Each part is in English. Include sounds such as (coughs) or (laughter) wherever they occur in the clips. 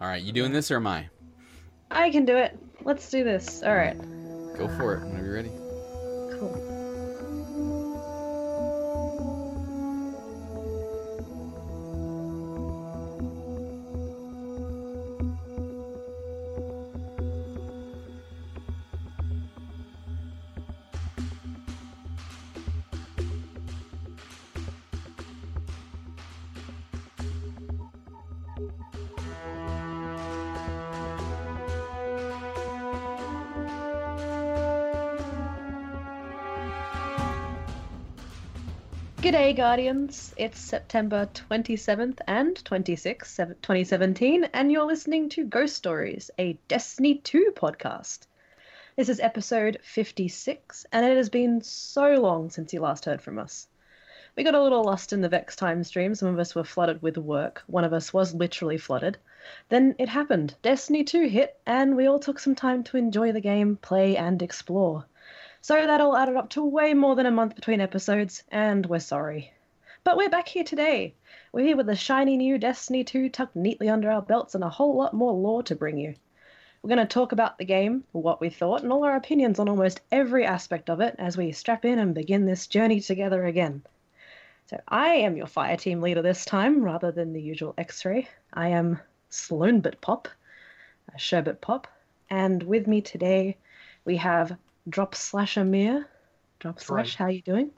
All right, you doing this or am I? I can do it. Let's do this. All right. Go for it whenever you're ready. Cool. Guardians. It's September 27th and 26th, 2017, and you're listening to Ghost Stories, a Destiny 2 podcast. This is episode 56, and it has been so long since you last heard from us. We got a little lost in the Vex time stream. Some of us were flooded with work. One of us was literally flooded. Then it happened. Destiny 2 hit, and we all took some time to enjoy the game, play, and explore. So that all added up to way more than a month between episodes, and we're sorry. But we're back here today. We're here with a shiny new Destiny 2 tucked neatly under our belts and a whole lot more lore to bring you. We're going to talk about the game, what we thought, and all our opinions on almost every aspect of it as we strap in and begin this journey together again. So I am your fire team leader this time, rather than the usual X-ray. I am Sloanbit Pop, uh, Sherbet Pop, and with me today we have Drop Slash Amir. Drop That's Slash, right. how you doing?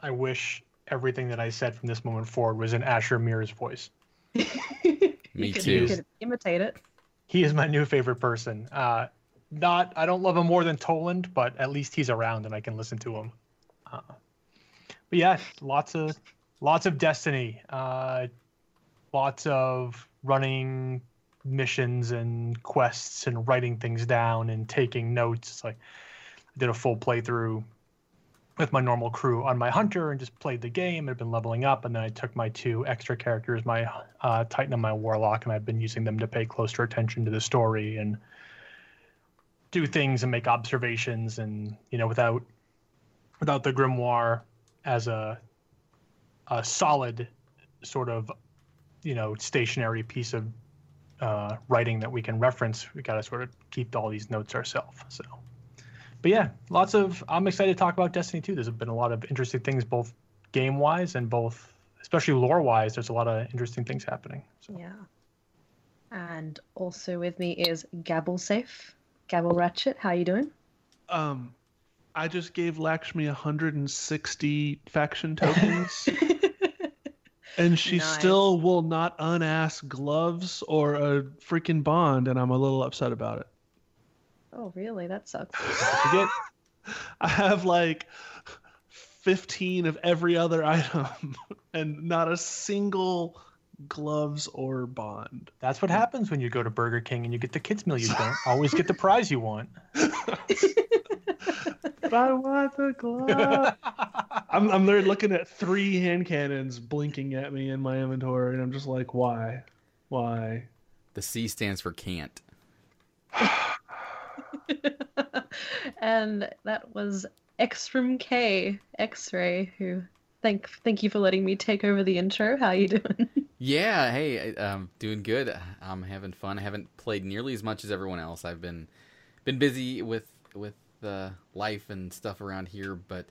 I wish everything that I said from this moment forward was in Asher Mir's voice. (laughs) Me you could, too. You could imitate it. He is my new favorite person. Uh, not, I don't love him more than Toland, but at least he's around and I can listen to him. Uh, but yeah, lots of, lots of Destiny. Uh, lots of running missions and quests and writing things down and taking notes. It's like I did a full playthrough with my normal crew on my hunter and just played the game. I've been leveling up, and then I took my two extra characters, my uh, Titan and my Warlock, and I've been using them to pay closer attention to the story and do things and make observations. And you know, without without the grimoire as a a solid sort of you know stationary piece of uh, writing that we can reference, we got to sort of keep all these notes ourselves. So but yeah, lots of. I'm excited to talk about Destiny 2. There's been a lot of interesting things, both game wise and both, especially lore wise. There's a lot of interesting things happening. So Yeah. And also with me is Gabble Safe. Gabble Ratchet, how are you doing? Um, I just gave Lakshmi 160 faction tokens, (laughs) and she Nice. still will not unask gloves or a freaking bond, and I'm a little upset about it. Oh, really? That sucks. (laughs) you get I have like 15 of every other (laughs) item, and not a single gloves or bond. that's what happens when you go to Burger King and you get the kids meal. You don't always get the prize you want. But I want the glove. (laughs) I'm, I'm there looking at three hand cannons blinking at me in my inventory, and I'm just like, why? Why? The C stands for can't. (sighs) (laughs) and that was X from K, X-Ray, who thank thank you for letting me take over the intro. How you doing? (laughs) Yeah, hey, um, doing good. I'm having fun. I haven't played nearly as much as everyone else. I've been been busy with with life and stuff around here, but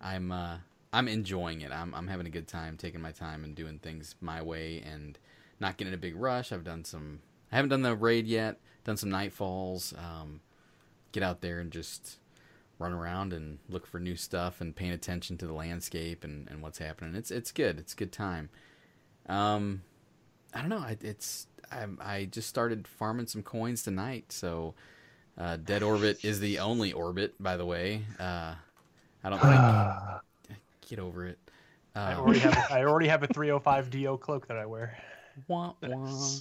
I'm uh, I'm enjoying it. I'm I'm having a good time, taking my time and doing things my way, and not getting a big rush. I've done some. I haven't done the raid yet. Done some nightfalls. Um, get out there and just run around and look for new stuff and paying attention to the landscape and, and what's happening. It's it's good. It's a good time. Um, I don't know. I, it's I, I just started farming some coins tonight. So, uh, Dead Orbit is the only orbit, by the way. Uh, I don't think (sighs) get over it. I Um, already have I (laughs) already have a 305 Do cloak that I wear. wah, wah.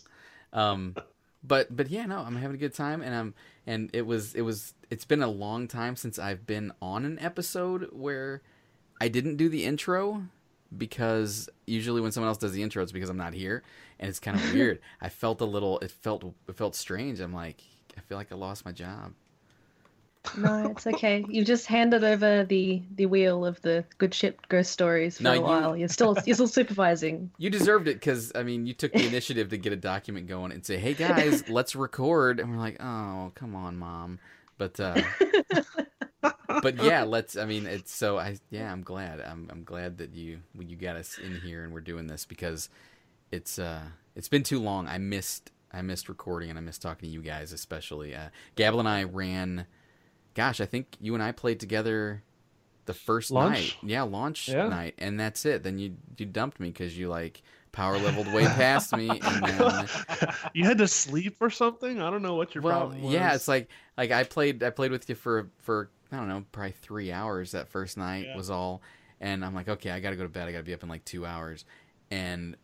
Um, but but yeah, no, I'm having a good time, and I'm and it was it was it's been a long time since I've been on an episode where I didn't do the intro because usually when someone else does the intro, it's because I'm not here, and it's kind of (laughs) weird. I felt a little, it felt it felt strange. I'm like, I feel like I lost my job. No, it's okay. You've just handed over the the wheel of the good ship ghost stories for No, a you- while. You're still you're still supervising. (laughs) You deserved it because I mean, you took the initiative to get a document going and say, "Hey guys, (laughs) let's record," and we're like, "Oh, come on, mom." But uh, (laughs) but yeah, let's. I mean, it's so. I yeah, I'm glad. I'm I'm glad that you you got us in here and we're doing this because it's uh it's been too long. I missed I missed recording and I missed talking to you guys especially. Uh, Gabble and I ran. Gosh, I think you and I played together the first Launch? night. Yeah, launch Yeah. night, and that's it. Then you you dumped me because you like power leveled way (laughs) past me, and then (laughs) you had to sleep or something. I don't know what your well, problem was. yeah, it's like like I played I played with you for for I don't know probably three hours that first night Yeah. was all, and I'm like okay I got to go to bed I got to be up in like two hours, and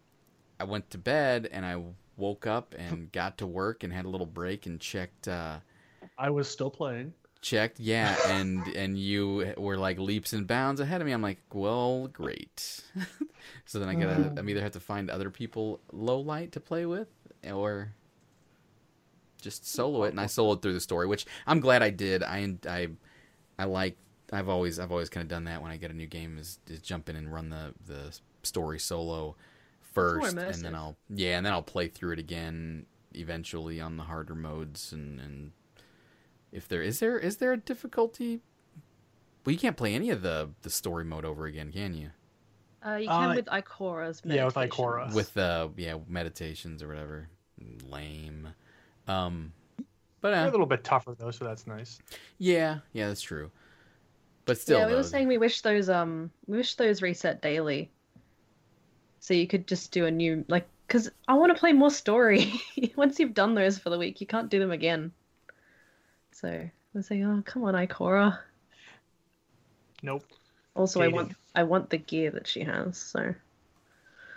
I went to bed and I woke up and (laughs) got to work and had a little break and checked uh I was still playing. Checked yeah and and you were like leaps and bounds ahead of me. I'm like well great. (laughs) So then i gotta Mm. i'm either have to find other people low light to play with or just solo it and i soloed through the story which i'm glad i did. I i i like i've always i've always kind of done that when i get a new game is, is jump in and run the the story solo first and then i'll yeah and then i'll play through it again eventually on the harder modes and and if there is there is there a difficulty well you can't play any of the the story mode over again can you Uh, you can Uh, with Ikora's yeah, with. Ikora. with the yeah meditations or whatever lame um but They're a uh, little bit tougher though, so that's nice. yeah yeah that's true but still yeah, we though, were saying we wish those um we wish those reset daily, so you could just do a new like because I want to play more story. (laughs) Once you've done those for the week, you can't do them again. So I was saying, oh come on, Ikora. Nope. Also, I want I want the gear that she has. So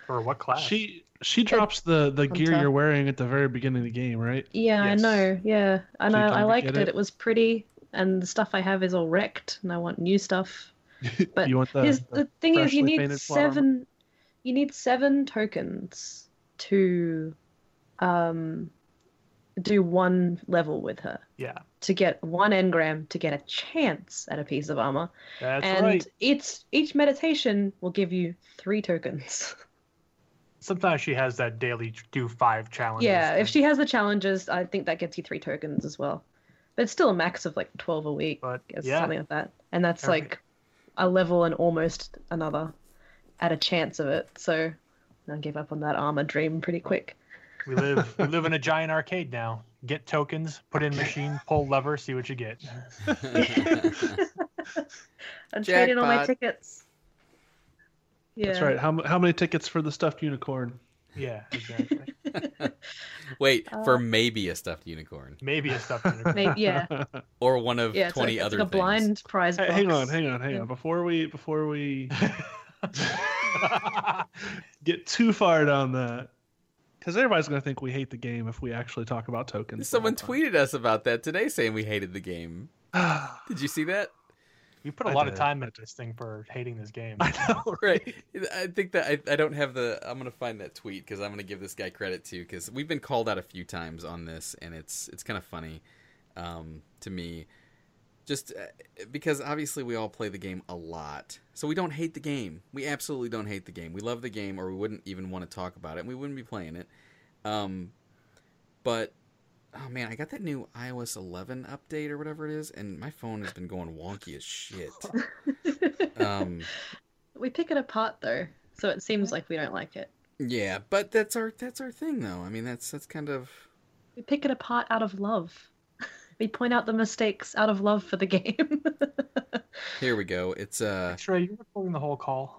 For what class? She she drops the the gear you're wearing at the very beginning of the game, right? yeah, I know. Yeah, and So I, I liked it. it? it. was pretty, and the stuff I have is all wrecked, and I want new stuff. (laughs) But you want the, Here's the- the thing is, you need painted plot armor? seven. You need seven tokens to um, do one level with her yeah, to get one engram to get a chance at a piece of armor, that's and right. it's each meditation will give you three tokens. Sometimes she has that daily do five challenges. yeah, if she has the challenges, I think that gets you three tokens as well. But it's still a max of like twelve a week. But yeah, something like that. And that's Every- like a level and almost another at a chance of it. So I gave up on that armor dream pretty quick. we live we (laughs) live in a giant arcade now. Get tokens, put in machine, (laughs) pull lever, see what you get. (laughs) And trade trading all my tickets. Yeah. That's right. How how many tickets for the stuffed unicorn? Yeah, exactly. (laughs) wait for Uh, maybe a stuffed unicorn Maybe a stuffed unicorn. Maybe, yeah. or one of Yeah, 20 like, it's other like a things. blind prize Hey, hang on, hang on, hang Yeah. on. Before we before we get too far down that, because everybody's gonna think we hate the game if we actually talk about tokens. someone tweeted us about that today saying we hated the game. (sighs) Did you see that? You put a I lot of time into this thing for hating this game. I know, (laughs) right? I think that I, I don't have the i'm gonna find that tweet because i'm gonna give this guy credit too because we've been called out a few times on this and it's it's kind of funny um, to me. Just uh, because obviously we all play the game a lot so we don't hate the game we absolutely don't hate the game we love the game or we wouldn't even want to talk about it and we wouldn't be playing it um, but oh man i got that new ios 11 update or whatever it is and my phone has been going wonky as shit (laughs) um, we pick it apart though, so it seems like we don't like it. Yeah, but that's our that's our thing though. I mean, that's that's kind of We pick it apart out of love. We point out the mistakes out of love for the game. (laughs) here we go. It's uh Trey, are you recording the whole call?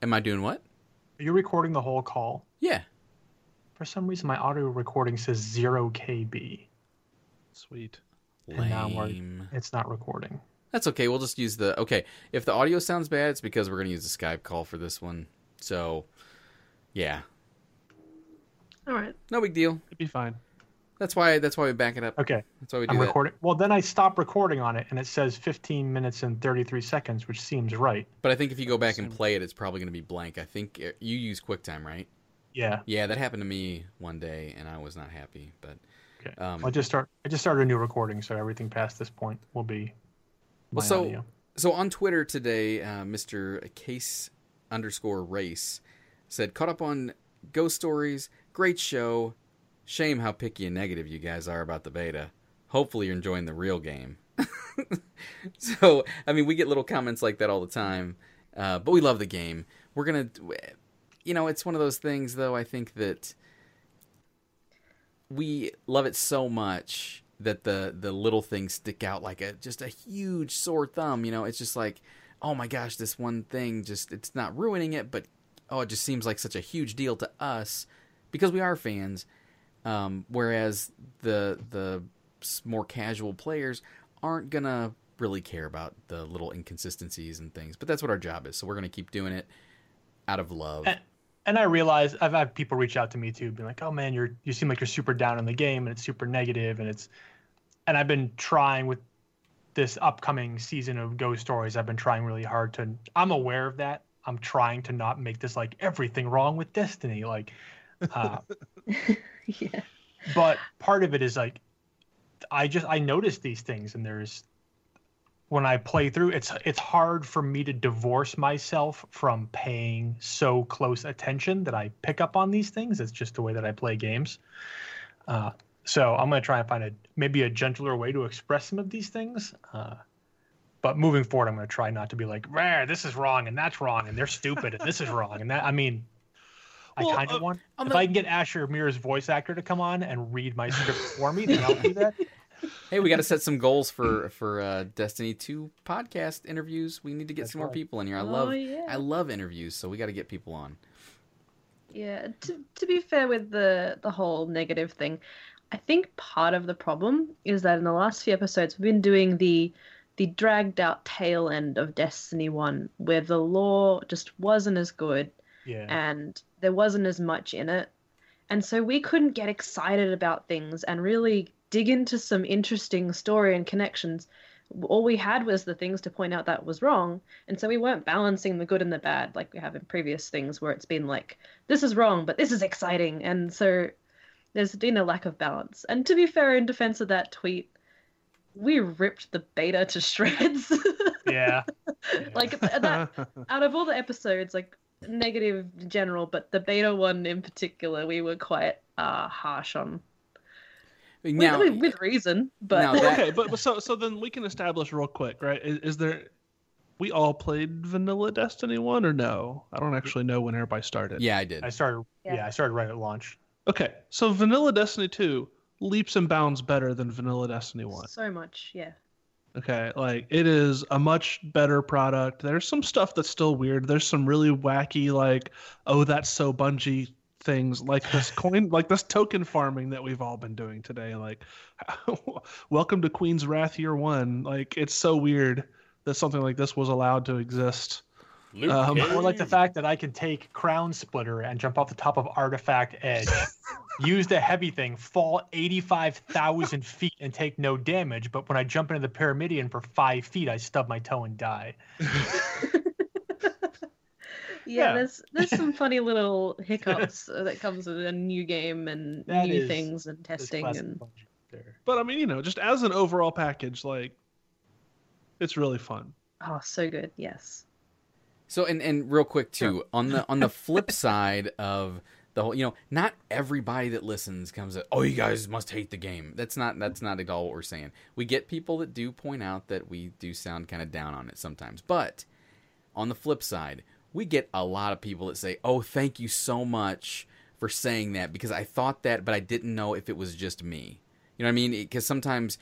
am I doing what? Are you recording the whole call? Yeah. For some reason, my audio recording says zero KB. Sweet. And now we're- Lame. It's not recording. That's okay. We'll just use the okay. If the audio sounds bad, it's because we're gonna use the Skype call for this one. So, yeah, All right. no big deal. It'd be fine. That's why that's why we back it up. Okay, That's why we do I'm that. recording. Well, then I stop recording on it, and it says 15 minutes and 33 seconds, which seems right. But I think if you go back and play it, it's probably gonna be blank. I think uh, you use QuickTime, right? Yeah. Yeah, that happened to me one day, and I was not happy. But Okay. Um, I just start. I just started a new recording, so everything past this point will be. Well, so audio. so on Twitter today, uh, Mr. Case underscore race said, "Caught up on Ghost Stories. Great show. Shame how picky and negative you guys are about the beta. Hopefully, you're enjoying the real game." (laughs) so, I mean, we get little comments like that all the time, uh, but we love the game. We're gonna, you know, it's one of those things, though. I think that we love it so much that the the little things stick out like a just a huge sore thumb you know it's just like oh my gosh this one thing just it's not ruining it but oh it just seems like such a huge deal to us because we are fans um, whereas the the more casual players aren't gonna really care about the little inconsistencies and things but that's what our job is so we're gonna keep doing it out of love And- and I realize I've had people reach out to me too, being like, "Oh man, you're you seem like you're super down on the game, and it's super negative, and it's." And I've been trying with this upcoming season of Ghost Stories. I've been trying really hard to. I'm aware of that. I'm trying to not make this like everything wrong with Destiny, like. Uh, (laughs) yeah. but part of it is like i just i notice these things and there's when i play through it's it's hard for me to divorce myself from paying so close attention that i pick up on these things. It's just the way that i play games. Uh, so i'm going to try and find a maybe a gentler way to express some of these things. Uh, but moving forward i'm going to try not to be like rare this is wrong and that's wrong and they're stupid and this is wrong. And that i mean Well, I kind of uh, want on if the- I can get Asher Mir's voice actor to come on and read my script for me, then I'll do that. (laughs) Hey, we got to set some goals for for uh, Destiny Two podcast interviews. We need to get That's some more people in here. I Oh, love yeah. I love interviews, so we got to get people on. Yeah, to, to be fair with the the whole negative thing, I think part of the problem is that in the last few episodes we've been doing the the dragged out tail end of Destiny 1 where the lore just wasn't as good Yeah. and there wasn't as much in it. And so we couldn't get excited about things and really dig into some interesting story and connections. All we had was the things to point out that was wrong. And so we weren't balancing the good and the bad like we have in previous things where it's been like, this is wrong, but this is exciting. And so there's been a lack of balance. And to be fair, in defense of that tweet, we ripped the beta to shreds. (laughs) Yeah. like that (laughs) out of all the episodes, like negative in general, but the beta one in particular, we were quite uh, harsh on. With- Now, with, with reason, but Now that- okay, but, but so so then we can establish real quick, right? Is, is there we all played Vanilla Destiny one or no? I don't actually know when everybody started. yeah, I did. I started Yeah. yeah. I started right at launch. Okay, so Vanilla Destiny two leaps and bounds better than Vanilla Destiny one. so much, yeah. Okay, like it is a much better product. There's some stuff that's still weird. There's some really wacky, like, oh, that's so Bungie things, like this coin, like this token farming that we've all been doing today. Like, (laughs) welcome to Queen's Wrath Year One. Like, it's so weird that something like this was allowed to exist. Um, Or like the fact that I can take Crown Splitter and jump off the top of Artifact Edge, use the heavy thing, fall 85,000 (laughs) feet and take no damage. But when I jump into the Pyramidion for five feet, I stub my toe and die. (laughs) Yeah, Yeah. there's there's some funny little hiccups uh, that comes with a new game and That new is- things and testing and there. But I mean, you know, just as an overall package, like, it's really fun. oh, so good. Yes. So and and real quick too on the on the (laughs) flip side of the whole, you know, not everybody that listens comes at, oh, you guys must hate the game. That's not that's not at all what we're saying. We get people that do point out that we do sound kind of down on it sometimes, but on the flip side, we get a lot of people that say, "Oh, thank you so much for saying that because I thought that, but I didn't know if it was just me." You know what I mean? Because sometimes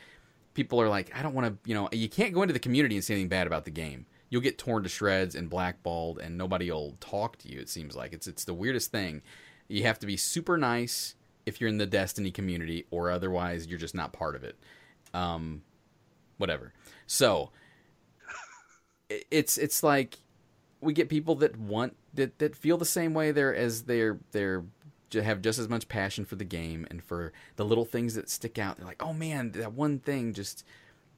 people are like, "I don't want to," you know, you can't go into the community and say anything bad about the game. You'll get torn to shreds and blackballed, and nobody will talk to you. It seems like it's it's the weirdest thing. You have to be super nice if you're in the Destiny community, or otherwise you're just not part of it. Um, whatever. So it's it's like we get people that want that that feel the same way there as they're they're have just as much passion for the game and for the little things that stick out. They're like, oh man, that one thing just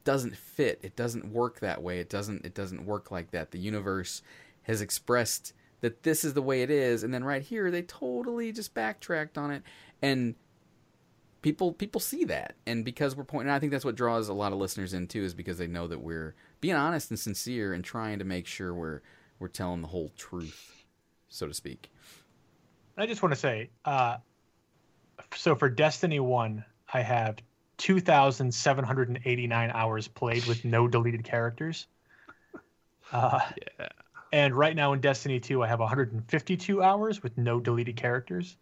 doesn't fit. It doesn't work that way. It doesn't it doesn't work like that. The universe has expressed that this is the way it is, and then right here they totally just backtracked on it. And people people see that, and because we're pointing, I think that's what draws a lot of listeners in too, is because they know that we're being honest and sincere and trying to make sure we're we're telling the whole truth, so to speak. I just want to say, uh, so for Destiny One, I have two thousand seven hundred and eighty nine hours played with no deleted characters. (laughs) Uh, Yeah. and right now in Destiny 2, I have 152 hours with no deleted characters.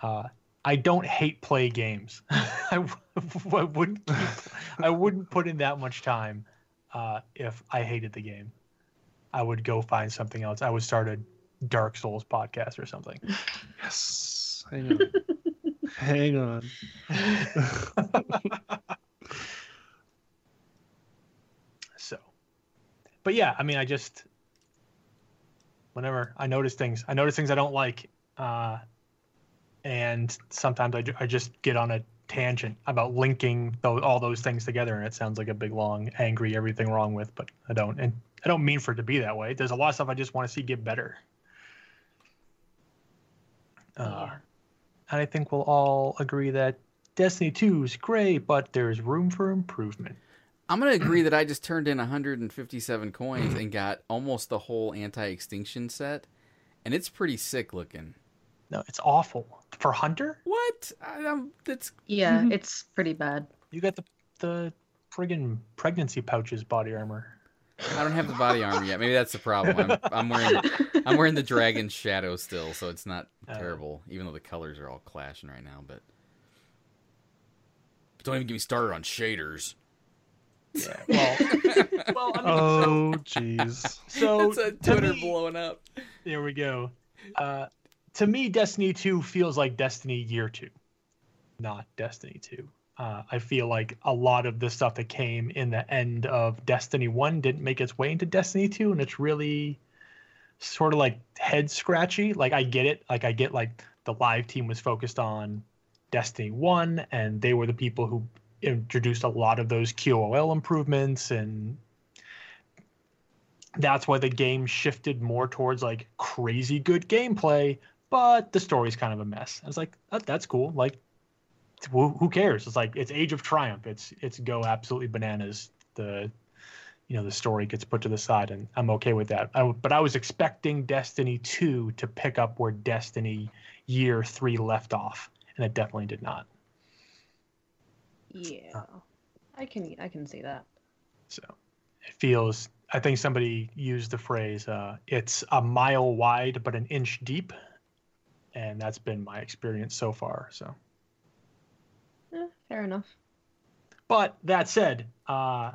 Uh, I don't hate play games. (laughs) I, w- (laughs) I wouldn't keep, I wouldn't put in that much time uh, if I hated the game. I would go find something else. I would start a Dark Souls podcast or something. Yes. Hang on. Hang on. So, but yeah, I mean, I just whenever I notice things, I notice things I don't like, uh, and sometimes I, ju- I just get on a tangent about linking those, all those things together, and it sounds like a big long angry everything wrong with, but I don't, and I don't mean for it to be that way. There's a lot of stuff I just want to see get better. Uh, Yeah. And I think we'll all agree that Destiny 2 is great, but there's room for improvement. I'm gonna agree that I just turned in 157 coins and got almost the whole anti-extinction set, and it's pretty sick looking. No, it's awful for Hunter. What? I, I'm, that's Yeah, Mhm. it's pretty bad. You got the the friggin' pregnancy pouches body armor. I don't have the body armor yet. Maybe that's the problem. I'm, I'm wearing (laughs) I'm wearing the dragon shadow still, so it's not Oh. terrible. Even though the colors are all clashing right now, but don't even get me started on shaders. Yeah. Well, (laughs) well, I mean, Oh, jeez. so, (laughs) That's a Twitter me- blowing up. There we go. Uh, to me, Destiny 2 feels like Destiny Year 2, not Destiny 2. Uh, I feel like a lot of the stuff that came in the end of Destiny 1 didn't make its way into Destiny 2, and it's really sort of like head scratchy. Like, I get it. Like, I get like the live team was focused on Destiny 1, and they were the people who introduced a lot of those QOL improvements and that's why the game shifted more towards like crazy good gameplay, but the story's kind of a mess. I was like, that's cool. Like, who cares? It's like it's Age of Triumph. It's it's go absolutely bananas. The you know the story gets put to the side, and I'm okay with that. I, but I was expecting Destiny two to pick up where Destiny Year three left off, and it definitely did not. Yeah, I can I can see that. So it feels. I think somebody used the phrase, uh, "It's a mile wide but an inch deep," and that's been my experience so far. So, Eh, fair enough. but that said, uh,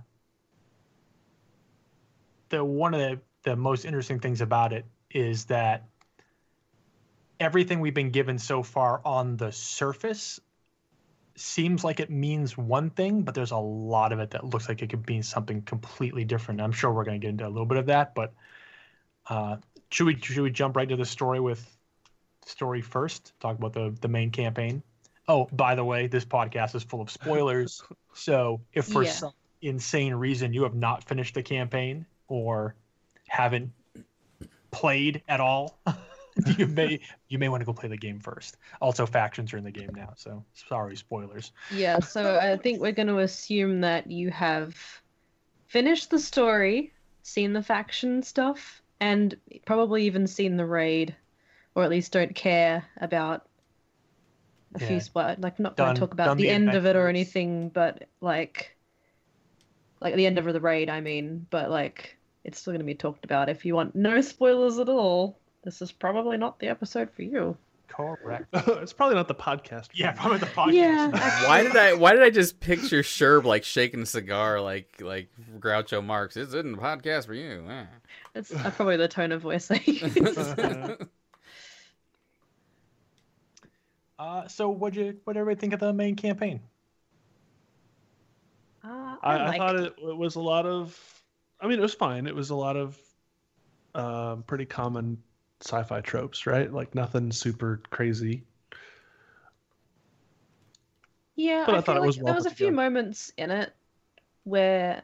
the one of the the most interesting things about it is that everything we've been given so far on the surface seems like it means one thing, but there's a lot of it that looks like it could mean something completely different. I'm sure we're going to get into a little bit of that, but uh, should we should we jump right to the story with story first? Talk about the the main campaign. Oh, by the way, this podcast is full of spoilers. (laughs) so if for Yeah. some insane reason you have not finished the campaign or haven't played at all, (laughs) you may you may want to go play the game first. Also, factions are in the game now, so sorry, spoilers. Yeah, so I think we're going to assume that you have finished the story, seen the faction stuff, and probably even seen the raid, or at least don't care about a Yeah. few spot. Like, not going to talk about the, the end of it or anything, but like, like the end of the raid. I mean, but like, it's still going to be talked about. If you want no spoilers at all, this is probably not the episode for you. Correct. (laughs) it's probably not the podcast. Yeah, probably the (laughs) podcast. Yeah, (laughs) Why did I? Why did I just picture Sherb like shaking a cigar like like Groucho Marx? This isn't a podcast for you. eh. It's uh, probably the tone of voice I use. Uh, so what'd you what did everybody think of the main campaign? Uh, I, I thought it, it was a lot of. I mean, it was fine. It was a lot of um, pretty common sci-fi tropes, right? Like nothing super crazy. Yeah, But I I, thought it was like well there was a few together. moments in it where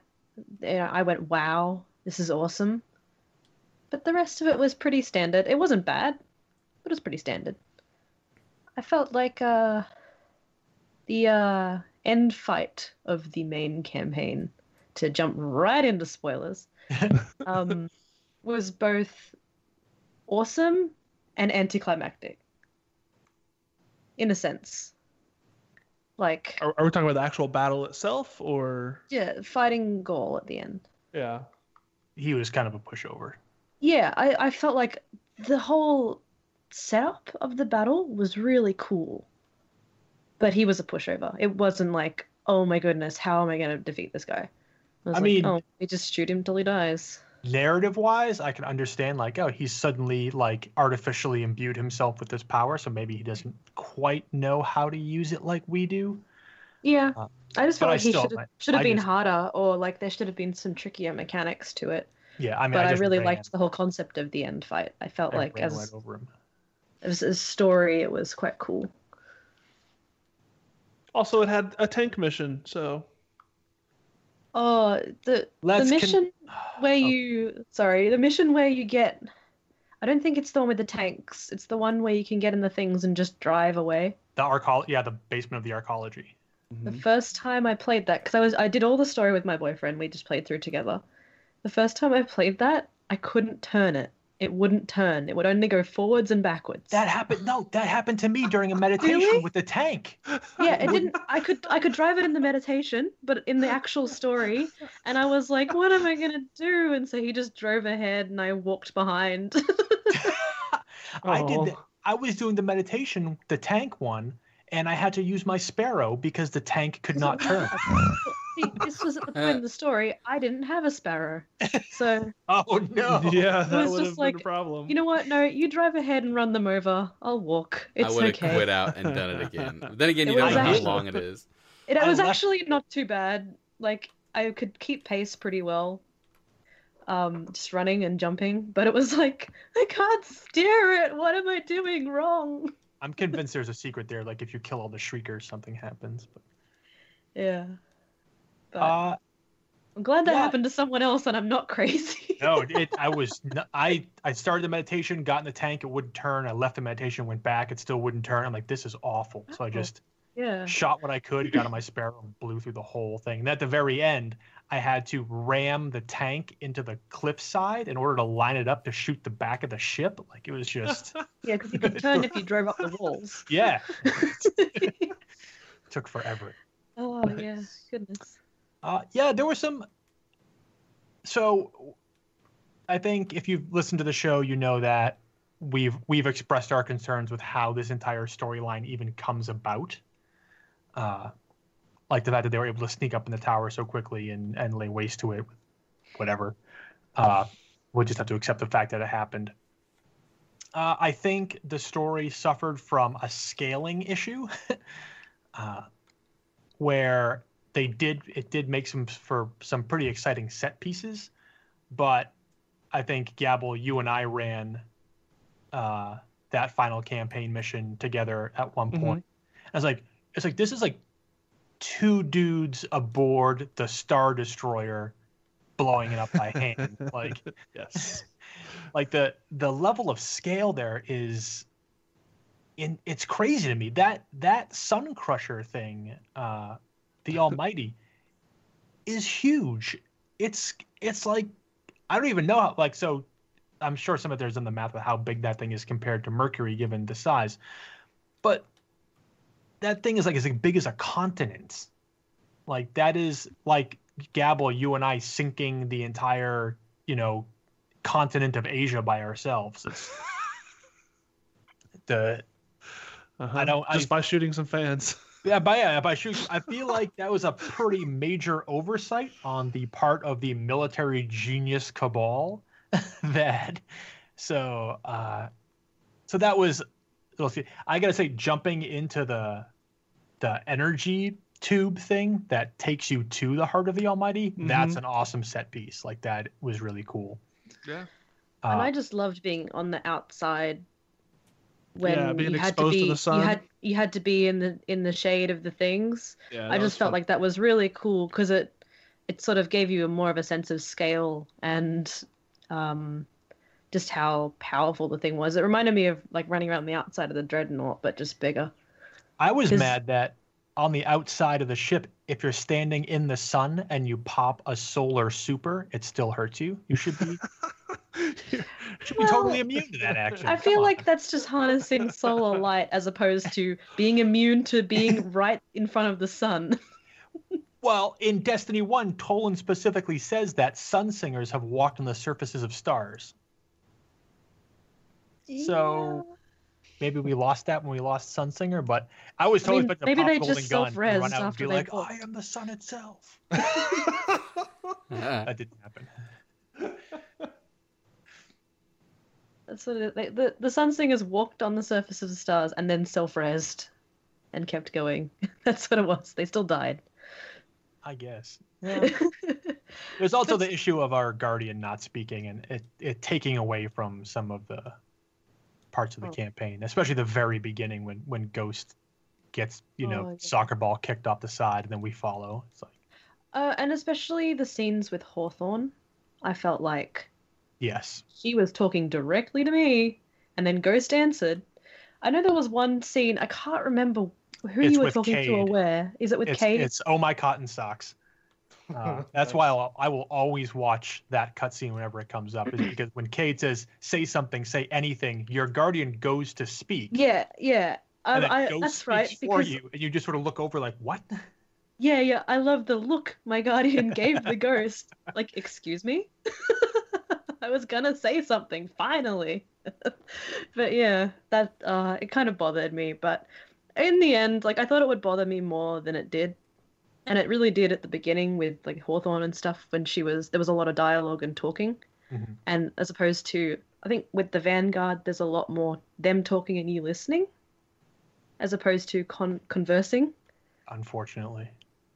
you know, I went, "Wow, this is awesome," but the rest of it was pretty standard. It wasn't bad, but it was pretty standard. I felt like uh, the uh, end fight of the main campaign, to jump right into spoilers, (laughs) um, was both awesome and anticlimactic. In a sense. Like, Are, are we talking about the actual battle itself, or yeah, fighting Ghaul at the end. yeah? he was kind of a pushover. Yeah, I, I felt like the whole setup of the battle was really cool. But he was a pushover. It wasn't like, oh my goodness, how am I going to defeat this guy? I, was I like, mean- oh, we just shoot him till he dies. Narrative wise, I can understand like, oh, he's suddenly like artificially imbued himself with this power, so maybe he doesn't quite know how to use it like we do. Yeah, Uh, I just felt I like he still- should have I been just- harder, or like there should have been some trickier mechanics to it. Yeah, I mean, but I, just really liked the whole concept of the end fight. I felt I like as right as a story, it was quite cool. Also, it had a tank mission, so Oh, the Let's the con- mission where Oh. you sorry, the mission where you get I don't think it's the one with the tanks. It's the one where you can get in the things and just drive away. The arcol, yeah, the basement of the arcology. The Mhm. first time I played that, because I was I did all the story with my boyfriend. We just played through together. The first time I played that, I couldn't turn it. It wouldn't turn. It would only go forwards and backwards. That happened. No, that happened to me during a (gasps) meditation Really? with the tank. yeah, it didn't. I could I could drive it in the meditation, but in the actual story, and I was like, what am I gonna do? And so he just drove ahead, and I walked behind. (laughs) I did. The. I was doing the meditation, the tank one, and I had to use my sparrow because the tank could not (laughs) turn. See, this was at the point in the story. I didn't have a sparrow, so (laughs) Oh no! yeah, that was just like, a problem. you know what? No, you drive ahead and run them over. I'll walk. It's okay. I It's would have okay. quit out and done it (laughs) again. Then again, It you don't was know how long it is. It, I was left- actually not too bad. Like I could keep pace pretty well, um, just running and jumping. But it was like I can't steer it. What am I doing wrong? I'm convinced there's a secret there. Like if you kill all the shriekers, something happens. But, (laughs) Yeah. But uh, I'm glad that yeah. happened to someone else, and I'm not crazy. (laughs) no, it. I was. I I started the meditation, got in the tank, it wouldn't turn. I left the meditation, went back, it still wouldn't turn. I'm like, this is awful. So I Oh. just yeah. shot what I could, got on my (laughs) sparrow, and blew through the whole thing. And at the very end, I had to ram the tank into the cliffside in order to line it up to shoot the back of the ship. Like it was just, (laughs) Yeah, because you could turn if you drove up the walls. yeah, took forever. oh yeah, goodness. Uh, yeah, there were some. So, I think if you've listened to the show, you know that we've we've expressed our concerns with how this entire storyline even comes about. Uh, like the fact that they were able to sneak up in the tower so quickly and and lay waste to it, whatever. Uh, we'll just have to accept the fact that it happened. Uh, I think the story suffered from a scaling issue, (laughs) uh, where they did it did make some for some pretty exciting set pieces, but I think Gabble, you and I ran uh, that final campaign mission together at one Mhm. point. I was like, it's like this is like two dudes aboard the Star Destroyer, blowing it up by hand. (laughs) like yes. (laughs) like the the level of scale there is in it's crazy to me that that sun crusher thing uh the almighty is huge it's it's like i don't even know how like so i'm sure some of there's in the math of how big that thing is compared to mercury given the size but that thing is like as big as a continent like that is like gabble you and i sinking the entire you know continent of Asia by ourselves. It's (laughs) the Uh-huh. don't- I- just by shooting some fans. (laughs) yeah, by yeah, by shoot, I feel like that was a pretty major oversight on the part of the military genius cabal. (laughs) that so uh, so that was. let's see, I gotta say, jumping into the the energy tube thing that takes you to the heart of the Almighty. That's Mhm. an awesome set piece. Like that was really cool. Yeah. and Uh, I just loved being on the outside when Yeah, being you had to exposed to be the sun. you had you had to be in the in the shade of the things. Yeah. I just felt like that was really cool because it it sort of gave you a more of a sense of scale and um just how powerful the thing was. It reminded me of like running around the outside of the dreadnought, but just bigger. I was 'Cause- mad that on the outside of the ship, if you're standing in the sun and you pop a solar super, it still hurts you. You should be (laughs) should be Well, totally immune to that action. I Come feel on. like that's just harnessing solar light as opposed to being immune to being (laughs) right in front of the sun. Well, in Destiny 1, Toland specifically says that sun singers have walked on the surfaces of stars. So maybe we lost that when we lost Sunsinger, but I was I totally mean, expecting to maybe pop they Golden just Gun and self-res run out and after be they like, walk. I am the sun itself. (laughs) That didn't happen. (laughs) That's what it, they, the the sun singers walked on the surface of the stars and then self-resed and kept going. (laughs) That's what it was. They still died. I guess. (laughs) There's also the issue of our guardian not speaking and it, it taking away from some of the parts of the Oh. campaign, especially the very beginning when when Ghost gets you know Oh, yeah. soccer ball kicked off the side and then we follow. It's like uh, and especially the scenes with Hawthorne, I felt like yes, she was talking directly to me, and then Ghost answered. I know there was one scene I can't remember who It's you were with talking to or where. Is it with it's Cade? it's oh my cotton socks. Uh, (laughs) that's why I'll, I will always watch that cutscene whenever it comes up, is (clears throat) because when Cade says "say something, say anything," your guardian goes to speak. Yeah, yeah. I, and then I, that's right. for Because you, and you just sort of look over like, "What?" (laughs) yeah, yeah. I love the look my guardian gave the ghost. Like, excuse me. (laughs) I was gonna say something finally, (laughs) but yeah, that uh, it kind of bothered me. But in the end, like I thought it would bother me more than it did, and it really did at the beginning with like Hawthorne and stuff when she was there was a lot of dialogue and talking. Mhm. and as opposed to I think with the Vanguard, there's a lot more them talking and you listening, as opposed to con- conversing. Unfortunately,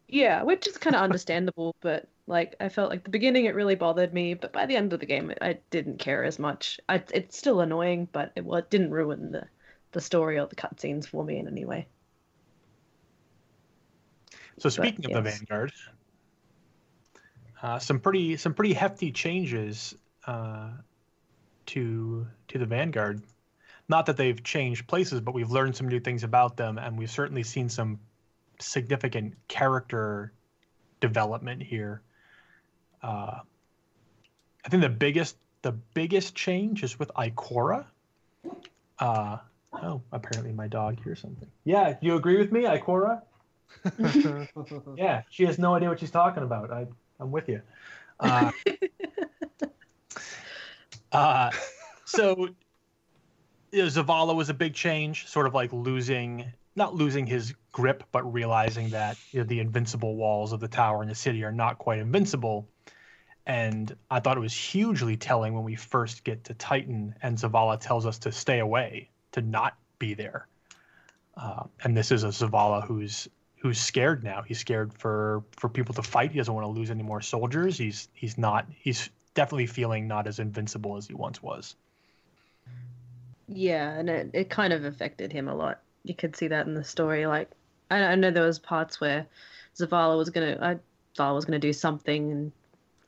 Yeah, which is kind of understandable, but like I felt like the beginning it really bothered me, but by the end of the game I didn't care as much. I, it's still annoying, but it, well, it didn't ruin the the story or the cutscenes for me in any way. so speaking of the. Vanguard, uh, some pretty some pretty hefty changes uh, to to the Vanguard. Not that they've changed places, but we've learned some new things about them, and we've certainly seen some significant character development here. Uh, I think the biggest the biggest change is with Ikora. Uh, oh, apparently my dog hears something. Yeah, you agree with me, Ikora? (laughs) Yeah, she has no idea what she's talking about. I, I'm with you. Uh, (laughs) uh, so you know, Zavala was a big change, sort of like losing, not losing his grip, but realizing that you know, the invincible walls of the tower and the city are not quite invincible. And I thought it was hugely telling when we first get to Titan and Zavala tells us to stay away, to not be there. Uh, and this is a Zavala who's who's scared now. He's scared for for people to fight. He doesn't want to lose any more soldiers. He's he's not he's definitely feeling not as invincible as he once was. Yeah, and it, it kind of affected him a lot. You could see that in the story. Like, I, I know there was parts where Zavala was gonna, I Zavala was gonna do something, and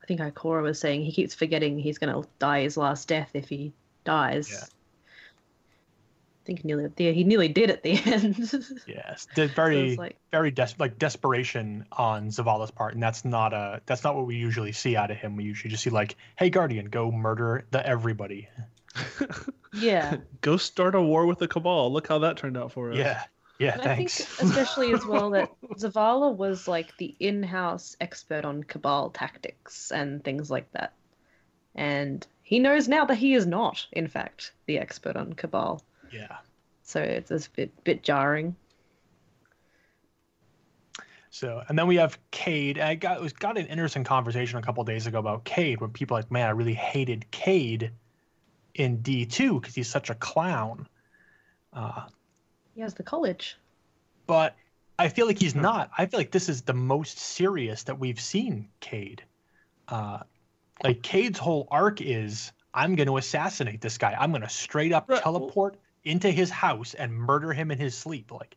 I think Ikora was saying he keeps forgetting he's gonna die his last death if he dies. Yeah. I think he nearly, yeah, he nearly did at the (laughs) end. Yes, the it's very like, very des- like desperation on Zavala's part, and that's not a that's not what we usually see out of him. We usually just see like, "Hey, Guardian, go murder the everybody." (laughs) yeah. Go start a war with the Cabal. Look how that turned out for us. Yeah, yeah. And I think Thanks. especially as well that (laughs) Zavala was like the in-house expert on Cabal tactics and things like that. And he knows now that he is not, in fact, the expert on Cabal. yeah. So it's a bit bit jarring. So, and then we have Cade. I got was got an interesting conversation a couple days ago about Cade, when people are like, man, I really hated Cade in D two because he's such a clown. Uh, He has the college. but I feel like he's Hmm. not. I feel like this is the most serious that we've seen Cade. Uh, like Cade's whole arc is, I'm going to assassinate this guy. I'm going to straight up Right. teleport into his house and murder him in his sleep. Like,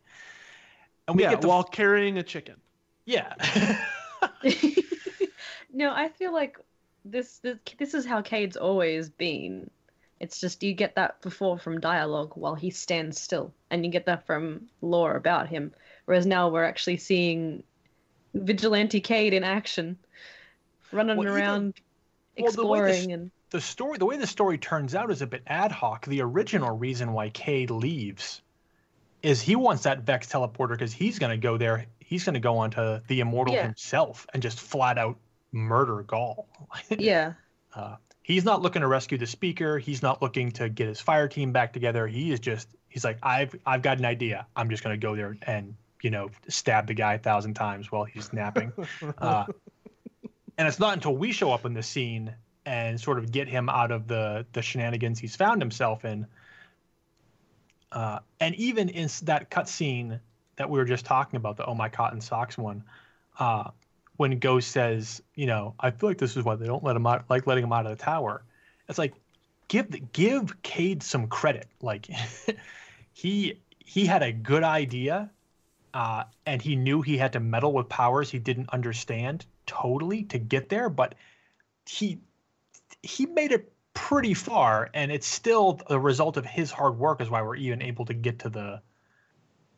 and we yeah, get the while carrying a chicken. yeah. (laughs) no, I feel like this, this this is how Cade's always been. It's just you get that before from dialogue while he stands still, and you get that from lore about him. whereas now we're actually seeing vigilante Cade in action, running Well, even- around well, the exploring and the story the way the story turns out is a bit ad hoc. The original reason why Cade leaves is he wants that Vex teleporter because he's gonna go there. He's gonna go onto the immortal Yeah. himself and just flat out murder Ghaul. (laughs) yeah, Uh, he's not looking to rescue the speaker. He's not looking to get his fire team back together. He is just he's like I've I've got an idea. I'm just gonna go there and you know stab the guy a thousand times while he's napping. (laughs) Uh, and it's not until we show up in the scene and sort of get him out of the the shenanigans he's found himself in. Uh, and even in that cutscene that we were just talking about, the "Oh My Cotton Socks" one, uh, when Ghost says, "You know, I feel like this is why they don't let him out, like letting him out of the tower." It's like give give Cade some credit. Like (laughs) he he had a good idea, uh, and he knew he had to meddle with powers he didn't understand totally to get there, but he he made it pretty far, and it's still the result of his hard work is why we're even able to get to the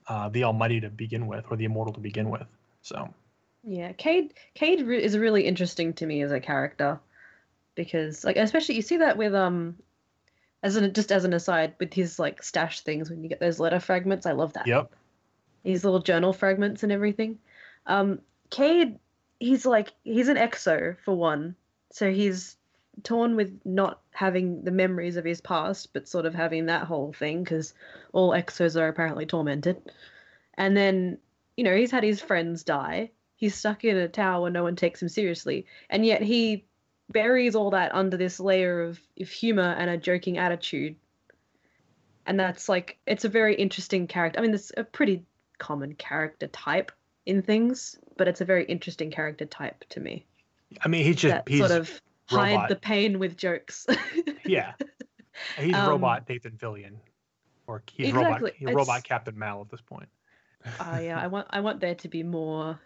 uh, the Almighty to begin with, or the Immortal to begin with. So yeah. Cade Cade re- is really interesting to me as a character because like especially you see that with um as an just as an aside with his like stash things when you get those letter fragments. I love that. yep, these little journal fragments and everything. Um, Cade, he's like he's an exo for one, so he's torn with not having the memories of his past, but sort of having that whole thing because all exos are apparently tormented. And then you know he's had his friends die. He's stuck in a tower where no one takes him seriously, and yet he buries all that under this layer of, of humor and a joking attitude. And that's like it's a very interesting character. I mean, it's a pretty common character type in things, but it's a very interesting character type to me. I mean he's just he's sort of hide robot. the pain with jokes. (laughs) yeah, he's Um, robot Nathan Fillion, or he's robot he's robot Captain Mal at this point. uh, yeah, I want I want there to be more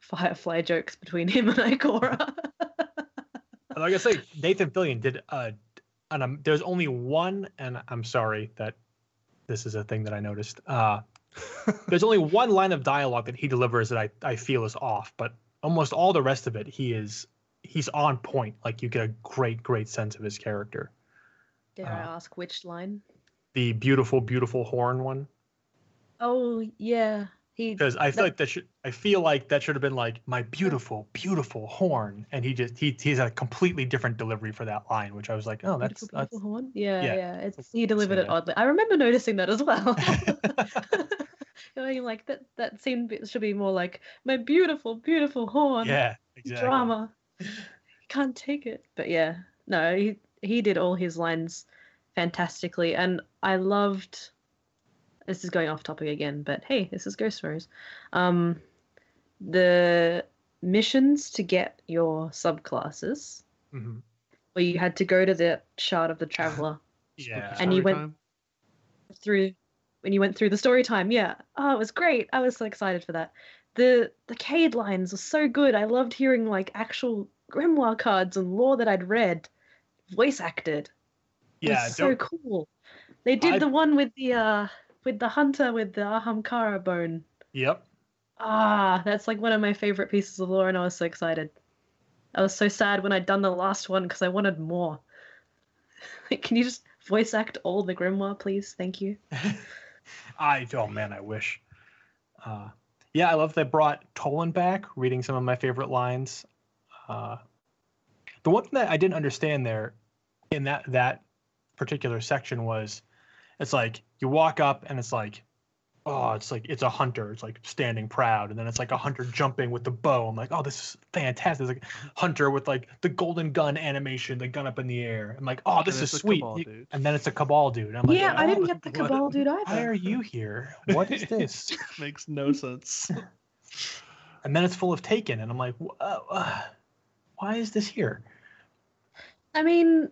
Firefly jokes between him and Ikora. (laughs) like I say, Nathan Fillion did uh and um, there's only one, and I'm sorry that this is a thing that I noticed. Uh, (laughs) there's only one line of dialogue that he delivers that I, I feel is off, but almost all the rest of it, he is he's on point. Like you get a great, great sense of his character. Dare I Uh, ask which line? The beautiful, beautiful horn one, Oh yeah, he. Because I feel That- like that should I feel like that should have been like my beautiful, beautiful horn, and he just he he's a completely different delivery for that line, which I was like, oh, that's Beautiful, that's beautiful horn. Yeah, yeah, yeah. It's he delivered say it oddly. I remember noticing that as well. (laughs) (laughs) Going like that. That scene should be more like my beautiful, beautiful horn. yeah, exactly. Drama. Can't take it. But yeah, no, he he did all his lines fantastically, and I loved. This is going off topic again, but hey, this is Ghost Stories. Um, the missions to get your subclasses, Mhm. where you had to go to the shard of the traveler (laughs) Yeah. And you went- time. through when you went through the story time. Yeah. Oh, it was great. I was so excited for that. The the Cade lines were so good. I loved hearing like actual grimoire cards and lore that I'd read, voice acted. It Yeah, was so cool. They did I- the one with the uh with the hunter with the Ahamkara bone. Yep. Ah, that's like one of my favorite pieces of lore, and I was so excited. I was so sad when I'd done the last one because I wanted more. (laughs) Can you just voice act all the grimoire, please? Thank you. (laughs) I oh man, I wish. Uh, yeah, I love they brought Toland back, reading some of my favorite lines. Uh, the one thing that I didn't understand there in that that particular section was, it's like you walk up and it's like, oh, it's like it's a hunter, it's like standing proud, and then it's like a hunter jumping with the bow. I'm like, oh, this is fantastic. It's like hunter with like the golden gun animation, the gun up in the air. I'm like, oh, this is sweet. Cabal And then it's a cabal dude. I'm like, yeah, I oh, didn't get the what- Cabal dude either. why either. are you here? (laughs) What is this? (laughs) Makes no sense. (laughs) and then it's full of Taken, and I'm like, uh, uh, why is this here? I mean,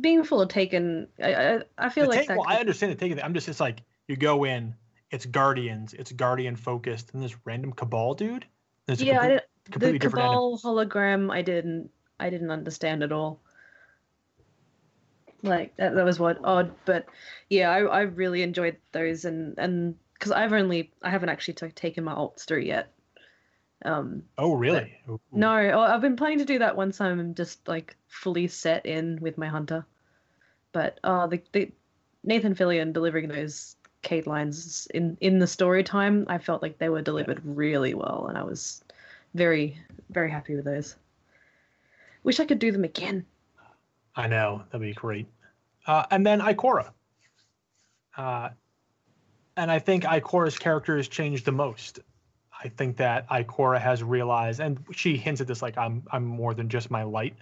being full of Taken, I I, I feel The like Take- that. well, I understand the taking. I'm just, it's like you go in, it's Guardians, it's Guardian focused, and this random Cabal dude. Yeah, I complete- didn't, completely the different. Cabal hologram, I didn't, I didn't understand at all. Like that, that was what odd, but yeah, I, I really enjoyed those, and and because I've only I haven't actually t- taken my alts through yet. Um, Oh, really? Ooh. no, oh, I've been planning to do that once I'm just like fully set in with my hunter. But uh, the, the Nathan Fillion delivering those Cade lines in in the story time, I felt like they were delivered really well, and I was very very happy with those. Wish I could do them again. I know that'd be great. Uh, and then Ikora. Uh, and I think Ikora's character has changed the most. I think that Ikora has realized, and she hints at this like I'm I'm more than just my light.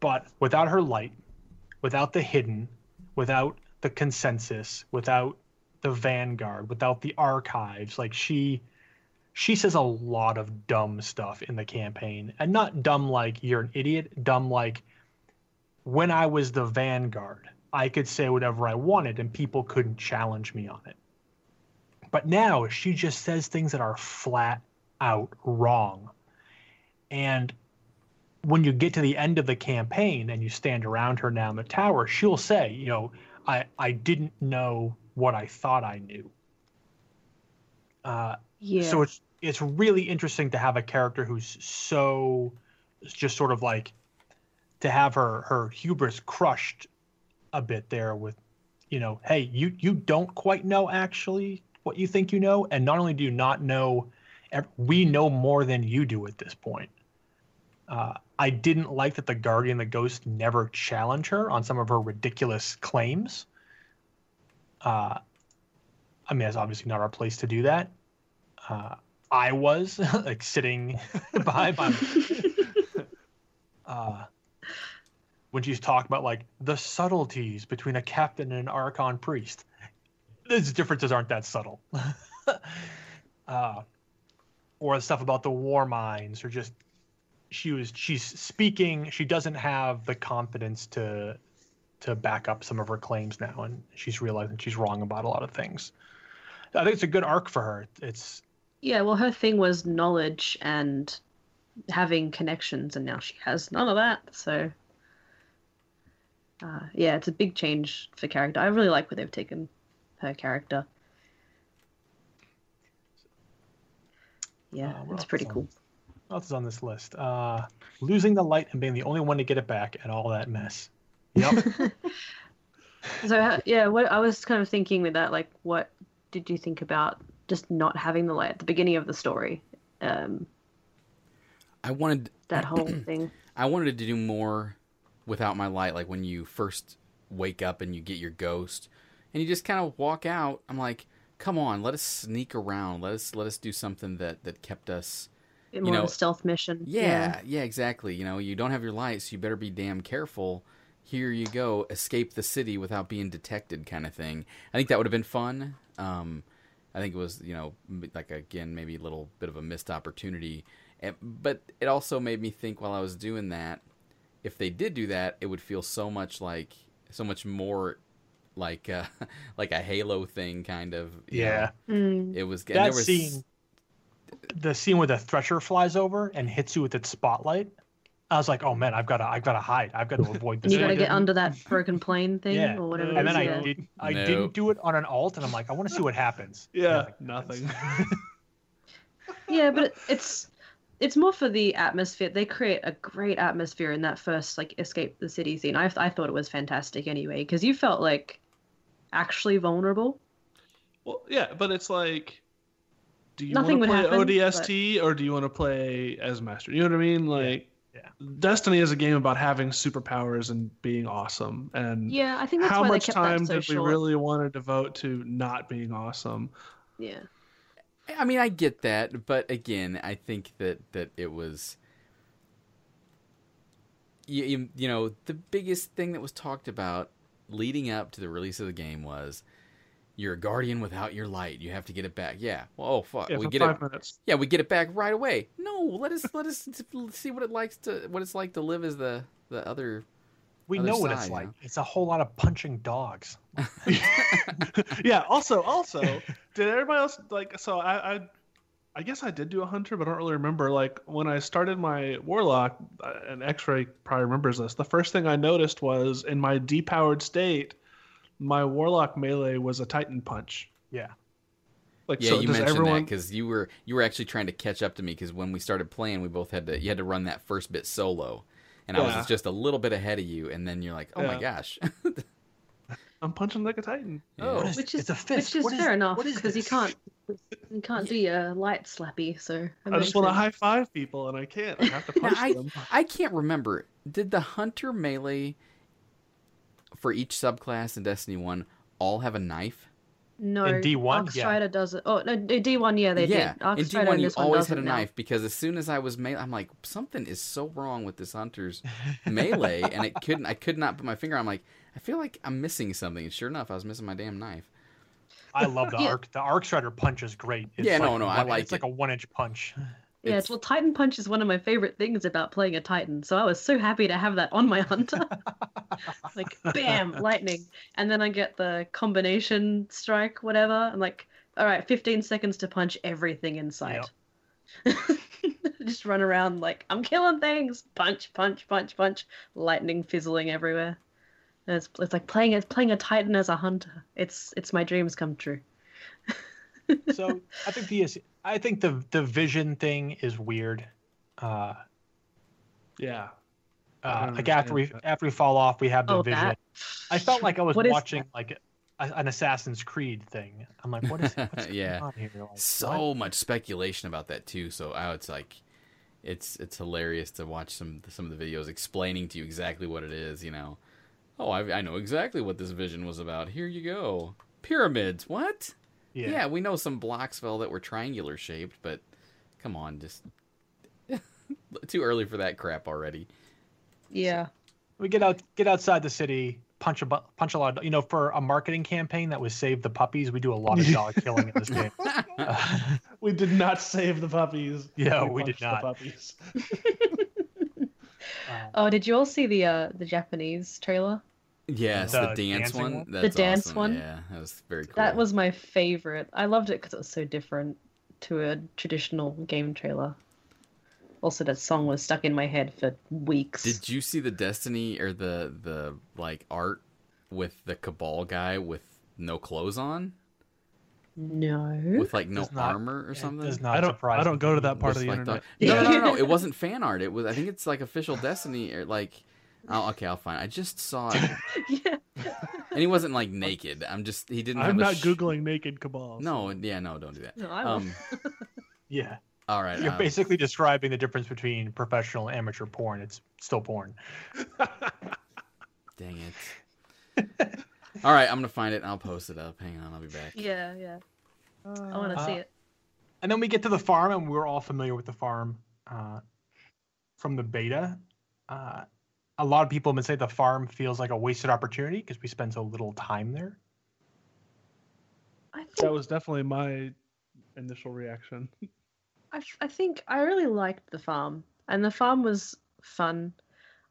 But without her light, without the hidden, without the consensus, without the vanguard, without the archives, like she she says a lot of dumb stuff in the campaign. And not dumb like you're an idiot, dumb like when I was the vanguard, I could say whatever I wanted and people couldn't challenge me on it. But now she just says things that are flat out wrong. And when you get to the end of the campaign and you stand around her now in the tower, she'll say, you know, I, I didn't know what I thought I knew. Uh, Yeah. so it's it's really interesting to have a character who's so just sort of like to have her her hubris crushed a bit there with you know hey you you don't quite know actually what you think you know and not only do you not know we know more than you do at this point. Uh, i didn't like that the guardian the ghost never challenged her on some of her ridiculous claims. Uh, i mean it's obviously not our place to do that. Uh, I was (laughs) like sitting (laughs) behind my (laughs) uh, when she's talking about like the subtleties between a captain and an archon priest. Those differences aren't that subtle. (laughs) uh, or the stuff about the war mines, or just she was she's speaking. She doesn't have the confidence to to back up some of her claims now, and she's realizing she's wrong about a lot of things. I think it's a good arc for her. It's Yeah, well, her thing was knowledge and having connections, and now she has none of that. So, uh, yeah, it's a big change for character. I really like where they've taken her character. Yeah, Uh, it's pretty on- cool. What else is on this list? Uh, losing the light and being the only one to get it back and all that mess. Yep. (laughs) (laughs) So, uh, yeah, what I was kind of thinking with that, like, what did you think about just not having the light at the beginning of the story? Um, I wanted that whole (clears throat) thing. I wanted to do more without my light, like when you first wake up and you get your ghost, and you just kind of walk out. I'm like, come on, let us sneak around. Let us let us do something that that kept us. Bit more of know, a stealth mission. Yeah, yeah, exactly. You know, you don't have your lights, so you better be damn careful. Here you go, escape the city without being detected, kind of thing. I think that would have been fun. Um, I think it was, you know, like again, maybe a little bit of a missed opportunity. But it also made me think while I was doing that, if they did do that, it would feel so much like, so much more like, uh, (laughs) like a Halo thing, kind of. yeah. know. Mm. It was. That there was, scene, the scene where the thresher flies over and hits you with its spotlight. I was like, oh man, I've got to, I've got to hide. I've got to avoid And this. you got to get under that broken plane thing Yeah. or whatever. didn't- it And is, then I yeah. did, I No. didn't do it on an alt, and I'm like, I want to see what happens. Yeah, like, nothing. Yeah, but it, it's it's more for the atmosphere. They create a great atmosphere in that first like escape the city scene. I I thought it was fantastic anyway because you felt like actually vulnerable. Well, yeah, but it's like, do you Nothing want to play happen, ODST or do you want to play as master? You know what I mean? Like, Yeah. Destiny is a game about having superpowers and being awesome. And Yeah, I think that's how why much they kept time that so did short. we really want to devote to not being awesome? Yeah. I mean, I get that, but again, I think that that it was. You, you, you know, the biggest thing that was talked about leading up to the release of the game was you're a guardian without your light. You have to get it back. Yeah. Well, oh fuck, Yeah, we get five it. minutes. Yeah, we get it back right away. No, let us let us (laughs) see what it likes to what it's like to live as the the other. We Other know what it's side, like. huh? It's a whole lot of punching dogs. (laughs) (laughs) yeah. Also, also, did everybody else like? So I, I, I guess I did do a hunter, but I don't really remember. Like when I started my warlock, uh, and X-ray probably remembers this. The first thing I noticed was in my depowered state, my warlock melee was a Titan punch. Yeah. Like, Yeah, so you mentioned everyone? that because you were you were actually trying to catch up to me because when we started playing, we both had to you had to run that first bit solo, and I was just a little bit ahead of you, and then you're like, oh my gosh, (laughs) I'm punching like a titan. Yeah. Oh, What is- Which is it's a fist. which is What is- fair enough because you can't you can't do your light slappy. So I makes just want to high five people and I can't. I have to Now, punch I them. I can't remember. Did the hunter melee for each subclass in Destiny One all have a knife? No, In D1, Arc yeah. Strider does it. Oh no, D one, yeah, they yeah, did. Arc in Strider D1 you always does had a now. knife because as soon as I was melee, I'm like something is so wrong with this hunter's melee, (laughs) and it couldn't. I could not put my finger. on I'm like, I feel like I'm missing something. And sure enough, I was missing my damn knife. I love the Yeah. arc. The arc strider punch is great. It's Yeah, no, like no, I one- like It's like a one inch punch. It's- it's, well, Titan Punch is one of my favorite things about playing a Titan. So I was so happy to have that on my hunter. (laughs) like, bam, lightning, and then I get the combination strike, whatever. I'm like, all right, 15 seconds to punch everything in sight. (laughs) Just run around like I'm killing things. Punch, punch, punch, punch. Lightning fizzling everywhere. And it's it's like playing it's playing a Titan as a hunter. It's it's my dreams come true. (laughs) so I think the I think the the vision thing is weird. Uh, Yeah. Uh, like after we understand after we fall off, we have the Oh, vision. that. I felt like I was (sighs) What is watching like a, an Assassin's Creed thing. I'm like, what is (laughs) what's Yeah. going on here? Like, so what? much speculation about that too. So I it's like, it's it's hilarious to watch some some of the videos explaining to you exactly what it is. You know, oh I, I know exactly what this vision was about. Here you go, pyramids. What? Yeah. Yeah, we know some blocks fell that were triangular shaped, but come on, just (laughs) too early for that crap already. Yeah. We get out get outside the city, punch a bu- punch a lot. Of, you know, for a marketing campaign that was save the puppies, we do a lot of (laughs) dog killing in this game. Uh, (laughs) We did not save the puppies. Yeah, we did punched not. The puppies. uh, Oh, did you all see the uh the Japanese trailer? Yes, The the, dance one. one? That's The dance awesome. one? Yeah, that was very cool. That was my favorite. I loved it because it was so different to a traditional game trailer. Also, that song was stuck in my head for weeks. Did you see the Destiny or the the like art with the Cabal guy with no clothes on, No. with like no not- armor or it something? does not I don't. I don't go to that part of the like internet. the- No, no, no, no, It (laughs) wasn't fan art. It was. I think it's like official Destiny or like. Oh, okay, I'll find. It. I just saw (laughs) it, yeah. and he wasn't like naked. I'm just. He didn't. I'm have a not sh- googling naked cabals. No, yeah, no, don't do that. No, I will. Um, (laughs) Yeah, all right. you're um, basically describing the difference between professional and amateur porn. It's still porn. Dang it. (laughs) All right, I'm gonna find it. and I'll post it up. Hang on, I'll be back. yeah, yeah. I want to Uh, see it. And then we get to the farm, and we're all familiar with the farm uh, from the beta. Uh, a lot of people have been saying the farm feels like a wasted opportunity because we spend so little time there. I think That was definitely my initial reaction. (laughs) I think I really liked the farm, and the farm was fun.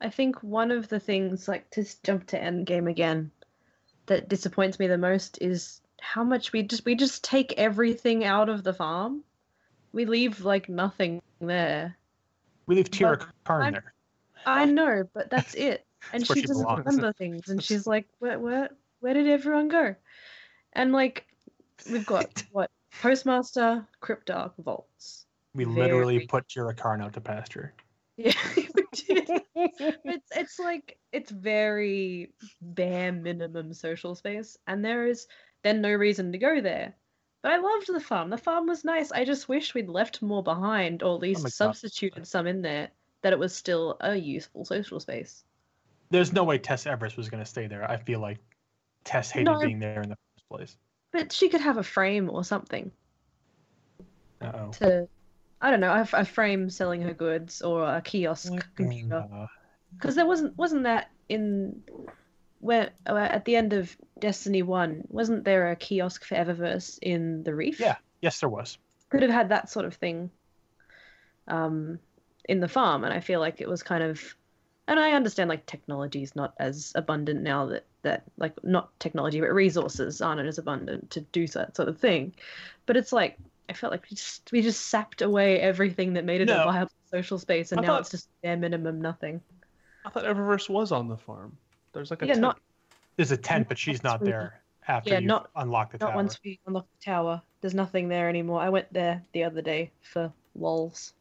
I think one of the things, like to jump to Endgame again, that disappoints me the most is how much we just we just take everything out of the farm. We leave like nothing there. We leave Tyra But Karn there. I know, but that's it. (laughs) And That's she she doesn't belongs. remember things, and she's like, "Where, where, where did everyone go?" And like, we've got (laughs) what Postmaster, Cryptarch, Vaults. We literally put Tyra Karn out to pasture. (laughs) Yeah, it's it's like it's very bare minimum social space, and there is then no reason to go there. But I loved the farm. The farm was nice. I just wish we'd left more behind, or at oh least my God. substituted some in there that it was still a useful social space. There's no way Tess Everis was going to stay there. I feel like Tess hated No. being there in the first place. But she could have a frame or something Uh-oh. to, I don't know, a, a frame selling her goods or a kiosk computer. Uh, Because there wasn't wasn't that in where at the end of Destiny One wasn't there a kiosk for Eververse in the Reef? Yeah. yes, there was. could have had that sort of thing um, in the farm, and I feel like it was kind of. And I understand like technology is not as abundant now that that like not technology but resources aren't as abundant to do that sort of thing, but it's like I felt like we just we just sapped away everything that made it No. a viable social space, and I now thought- it's just bare minimum nothing. I thought Eververse was on the farm. There's like a Yeah, tent. not There's a tent, but she's not really- there. after Yeah, you not- unlock the Not tower. once we unlock the tower. There's nothing there anymore. I went there the other day for lols.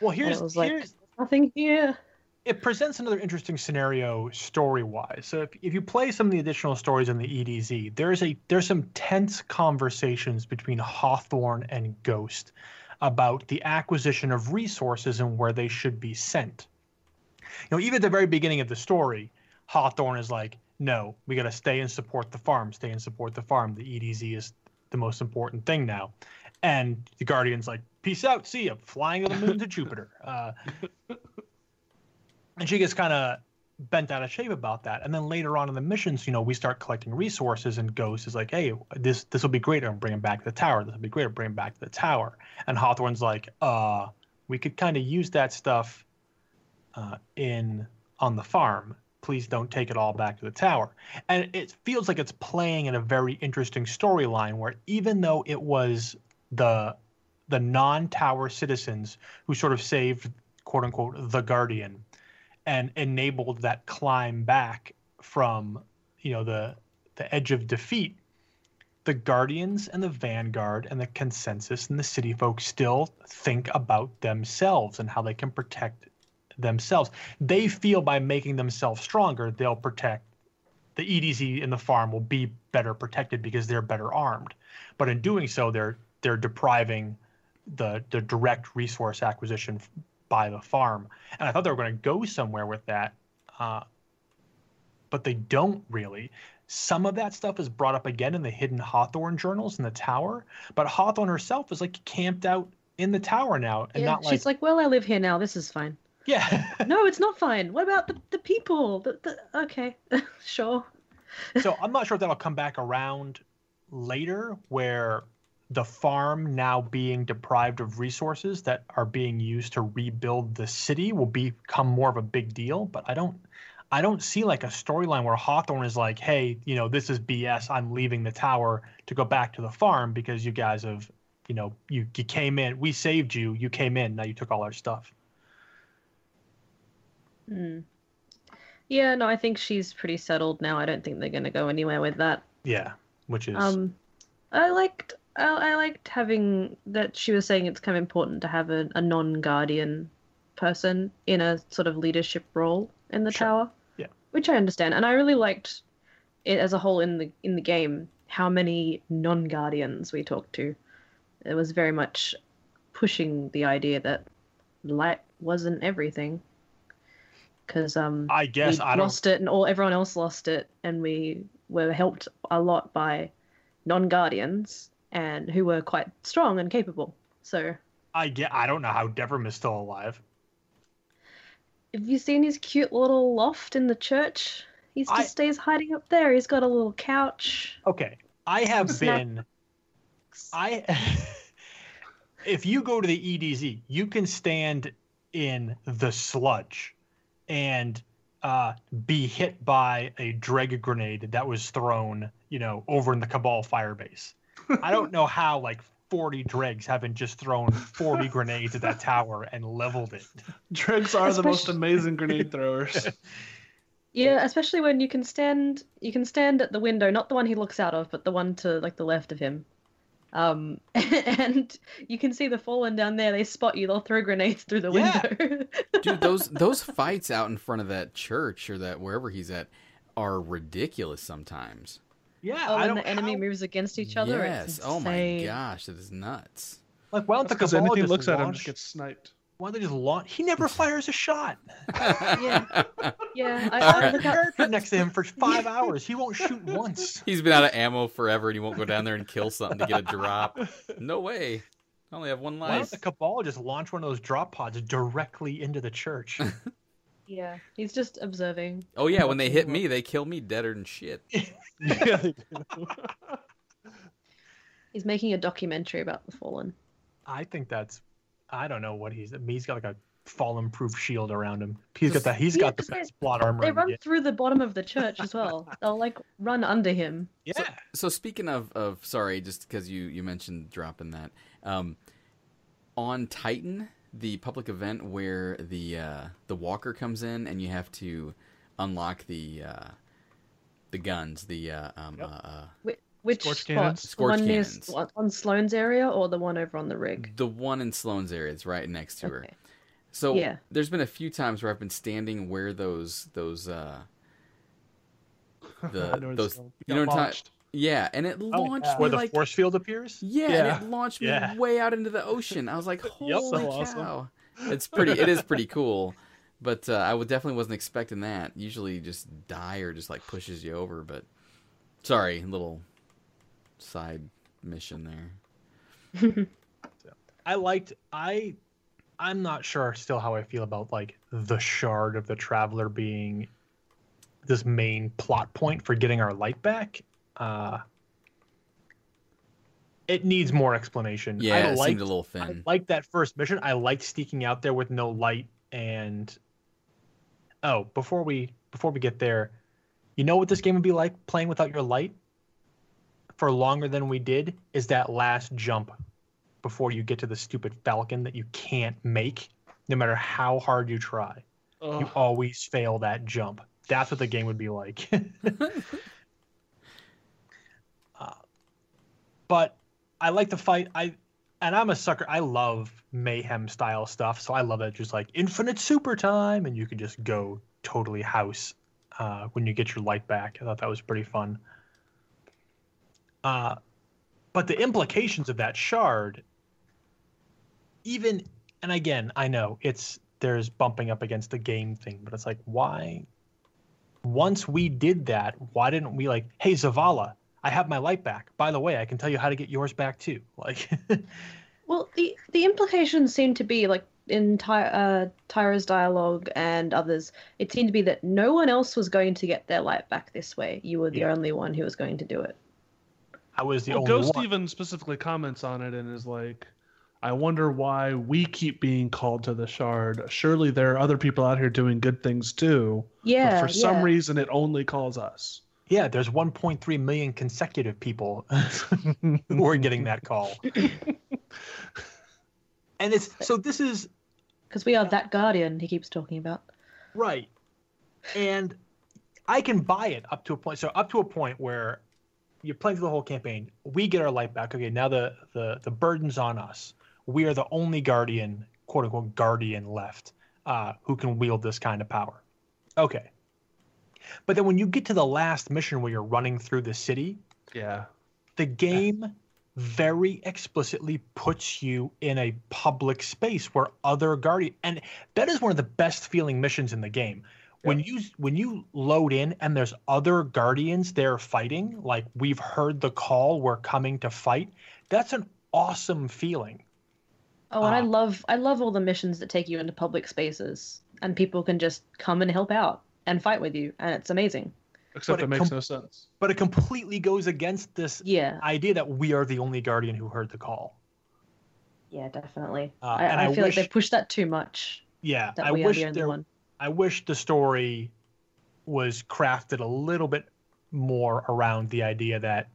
Well, here's was like, here's nothing here. it presents another interesting scenario story wise. So if, if you play some of the additional stories in the EDZ, there's a there's some tense conversations between Hawthorne and Ghost about the acquisition of resources and where they should be sent. You know, even at the very beginning of the story, Hawthorne is like, no, we gotta stay and support the farm, stay and support the farm. The EDZ is the most important thing now. And the Guardian's like, peace out, see ya, flying to the moon to Jupiter. Uh, and she gets kind of bent out of shape about that. And then later on in the missions, you know, we start collecting resources, and Ghost is like, "Hey, this this will be great. I'm bringing back the tower. This will be great. I'm bringing back the tower." And Hawthorne's like, "Uh, we could kind of use that stuff uh, in on the farm. Please don't take it all back to the tower." And it feels like it's playing in a very interesting storyline where even though it was the the non-tower citizens who sort of saved quote unquote the guardian and enabled that climb back from you know the the edge of defeat the guardians and the vanguard and the consensus and the city folk still think about themselves and how they can protect themselves. They feel by making themselves stronger they'll protect the edz and the farm will be better protected because they're better armed. But in doing so they're they're depriving the the direct resource acquisition by the farm and I thought they were going to go somewhere with that, uh, but they don't really. Some of that stuff is brought up again in the hidden Hawthorne journals in the tower, but Hawthorne herself is like camped out in the tower now, and yeah, not like, she's like, well, I live here now. This is fine. yeah. (laughs) (laughs) No, it's not fine. What about the, the people? The, the, okay, (laughs) sure. so I'm not sure if that'll come back around later, where the farm now being deprived of resources that are being used to rebuild the city will become more of a big deal. But I don't, I don't see like a storyline where Hawthorne is like, hey, you know, this is BS. I'm leaving the tower to go back to the farm because you guys have, you know, you you came in, we saved you, you came in, now you took all our stuff. Hmm. Yeah, no, I think she's pretty settled now. I don't think they're going to go anywhere with that. Yeah, which is Um, I liked I, I liked having that she was saying it's kind of important to have a, a non-guardian person in a sort of leadership role in the Sure. tower. Yeah. Which I understand, and I really liked it as a whole in the in the game. How many non-guardians we talked to. It was very much pushing the idea that light wasn't everything. Because um, I guess we I lost it and all everyone else lost it and we were helped a lot by non-guardians and who were quite strong and capable so I get I don't know how Devrim is still alive. have you seen his cute little loft in the church he just I- stays hiding up there he's got a little couch Okay, I have been. I. (laughs) if you go to the EDZ, you can stand in the sludge, and uh, be hit by a dreg grenade that was thrown, you know, over in the Cabal firebase. I don't know how like 40 dregs haven't just thrown 40 (laughs) grenades at that tower and leveled it. Dregs are the most amazing grenade throwers. (laughs) yeah especially when you can stand you can stand at the window not the one he looks out of but the one to like the left of him um (laughs) and you can see the fallen down there they spot you they'll throw grenades through the Yeah. window Dude, those those fights out in front of that church or that wherever he's at are ridiculous sometimes. Yeah, oh I when the enemy how- moves against each other Yes. Oh my insane. gosh, that is nuts. like why don't the Because Cabal anything just looks at him launch- just gets sniped. Why don't they just launch? He never (laughs) fires a shot. (laughs) Yeah. Yeah, I, All I right. look out. character next to him for five (laughs) hours. He won't shoot once. He's been out of ammo forever and he won't go down there and kill something to get a drop. No way. I only have one life. Why don't the Cabal just launch one of those drop pods directly into the church? Yeah, he's just observing. Oh yeah, when they hit me, they kill me deader than shit. yeah, they do. He's making a documentary about the fallen. I think that's. I don't know what he's. He's got like a fallen-proof shield around him. He's got that. He's Yeah, got the they- best plot armor. They run game. through the bottom of the church as well. (laughs) They'll like run under him. Yeah. So speaking of of sorry, just because you you mentioned dropping that, um, on Titan, the public event where the uh, the Walker comes in and you have to unlock the uh, the guns, the uh, um, Yep. uh, uh, Which Scorch spot? cannons? The Scorch one near cannons. S- on Sloane's area or the one over on the rig? The one in Sloane's area is right next to her. Okay. So Yeah. there's been a few times where I've been standing where those those uh (laughs) the I know where this those is going. you know what I'm Got talking launched. Yeah, and it launched Oh, Where me the like force field appears? yeah, Yeah. and it launched me way out into the ocean. I was like, (laughs) holy so awesome. cow! (laughs) It's pretty. It is pretty cool. But uh, I definitely wasn't expecting that. Usually, just die or just like pushes you over. But sorry, little side mission there. (laughs) I liked I I'm not sure still how I feel about like the shard of the traveler being this main plot point for getting our light back. Uh it needs more explanation. Yeah, I it liked, seemed a little I thin. liked that first mission. I liked sneaking out there with no light and oh, before we before we get there, you know what this game would be like playing without your light for longer than we did is that last jump before you get to the stupid falcon that you can't make no matter how hard you try. You always fail that jump. That's what the game would be like. (laughs) (laughs) uh, but I like the fight. I and I'm a sucker. I love mayhem style stuff, so I love it. Just like infinite super time, and you can just go totally house uh, when you get your light back. I thought that was pretty fun. Uh, but the implications of that shard, even and again, I know it's there's bumping up against the game thing, but it's like why? Once we did that, why didn't we like, hey Zavala, I have my light back. By the way, I can tell you how to get yours back too. (laughs) Like, Well, the the implications seem to be like in Ty, uh, Tyra's dialogue and others. It seemed to be that no one else was going to get their light back this way. You were the Yeah. only one who was going to do it. I was the Well, only Ghost one. even specifically comments on it and is like, I wonder why we keep being called to the shard. Surely there are other people out here doing good things too. Yeah, but for some yeah. reason, it only calls us. Yeah, there's 1.3 million consecutive people (laughs) who are getting that call. (laughs) and it's so this is because we are that guardian he keeps talking about. Right. And I can buy it up to a point. So up to a point where you're playing through the whole campaign, we get our light back. Okay, now the the the burden's on us. We are the only guardian, quote unquote guardian left, uh, who can wield this kind of power. Okay. But then when you get to the last mission where you're running through the city, Yeah. the game very explicitly puts you in a public space where other guardian and that is one of the best feeling missions in the game when you when you load in and there's other guardians there fighting like we've heard the call we're coming to fight that's an awesome feeling Oh, and I Ah. love I love all the missions that take you into public spaces and people can just come and help out and fight with you, and it's amazing. Except But it it makes com- no sense. but it completely goes against this Yeah, idea that we are the only guardian who heard the call yeah, definitely. Uh, I, and I I feel like they pushed that too much. yeah That i we wish are the only there one. I wish the story was crafted a little bit more around the idea that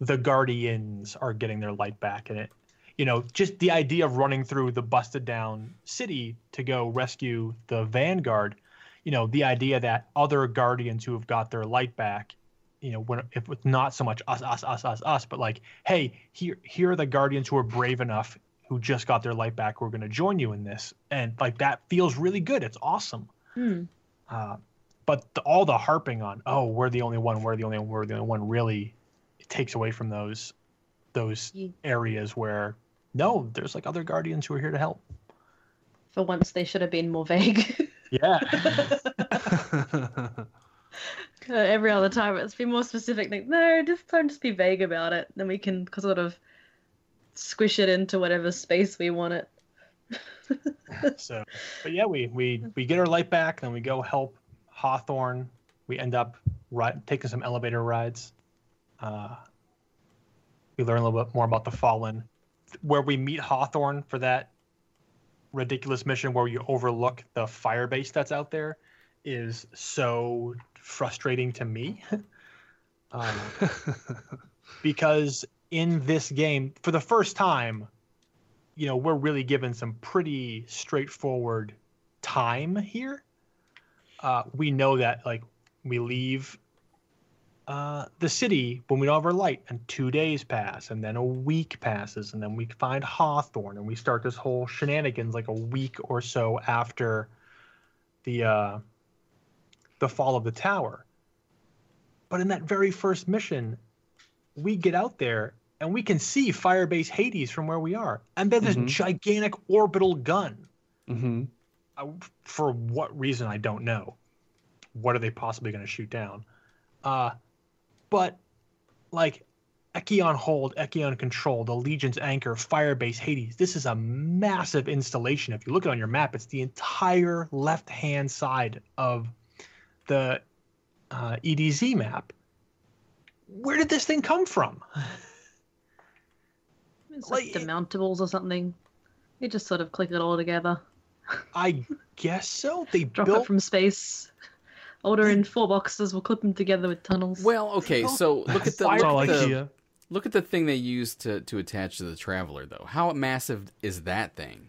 the guardians are getting their light back in it. You know, just the idea of running through the busted down city to go rescue the vanguard. You know, the idea that other guardians who have got their light back, you know, when if it's not so much us, us, us, us, us, but like, hey, here, here are the guardians who are brave enough who just got their light back. We're going to join you in this, and like that feels really good. It's awesome. Hmm. Uh, but the, all the harping on, oh, we're the only one, we're the only one, we're the only one, really it takes away from those those areas where no, there's like other guardians who are here to help. For once, they should have been more vague. (laughs) Yeah, (laughs) (laughs) Uh, Every other time, it's been more specific. Like, no, this time just be vague about it. Then we can sort of squish it into whatever space we want it. (laughs) so but yeah, we we we get our light back, then we go help Hawthorne. We end up ri- taking some elevator rides. Uh, we learn a little bit more about the Fallen, where we meet Hawthorne for that ridiculous mission where you overlook the fire base that's out there is so frustrating to me. (laughs) um, (laughs) because in this game, for the first time, you know, we're really given some pretty straightforward time here. Uh, we know that like we leave uh, the city when we don't have our light, and two days pass, and then a week passes, and then we find Hawthorne, and we start this whole shenanigans like a week or so after the uh, the fall of the tower. But in that very first mission, we get out there and we can see Firebase Hades from where we are, and there's this Mhm. gigantic orbital gun. Mm-hmm. Uh, for what reason I don't know. What are they possibly going to shoot down? Uh, but like Echion Hold, Echion Control, the Legion's Anchor, Firebase Hades. This is a massive installation. If you look at it on your map, it's the entire left-hand side of the uh, EDZ map. Where did this thing come from? (laughs) It's like, Like, demountables or something. You just sort of click it all together, I guess so. They (laughs) drop built it from space, order in four boxes, we'll clip them together with tunnels. Well, okay, so look at the Fire- all look at the, look at the thing they used to to attach to the traveler, though. How massive is that thing?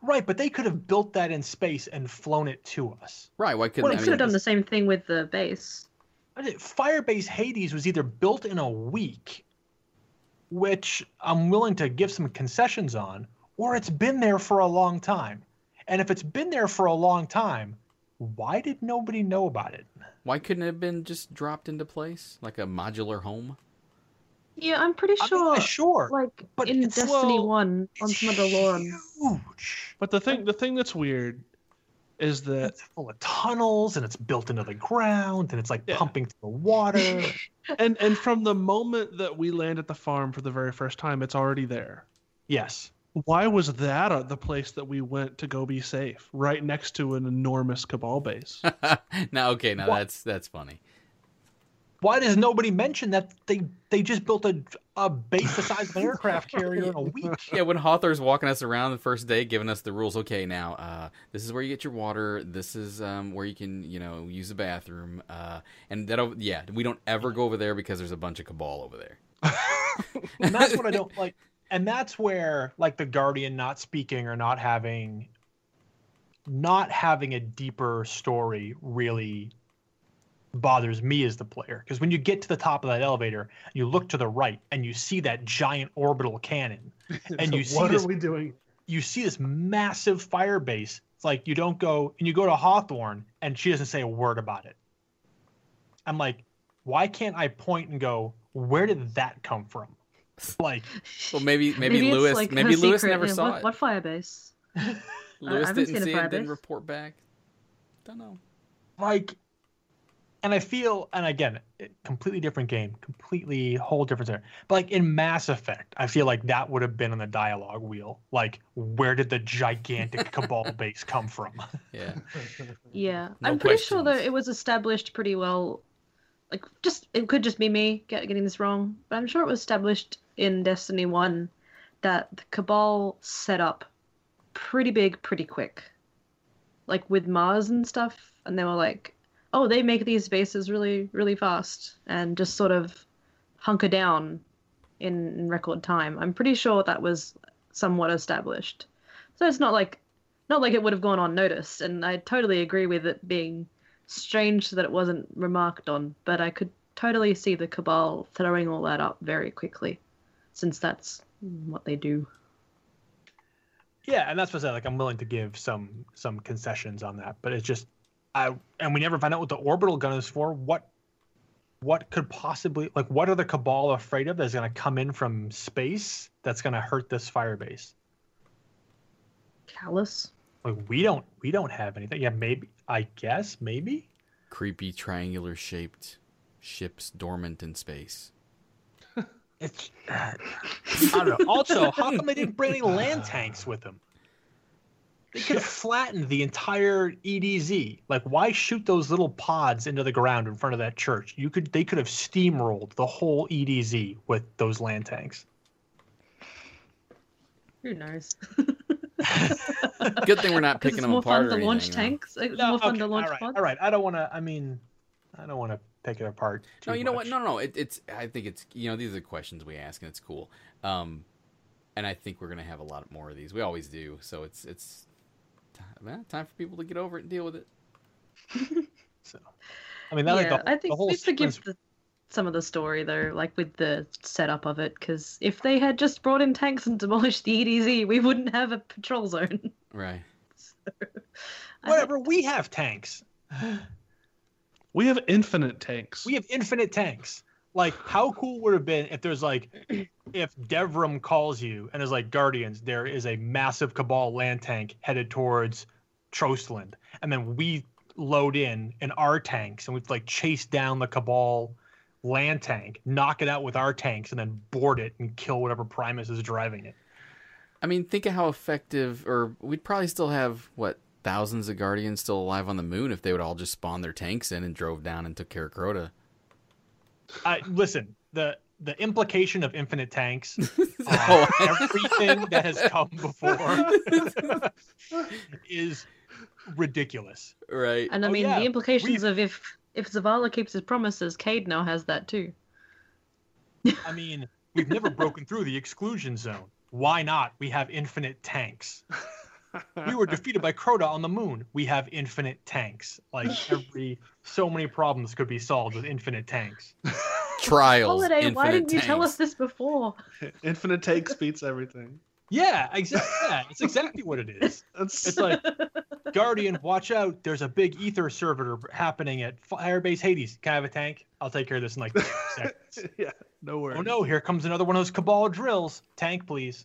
right, but they could have built that in space and flown it to us. Right? Why couldn't well, I you mean, could have done the same thing with the base. I did- Firebase Hades was either built in a week, which I'm willing to give some concessions on, or it's been there for a long time. And if it's been there for a long time, why did nobody know about it? Why couldn't it have been just dropped into place like a modular home? Yeah, I'm pretty I mean, sure. sure. Like but in Destiny well, One on some of the lore. huge. But the thing, the thing that's weird is that It's full of tunnels and it's built into the ground and it's like Yeah. pumping through the water. (laughs) and and from the moment that we land at the farm for the very first time, it's already there. yes. Why was that uh, the place that we went to go be safe, right next to an enormous cabal base? (laughs) now, okay, now What? that's that's funny. Why does nobody mention that they they just built a, a base the size of an aircraft (laughs) carrier in a week? Yeah, when Hawthorne's walking us around the first day, giving us the rules. Okay, now uh, this is where you get your water. This is um, where you can, you know, use the bathroom. Uh, and that, yeah, we don't ever go over there because there's a bunch of cabal over there. (laughs) and that's what I don't like. And that's where like the Guardian not speaking or not having not having a deeper story really bothers me as the player. Because when you get to the top of that elevator you look to the right and you see that giant orbital cannon. (laughs) And you see what this- are we doing? you see this massive fire base it's like you don't go and you go to hawthorne and she doesn't say a word about it. I'm like why can't i point and go where did that come from (laughs) like Well, (laughs) maybe maybe, it's Louis like maybe her Louis secret- never yeah, saw what, it. What firebase? (laughs) Louis haven't didn't seen a see it, didn't report back. Don't know. like and i feel and again eh, completely different game completely whole different there but like in mass effect i feel like that would have been on the dialogue wheel like where did the gigantic cabal base come from Yeah. Yeah, No I'm pretty sure though it was established pretty well. Like, just it could just be me get, getting this wrong, but I'm sure it was established in Destiny One that the Cabal set up pretty big, pretty quick, like with Mars and stuff, and they were like, "Oh, they make these bases really, really fast," and just sort of hunker down in, in record time. I'm pretty sure that was somewhat established. So it's not like not like it would have gone unnoticed, and I totally agree with it being strange that it wasn't remarked on, but I could totally see the Cabal throwing all that up very quickly, since that's what they do. yeah and that's what i said like i'm willing to give some some concessions on that but it's just i and we never find out what the orbital gun is for what what could possibly like what are the cabal afraid of that's going to come in from space that's going to hurt this fire base Callous. Like we don't we don't have anything. Yeah maybe i guess maybe. Creepy triangular shaped ships dormant in space. (laughs) it's uh, i don't know. Also how come they didn't bring any (laughs) land tanks with them? They could have flattened the entire edz like why shoot those little pods into the ground in front of that church? You could they could have steamrolled the whole edz with those land tanks. Who knows? (laughs) (laughs) Good thing we're not picking it's them more apart. fun to launch anything, though. tanks. It's No, more fun okay, to launch all right, pods. all right i don't want to i mean i don't want to pick it apart No, too you know what? No, no, no. It, it's. I think it's. You know, these are the questions we ask, and it's cool. Um, and I think we're gonna have a lot more of these. We always do. So it's it's. Well, time for people to get over it and deal with it. (laughs) so I mean, that like yeah, the, I think the whole we forgive sequence- the, some of the story though, like with the setup of it, because if they had just brought in tanks and (laughs) demolished the EDZ, we wouldn't have a patrol zone. (laughs) Right. I whatever. We have tanks. (sighs) We have infinite tanks. We have infinite tanks. Like, how cool would it have been if there's like, (clears throat) if Devrim calls you and is like, Guardians, there is a massive Cabal land tank headed towards Trostland, and then we load in in our tanks and we've like chase down the Cabal land tank, knock it out with our tanks, and then board it and kill whatever Primus is driving it. I mean, think of how effective, or we'd probably still have what thousands of guardians still alive on the moon if they would all just spawn their tanks in and drove down and took care of Crota. I listen. The the implication of infinite tanks (laughs) Oh, on everything that has come before (laughs) is ridiculous. right. And I Oh, mean, yeah, the implications we've- of if if Zavala keeps his promises, Cade now has that too. I mean, we've never broken through the exclusion zone. Why not? We have infinite tanks. We were defeated by Crota on the moon. We have infinite tanks. Like every so many problems could be solved with infinite tanks. Trials. Holiday, why didn't you tell us this before? (laughs) infinite tanks beats everything. Yeah, exactly. (laughs) Yeah, it's exactly what it is. It's like (laughs) Guardian, watch out! There's a big ether servitor happening at Firebase Hades. Can I have a tank? I'll take care of this in like 30 (laughs) seconds. yeah, no worries. Oh no! Here comes another one of those Cabal drills. Tank, please.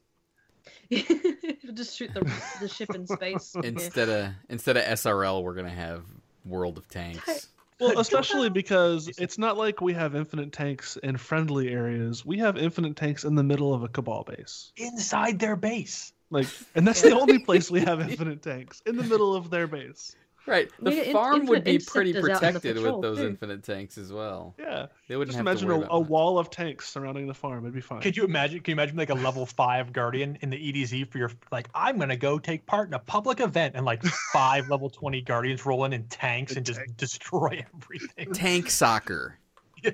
Just shoot the the ship in space. Yeah. Instead of instead of SRL, we're gonna have World of Tanks. Well, (laughs) especially because it's not like we have infinite tanks in friendly areas. We have infinite tanks in the middle of a cabal base. Inside their base. Like, and that's the (laughs) only place we have infinite tanks in the middle of their base. Right. The We get in- farm would be pretty interceptors out in the protected with those too. infinite tanks as well. Yeah, They wouldn't just have imagine to a, worry a about much. wall of tanks surrounding the farm. It'd be fine. Could you imagine? Can you imagine like a level five Guardian in the EDZ for your like? I'm gonna go take part in a public event, and like (laughs) five level twenty Guardians roll in in tanks and just destroy everything. (laughs) Tank soccer. (laughs)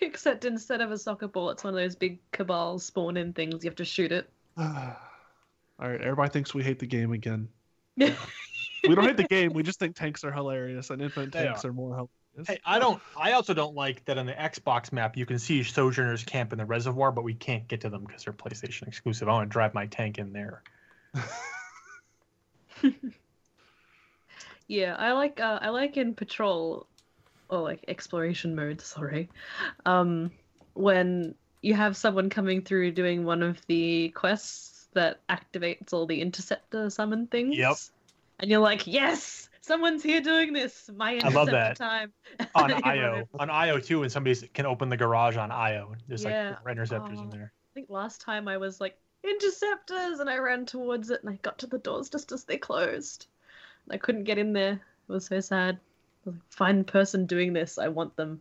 Except instead of a soccer ball, it's one of those big cabal spawn in things. You have to shoot it. (sighs) All right, everybody thinks we hate the game again. (laughs) We don't hate the game. We just think tanks are hilarious, and infinite They tanks are. more hilarious. Hey, I don't. I also don't like that on the Xbox map you can see Sojourners camp in the reservoir, but we can't get to them because they're PlayStation exclusive. I want to drive my tank in there. (laughs) Yeah, I like uh, I like in patrol or like exploration mode, sorry. Um when you have someone coming through doing one of the quests that activates all the interceptor summon things. Yep. And you're like, "Yes, someone's here doing this. My interceptor I love that. time." (laughs) On (laughs) IO, on IO too, and somebody can open the garage on IO. There's Yeah. like interceptors in Oh. there. I think last time I was like, "Interceptors," and I ran towards it and I got to the doors just as they closed. And I couldn't get in there. It was so sad. I was like, Find person doing this. I want them.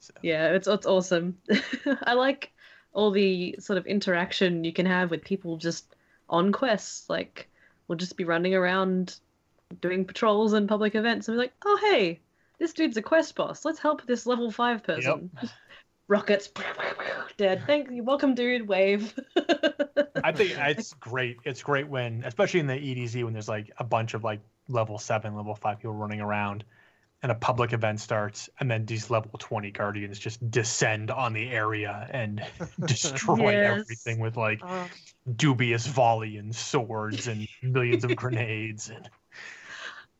So- Yeah, it's it's awesome. (laughs) I like all the sort of interaction you can have with people just on quests. Like we'll just be running around doing patrols and public events and be like, "Oh hey, this dude's a quest boss. Let's help this level 5 person." (laughs) Rockets dead. Thank you. Welcome dude. Wave. (laughs) I think it's great. It's great when, especially in the EDZ, when there's like a bunch of like level seven, level five people running around, and a public event starts, and then these level twenty guardians just descend on the area and (laughs) destroy Yes. everything with like Uh, dubious volley and swords and millions of (laughs) grenades and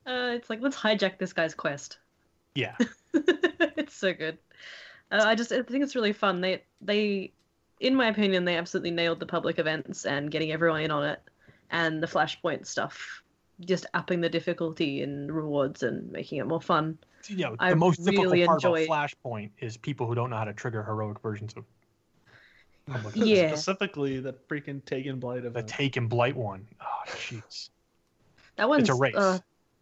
uh, it's like let's hijack this guy's quest. yeah. (laughs) it's so good. Uh, I just I think it's really fun. They they, in my opinion, they absolutely nailed the public events and getting everyone in on it, and the flashpoint stuff, just upping the difficulty and rewards and making it more fun. You know, I the most difficult really part enjoy- about Flashpoint is people who don't know how to trigger heroic versions of public Yeah. Specifically, the freaking Taken Blight of the Taken Blight one. Oh, jeez. That one's It's a race. Uh,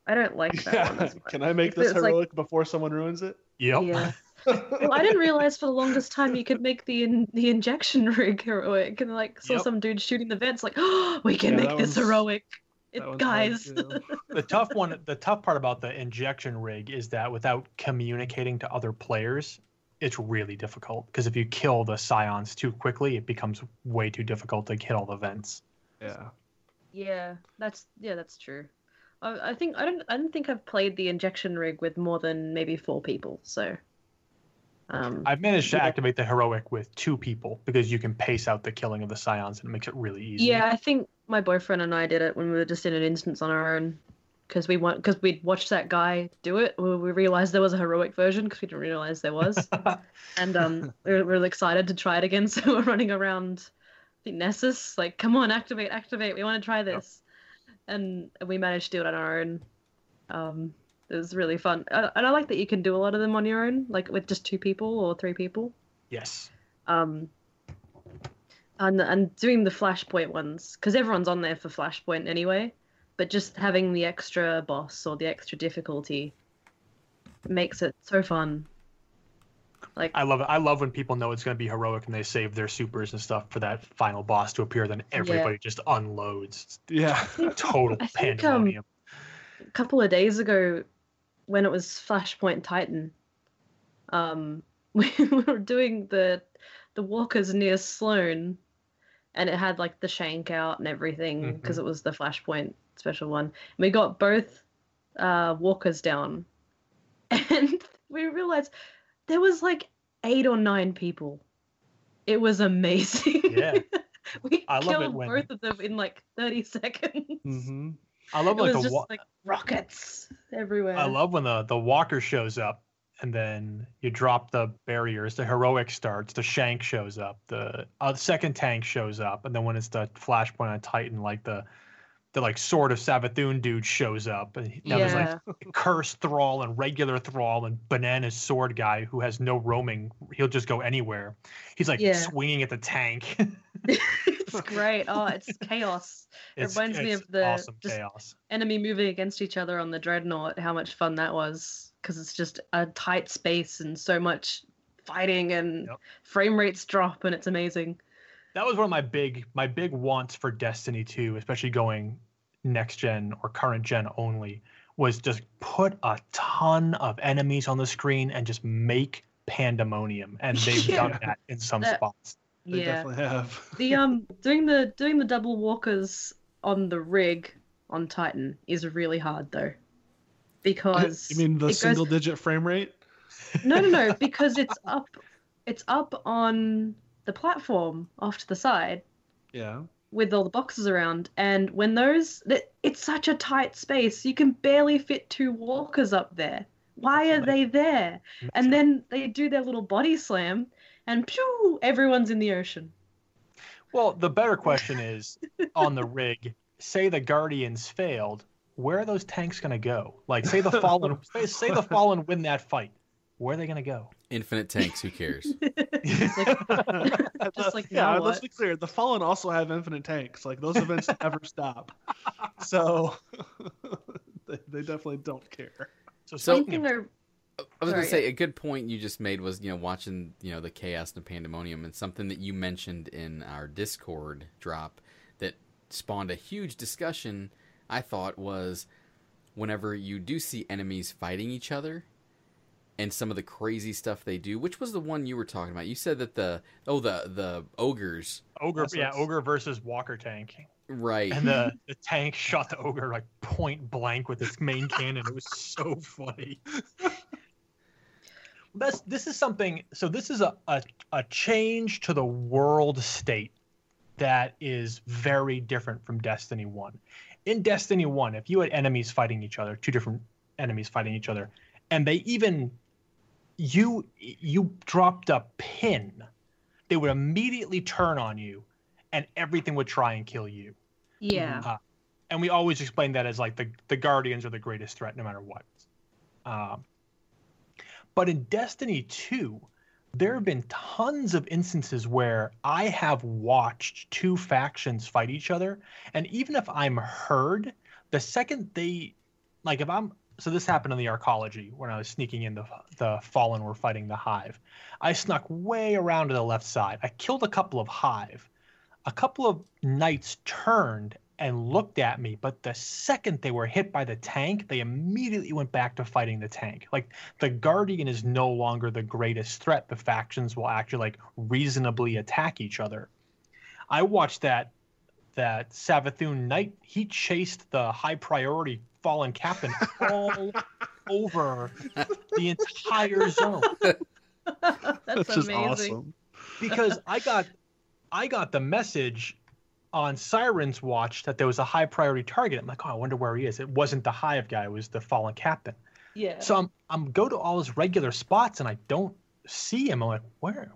I don't like that one. As (laughs) much. Can I make Because this it's like- heroic before someone ruins it? Yep. Yeah. (laughs) Well, I didn't realize for the longest time you could make the in, the injection (laughs) rig heroic, and like saw Yep. some dude shooting the vents, like, oh, (gasps) we can Yeah, make this one's- heroic, it, That one's hard guys. (laughs) the tough one the tough part about the injection rig is that without communicating to other players it's really difficult because if you kill the scions too quickly it becomes way too difficult to hit all the vents yeah. Yeah, that's yeah, that's true. I, I think I don't I don't think I've played the injection rig with more than maybe four people. So, um, I've managed to activate the heroic with two people because you can pace out the killing of the scions and it makes it really easy. yeah, I think my boyfriend and I did it when we were just in an instance on our own because we want because we'd watched that guy do it. We, we realized there was a heroic version because we didn't realize there was, (laughs) and um, we were really excited to try it again. (laughs) So we're running around. I think Nessus like, come on, activate, activate. We want to try this, and we managed to do it on our own. Um, it was really fun, uh, and I like that you can do a lot of them on your own, like with just two people or three people. yes. Um, and and doing the flashpoint ones because everyone's on there for flashpoint anyway, but just having the extra boss or the extra difficulty makes it so fun. Like I love it. I love when people know it's going to be heroic and they save their supers and stuff for that final boss to appear. Then everybody just unloads. Yeah. Total (laughs) I think, um, pandemonium. a couple of days ago when it was Flashpoint Titan, um, (laughs) we were doing the the walkers near Sloane, and it had like the shank out and everything because it was the Flashpoint special one. And we got both uh, walkers down, (laughs) and we realized there was like eight or nine people. It was amazing. Yeah. (laughs) we I love it killed both of them in like thirty seconds. hmm I love like the wa- like rockets everywhere. I love when the the walker shows up and then you drop the barriers. The heroic starts. The shank shows up. The uh, second tank shows up, and then when it's the flashpoint on Titan, like the the like sword of Savathun dude shows up, and now there's like cursed thrall and regular thrall and bananas sword guy who has no roaming. He'll just go anywhere. He's like Yeah. swinging at the tank. (laughs) (laughs) (laughs) it's great. Oh, it's chaos. It reminds me of the awesome chaos. enemy moving against each other on the dreadnought. How much fun that was because it's just a tight space and so much fighting and Yep. frame rates drop and it's amazing. that was one of my big my big wants for Destiny 2, especially going next gen or current gen only, was just put a ton of enemies on the screen and just make pandemonium. And they've (laughs) done that in some That- spots. They yeah. definitely have. The um doing the doing the double walkers on the rig on Titan is really hard though. Because You mean the it goes- single digit frame rate? No, no, no, (laughs) because it's up it's up on the platform off to the side Yeah. with all the boxes around and when those that it's such a tight space you can barely fit two walkers up there why are they there and then they do their little body slam and pew everyone's in the ocean Well, the better question (laughs) is on the rig, say the Guardians failed, where are those tanks going to go? Like, say the Fallen, (laughs) say, say the Fallen win that fight, where are they going to go? Infinite tanks. Who cares? (laughs) It's like, Just like, yeah, now let's what? be clear. The Fallen also have infinite tanks. Like those events never stop. So they, they definitely don't care. So, So- one speaking thing of- I, I was gonna Sorry, say a good point you just made was you know watching you know the chaos and the pandemonium and something that you mentioned in our Discord drop that spawned a huge discussion. I thought was whenever you do see enemies fighting each other and some of the crazy stuff they do. Which was the one you were talking about? You said that the oh the the ogres ogre, That's yeah, ogre versus walker tank. right and the, the tank shot the ogre like point blank with its main cannon. It was so funny. That's this is something. So this is a, a a change to the world state that is very different from Destiny One. In Destiny One, if you had enemies fighting each other, two different enemies fighting each other, and they even you you dropped a pin, they would immediately turn on you, and everything would try and kill you yeah and we always explain that as like the the guardians are the greatest threat no matter what um, but in destiny 2 there have been tons of instances where i have watched two factions fight each other. And even if i'm heard the second they like if i'm so this happened in the arcology when i was sneaking in the the fallen were fighting the hive. I snuck way around to the left side. I killed a couple of hive. A couple of knights turned and looked at me, but the second they were hit by the tank, they immediately went back to fighting the tank. Like the Guardian is no longer the greatest threat. The factions will actually like reasonably attack each other. I watched that that Savathun knight, he chased the high priority fallen captain all (laughs) over the entire zone (laughs) That's That's just amazing. awesome. because I got I got the message on Siren's Watch that there was a high priority target. I'm like, oh, I wonder where he is. It wasn't the hive guy; it was the fallen captain. Yeah. So I'm I'm go to all his regular spots and I don't see him. I'm like, where,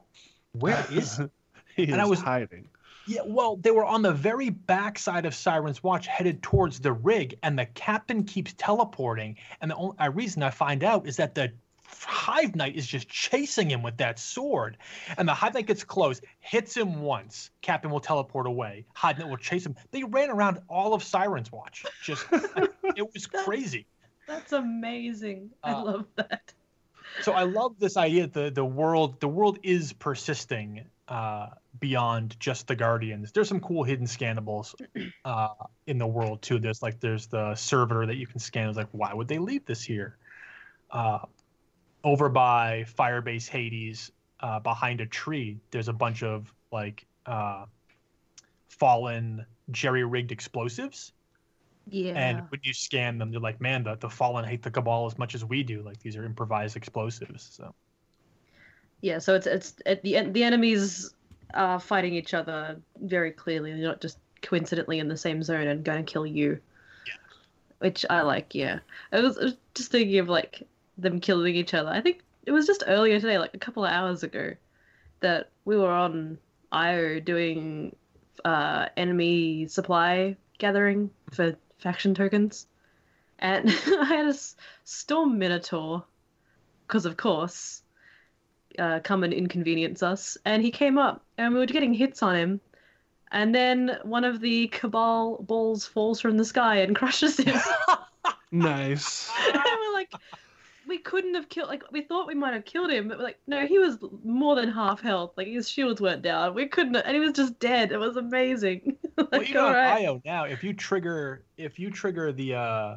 where is? he? (laughs) He And is I was- hiding. Yeah, well, they were on the very back side of Siren's Watch, headed towards the rig, and the captain keeps teleporting. And the only reason I find out is that the Hive Knight is just chasing him with that sword. And the Hive Knight gets close, hits him once. Captain will teleport away. Hive Knight will chase him. They ran around all of Siren's Watch. Just, (laughs) it was crazy. That's amazing. I Uh, love that. so I love this idea that the the world the world is persisting uh, beyond just the Guardians. There's some cool hidden scannables (clears throat) uh, in the world too. There's like there's the servitor that you can scan. It's like why would they leave this here? Uh, over by Firebase Hades, uh, behind a tree, there's a bunch of like uh, fallen jerry rigged explosives. Yeah. And when you scan them, they're like, man, the, the Fallen hate the Cabal as much as we do. Like these are improvised explosives. So yeah. So it's it's it, the the enemies are fighting each other very clearly. They're not just coincidentally in the same zone and going to kill you. Yeah. Which I like. Yeah. I was, I was just thinking of like them killing each other. I think it was just earlier today, like a couple of hours ago, that we were on IO doing uh, enemy supply gathering for faction tokens, and (laughs) I had a s- storm minotaur, because of course, uh, come and inconvenience us, and he came up, and we were getting hits on him, and then one of the cabal balls falls from the sky and (laughs) crushes him. (laughs) Nice. and we're like, we couldn't have killed. Like we thought we might have killed him, but we're like, no, he was more than half health. Like his shields weren't down. We couldn't, and he was just dead. It was amazing. (laughs) like, well, even all on right. IO now, if you trigger if you trigger the uh,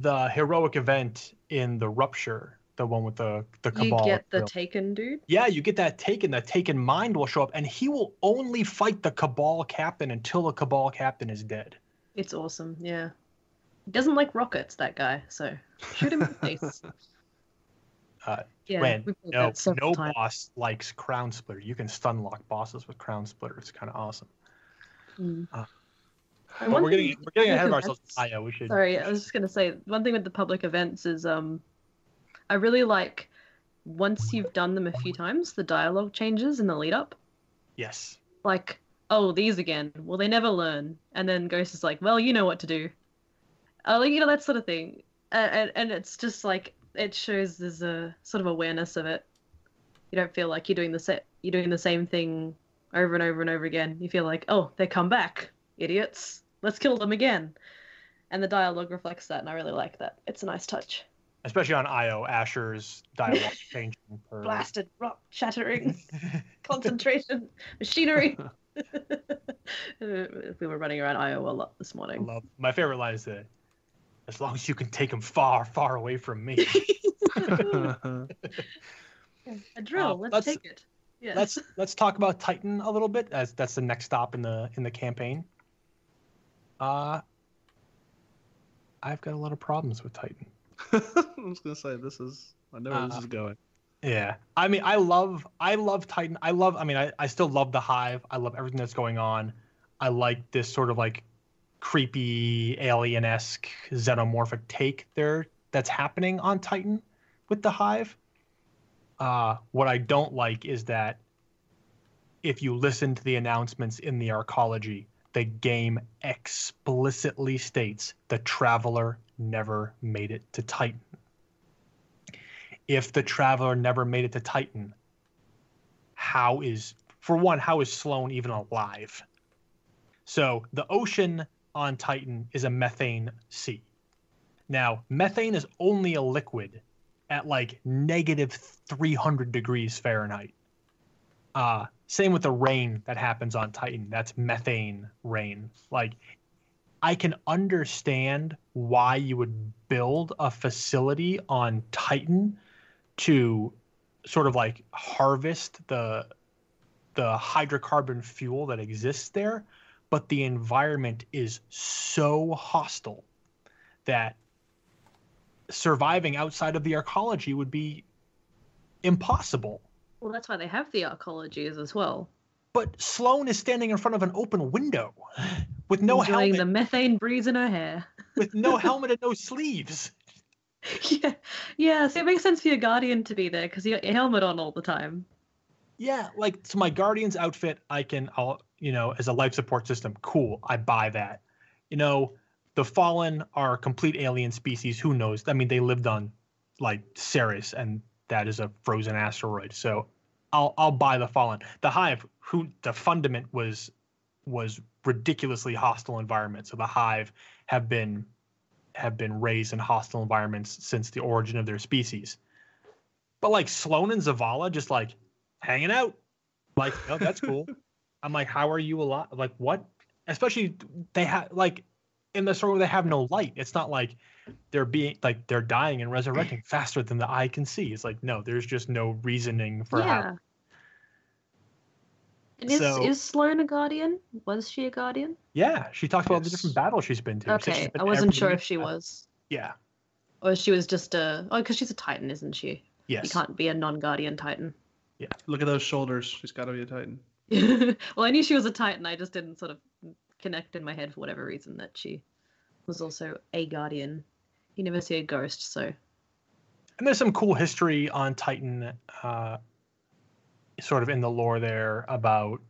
the heroic event in the rupture, the one with the the you get the drill, taken dude. yeah, you get that taken. That taken mind will show up, and he will only fight the Cabal captain until the Cabal captain is dead. It's awesome. Yeah. He doesn't like rockets, that guy. So shoot him in the face. Uh, Yeah. when no no times. boss likes Crown Splitter, you can stun lock bosses with Crown Splitter. It's kind of awesome. Mm. Uh, But we're getting we're getting ahead of ourselves. events- IO, we should. Sorry, I was just gonna say one thing with the public events is um, I really like once you've done them a few times, the dialogue changes in the lead up. Yes. Like, oh, these again. Well, they never learn. And then Ghost is like, well, you know what to do. Uh, like you know that sort of thing. And, and and it's just like it shows there's a sort of awareness of it. You don't feel like you're doing the set. You're doing the same thing over and over and over again. You feel like, oh, they come back, idiots. Let's kill them again. And the dialogue reflects that, and I really like that. It's a nice touch. Especially on IO, Asher's dialogue (laughs) changing per Blasted, rock shattering, (laughs) concentration, machinery. (laughs) we were running around Io a lot this I morning. love my favorite line is that as long as you can take him far, far away from me. (laughs) (laughs) A drill. Uh, let's, let's- take it. Yeah. let's let's talk about Titan a little bit as that's the next stop in the in the campaign. Uh I've got a lot of problems with Titan. (laughs) I was gonna say this is. I know where this Uh, is going. Yeah. I mean, I love I love Titan. I love I mean, I, I still love the Hive. I love everything that's going on. I like this sort of like creepy alien-esque xenomorphic take there that's happening on Titan with the Hive. Uh what I don't like is that if you listen to the announcements in the arcology, the game explicitly states the traveler never made it to Titan if the traveler never made it to Titan, how is for one, how is Sloane even alive? So the ocean on Titan is a methane sea. Now, methane is only a liquid at like negative 300 degrees Fahrenheit. Uh, same with the rain that happens on Titan. That's methane rain. Like, I can understand why you would build a facility on Titan to sort of like harvest the the hydrocarbon fuel that exists there but the environment is so hostile that surviving outside of the arcology would be impossible. Well, that's why they have the arcologies as well. But Sloane is standing in front of an open window (laughs) with no enjoying helmet, the methane breeze in her hair. (laughs) with no (laughs) helmet and no sleeves. yeah, yeah. So it makes sense for your guardian to be there because you got your helmet on all the time. Yeah, like so my guardian's outfit, I can, I'll, you know, as a life support system, cool, I buy that. You know, the Fallen are complete alien species. Who knows? I mean, they lived on like Ceres, and that is a frozen asteroid. So I'll I'll buy the Fallen. The Hive, who the fundament was was ridiculously hostile environment. So the Hive have been have been raised in hostile environments since the origin of their species. But like Sloane and Zavala just like hanging out. Like, oh, that's cool. (laughs) I'm like, how are you alive? Like, what? Especially they have like in the story they have no light. It's not like they're being like they're dying and resurrecting (clears throat) faster than the eye can see. It's like no, there's just no reasoning for yeah. how. And is, So- is Sloane a guardian? Was she a guardian? Yeah, she talked about the different battles she's been to. She said she's Okay, been I wasn't sure if she battle. was, Yeah. or she was just a. Oh, because she's a Titan, isn't she? Yes. You Yes. can't be a non-guardian Titan. Yeah. Look at those shoulders. She's got to be a Titan. (laughs) well, I knew she was a Titan. I just didn't sort of connect in my head for whatever reason that she was also a guardian. You never see a ghost, so And there's some cool history on Titan, uh, sort of in the lore there about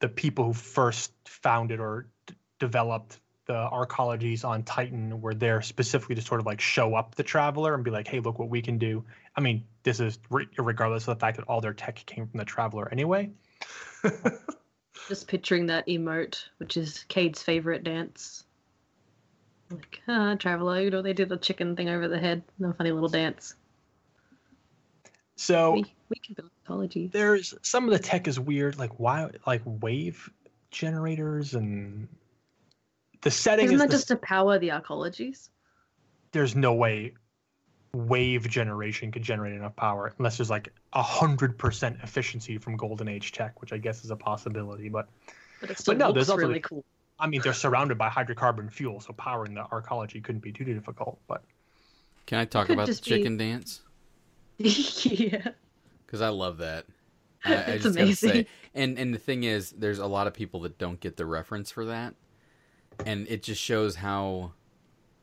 the people who first founded or d- developed the arcologies on Titan were there specifically to sort of like show up the traveler and be like, hey, look what we can do. I mean, this is re- regardless of the fact that all their tech came from the traveler anyway. (laughs) just picturing that emote, which is Cade's favorite dance. Like, ah, traveler, you know, they did the chicken thing over the head. No funny little dance. So We, we can build ecology. there's some of the tech is weird, like why, like wave generators and the setting Isn't is that the just to power the arcologies? there's no way wave generation could generate enough power unless there's like a hundred percent efficiency from golden age tech which i guess is a possibility but But it still no, there's also really cool. i mean they're surrounded by hydrocarbon fuel so powering the arcology couldn't be too difficult but Can I talk (laughs) about the just be- chicken dance? (laughs) yeah. Because I love that. (laughs) I, I It's just gotta say, amazing. and and the thing is, there's a lot of people that don't get the reference for that, and it just shows how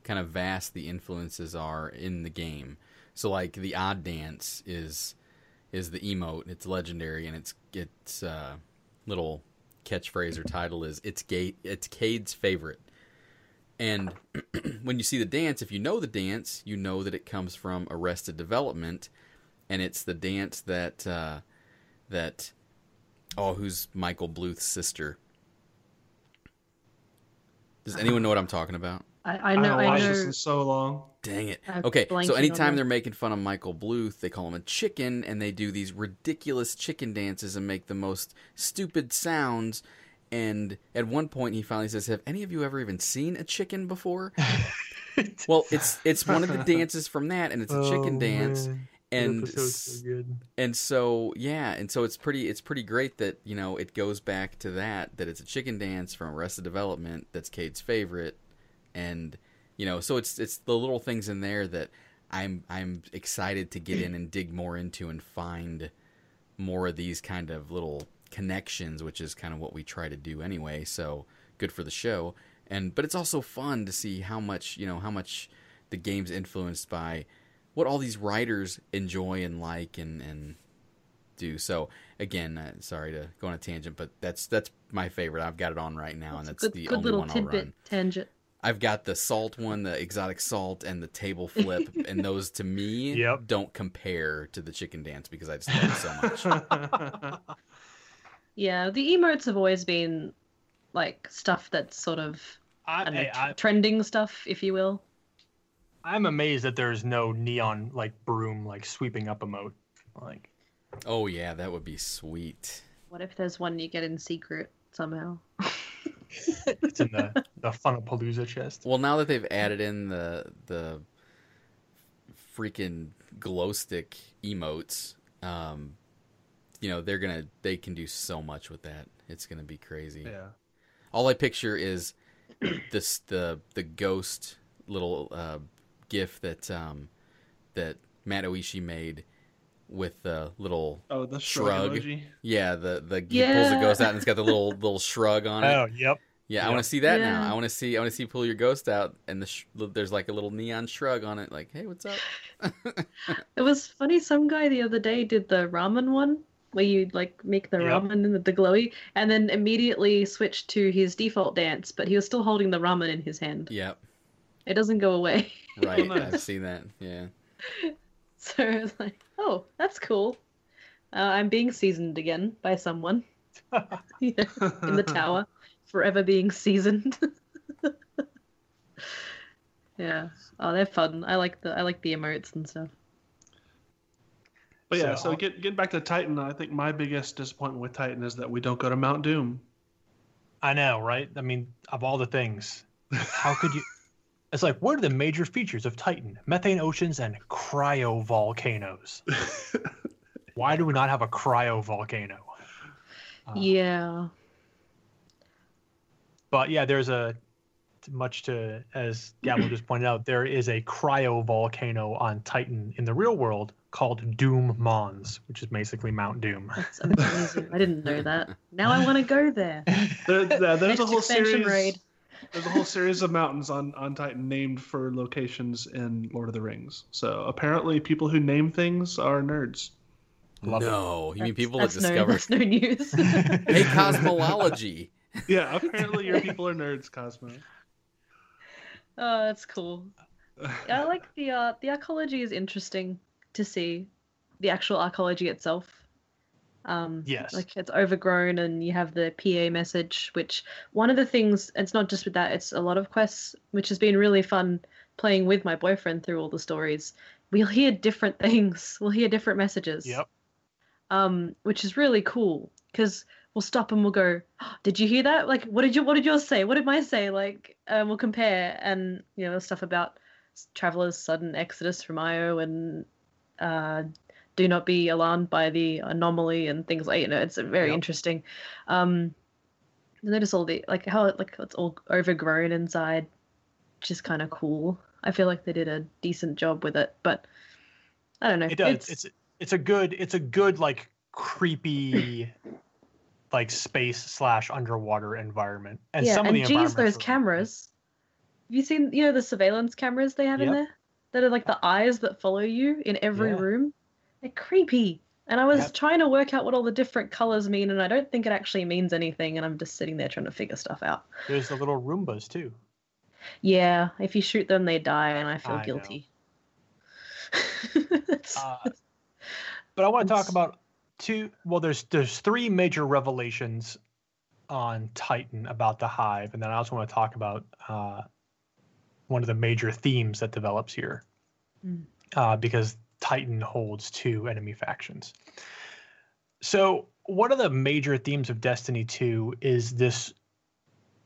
kind of vast the influences are in the game. So like the odd dance is is the emote. It's legendary, and it's it's uh, little catchphrase or title is it's gate it's Cade's favorite. And (clears throat) when you see the dance, if you know the dance, you know that it comes from Arrested Development, and it's the dance that uh, that oh, who's Michael Bluth's sister? Does anyone know what I'm talking about? I, I know. haven't I watched know. this in so long. Dang it. I'm Okay, so anytime they're making fun of Michael Bluth, they call him a chicken, and they do these ridiculous chicken dances and make the most stupid sounds. And at one point, he finally says, "Have any of you ever even seen a chicken before?" (laughs) well, it's it's one of the (laughs) dances from that, and it's a oh, chicken Oh, dance. man. And so and so yeah and so it's pretty it's pretty great that you know it goes back to that that it's a chicken dance from arrested development that's cade's favorite and you know so it's it's the little things in there that i'm i'm excited to get in and dig more into and find more of these kind of little connections which is kind of what we try to do anyway so good for the show and but it's also fun to see how much you know how much the game's influenced by what all these writers enjoy and like and and do. So again, uh, sorry to go on a tangent, but that's that's my favorite. I've got it on right now, and It's a that's good, the good only little one I'll run. tangent. I've got the salt one, the exotic salt, and the table flip, (laughs) and those to me Yep. don't compare to the chicken dance because I just love it so much. (laughs) (laughs) Yeah, the emotes have always been like stuff that's sort of I I, know, hey, I, trending stuff, if you will. I'm amazed that there's no neon like broom like sweeping up emote. Like oh yeah, that would be sweet. What if there's one you get in secret somehow? It's in the the Funnapalooza chest. Well, now that they've added in the the freaking glow stick emotes, um, you know they're gonna they can do so much with that. It's gonna be crazy. yeah. All I picture is (coughs) this the the ghost little uh, gif that um, that Matt Oishi made with the little Oh, the Shrug. shrug. emoji. yeah the the he pulls the Yeah. ghost out and it's got the little (laughs) little shrug on it. Oh, yep. Yeah, I want to see that now. I want to see. I want to see you pull your ghost out, and the sh- there's like a little neon shrug on it, like, "Hey, what's up?" (laughs) It was funny. Some guy the other day did the ramen one, where you like make the Yep. ramen and the, the glowy, and then immediately switched to his default dance, but he was still holding the ramen in his hand. yep, It doesn't go away. right. (laughs) I've seen that. Yeah, (laughs) So I was like, oh, that's cool. Uh, I'm being seasoned again by someone Yeah, (laughs) (laughs) in the tower, forever being seasoned. yeah. Oh, they're fun. I like the I like the emotes and stuff. But yeah, So- so get, getting back to Titan, I think my biggest disappointment with Titan is that we don't go to Mount Doom. I know, right? I mean, of all the things, how could you? It's like, what are the major features of Titan? Methane oceans and cryovolcanoes. (laughs) Why do we not have a cryovolcano? Uh, yeah. But yeah, there's a much to as Gabble just pointed out, there is a cryovolcano on Titan in the real world called Doom Mons, which is basically Mount Doom. That's amazing. I didn't know that. Now I want to go there. There, yeah, there's Next a whole expansion series. raid. There's a whole series of mountains on, on Titan named for locations in Lord of the Rings. So apparently, people who name things are nerds. Love it. no, you mean That's- people that discover? No, that's no news. (laughs) hey, cosmology. Yeah, apparently your people are nerds, Cosmo. (laughs) oh, that's cool. I like the uh, the arcology is interesting to see, the actual arcology itself. Um, Yes. like it's overgrown, and you have the PA message. Which one of the things, it's not just with that; it's a lot of quests, which has been really fun playing with my boyfriend through all the stories. We'll hear different (laughs) things. We'll hear different messages. Yep. um, which is really cool because we'll stop and we'll go, "Oh, "Did you hear that? Like, what did you what did yours say? What did mine say?" Like, um, we'll compare and you know stuff about travelers' sudden exodus from Io and uh, do not be alarmed by the anomaly and things like you know. It's very Yep. interesting. Um, notice all the like how it, like it's all overgrown inside, just kind of cool. I feel like they did a decent job with it, but I don't know. It does. It's it's a good it's a good like creepy (laughs) like space slash underwater environment. And yeah, some and of the geez, those cameras. Have you seen, you know, the surveillance cameras they have in there? That are like the eyes that follow you in every Yeah. room. They're creepy. And I was Yep. trying to work out what all the different colors mean, and I don't think it actually means anything, and I'm just sitting there trying to figure stuff out. There's the little Roombas too. Yeah, if you shoot them, they die, and I feel I guilty. (laughs) Uh, but I want to talk about two. Well, there's there's three major revelations on Titan about the Hive, and then I also want to talk about uh, one of the major themes that develops here, Mm. uh, because Titan holds two enemy factions. So one of the major themes of Destiny 2 is this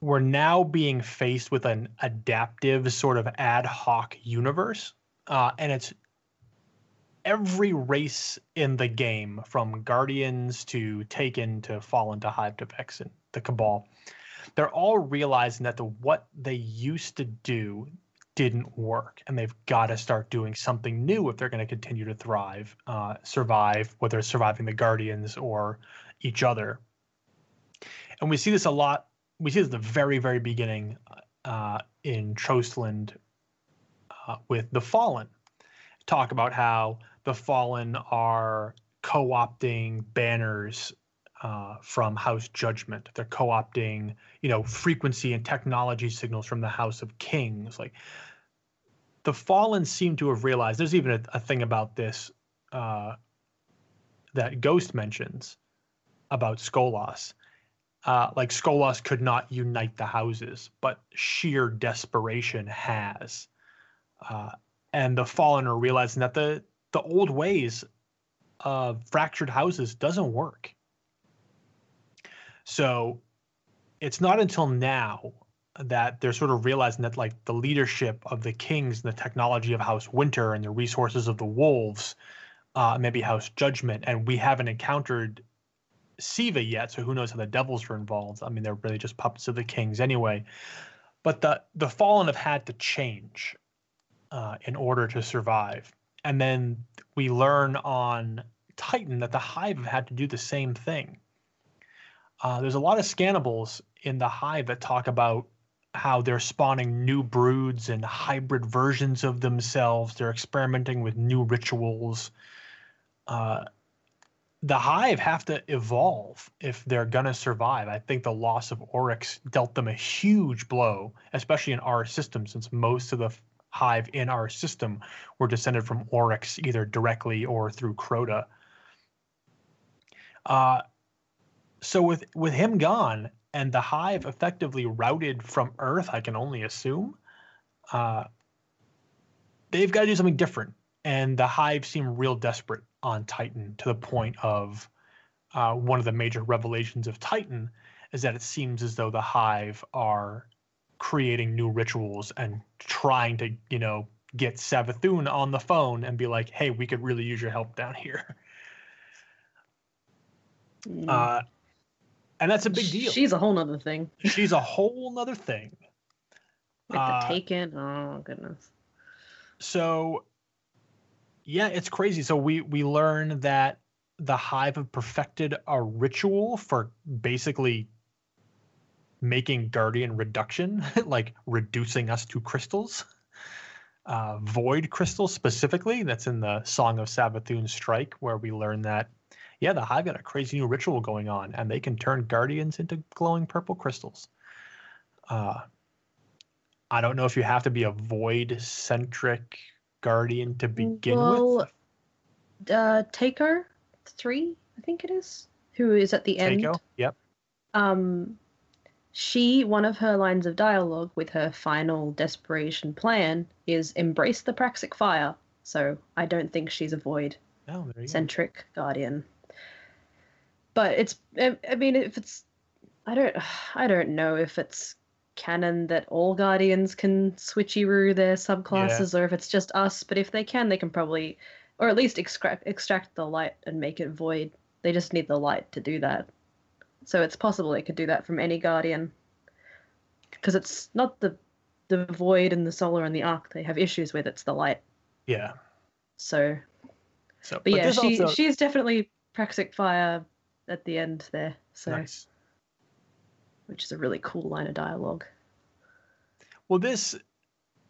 we're now being faced with an adaptive sort of ad hoc universe uh, and it's every race in the game from guardians to taken to fallen to hive to vexen the cabal they're all realizing that the what they used to do didn't work and they've got to start doing something new if they're going to continue to thrive uh, survive whether it's surviving the guardians or each other. And we see this a lot we see this at the very very beginning uh, in trostland uh, with the fallen. Talk about how the fallen are co-opting banners uh, from house judgment. They're co-opting you know frequency and technology signals from the house of kings. Like the fallen seem to have realized there's even a, a thing about this uh, that ghost mentions about skolas uh, like skolas could not unite the houses but sheer desperation has. Uh, and the fallen are realizing that the the old ways of fractured houses doesn't work so it's not until now that they're sort of realizing that like the leadership of the kings and the technology of house winter and the resources of the wolves uh, maybe house judgment and we haven't encountered siva yet so who knows how the devils are involved. I mean they're really just puppets of the kings anyway. But the the fallen have had to change uh, in order to survive. And then we learn on titan that the hive have had to do the same thing uh, there's a lot of scannables in the hive that talk about how they're spawning new broods and hybrid versions of themselves they're experimenting with new rituals uh, the hive have to evolve if they're going to survive. I think the loss of Oryx dealt them a huge blow, especially in our system, since most of the hive in our system were descended from Oryx either directly or through Crota. Uh, so with with him gone and the hive effectively routed from Earth, I can only assume, uh, they've got to do something different. And the hive seem real desperate on Titan to the point of uh, one of the major revelations of Titan is that it seems as though the Hive are creating new rituals and trying to, you know, get Savathun on the phone and be like, "Hey, we could really use your help down here." Mm. Uh, and that's a big deal. She's a whole nother thing. (laughs) She's a whole nother thing. Like Uh, the Taken. Oh goodness. so yeah it's crazy so we we learn that the hive have perfected a ritual for basically making guardian reduction (laughs) like reducing us to crystals uh, void crystals specifically that's in the song of savathun strike where we learn that yeah the hive got a crazy new ritual going on and they can turn guardians into glowing purple crystals uh, i don't know if you have to be a void centric guardian to begin well, with uh, Takeo three, I think it is, who is at the end. Takeo? yep Um, she one of her lines of dialogue with her final desperation plan is embrace the praxic fire. So I don't think she's a void oh there you go. centric guardian. But it's I mean if it's I don't (sighs) I don't know if it's canon that all guardians can switcheroo their subclasses or if it's just us, but if they can they can probably or at least extract extract the light and make it void. They just need the light to do that. So it's possible they could do that from any guardian. Because it's not the the void and the solar and the arc they have issues with, it's the light. yeah So so but, yeah, this she also- she's definitely Praxic Fire at the end there. So nice which is a really cool line of dialogue. Well, this,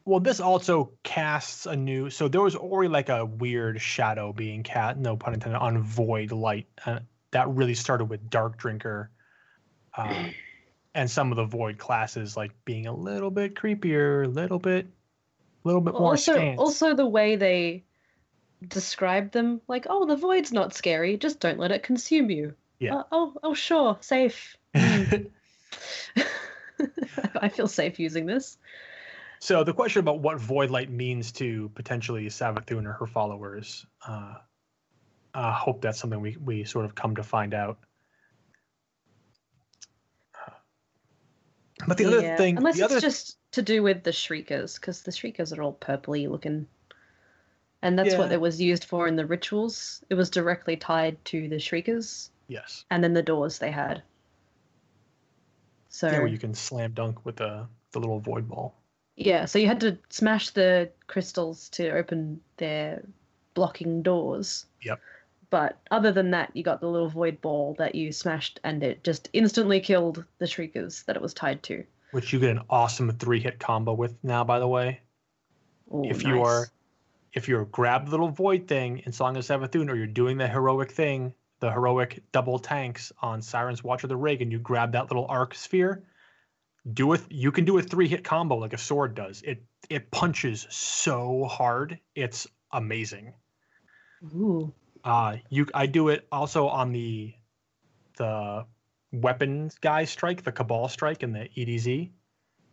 well, this also casts a new. So there was already like a weird shadow being cast, no pun intended, on Void Light. Uh, that really started with Dark Drinker, uh, (clears throat) and some of the Void classes like being a little bit creepier, a little bit, a little bit more also stance. also the way they describe them, like, oh the void's not scary, just don't let it consume you. Yeah. Uh, oh oh sure, safe. (laughs) Mm. (laughs) I feel safe using this. so the question about what Void Light means to potentially Savathun or her followers, uh, I hope that's something we we sort of come to find out. But the other thing, unless it's other just to do with the shriekers, because the shriekers are all purpley looking, and that's what it was used for in the rituals. It was directly tied to the shriekers, yes, and then the doors they had. So yeah, where you can slam dunk with the the little void ball. Yeah, so you had to smash the crystals to open their blocking doors. Yep. But other than that, you got the little void ball that you smashed, and it just instantly killed the shriekers that it was tied to. which you get an awesome three hit combo with now. By the way, Ooh, if you are if you're grab the little void thing in Song of Savathun, or you're doing the heroic thing, the heroic double tanks on Siren's Watch of the Rig, and you grab that little arc sphere, do it. You can do a three hit combo like a sword does. It it punches so hard, it's amazing. Ooh. Uh, you I do it also on the the weapons guy strike, the Cabal strike, and the EDZ.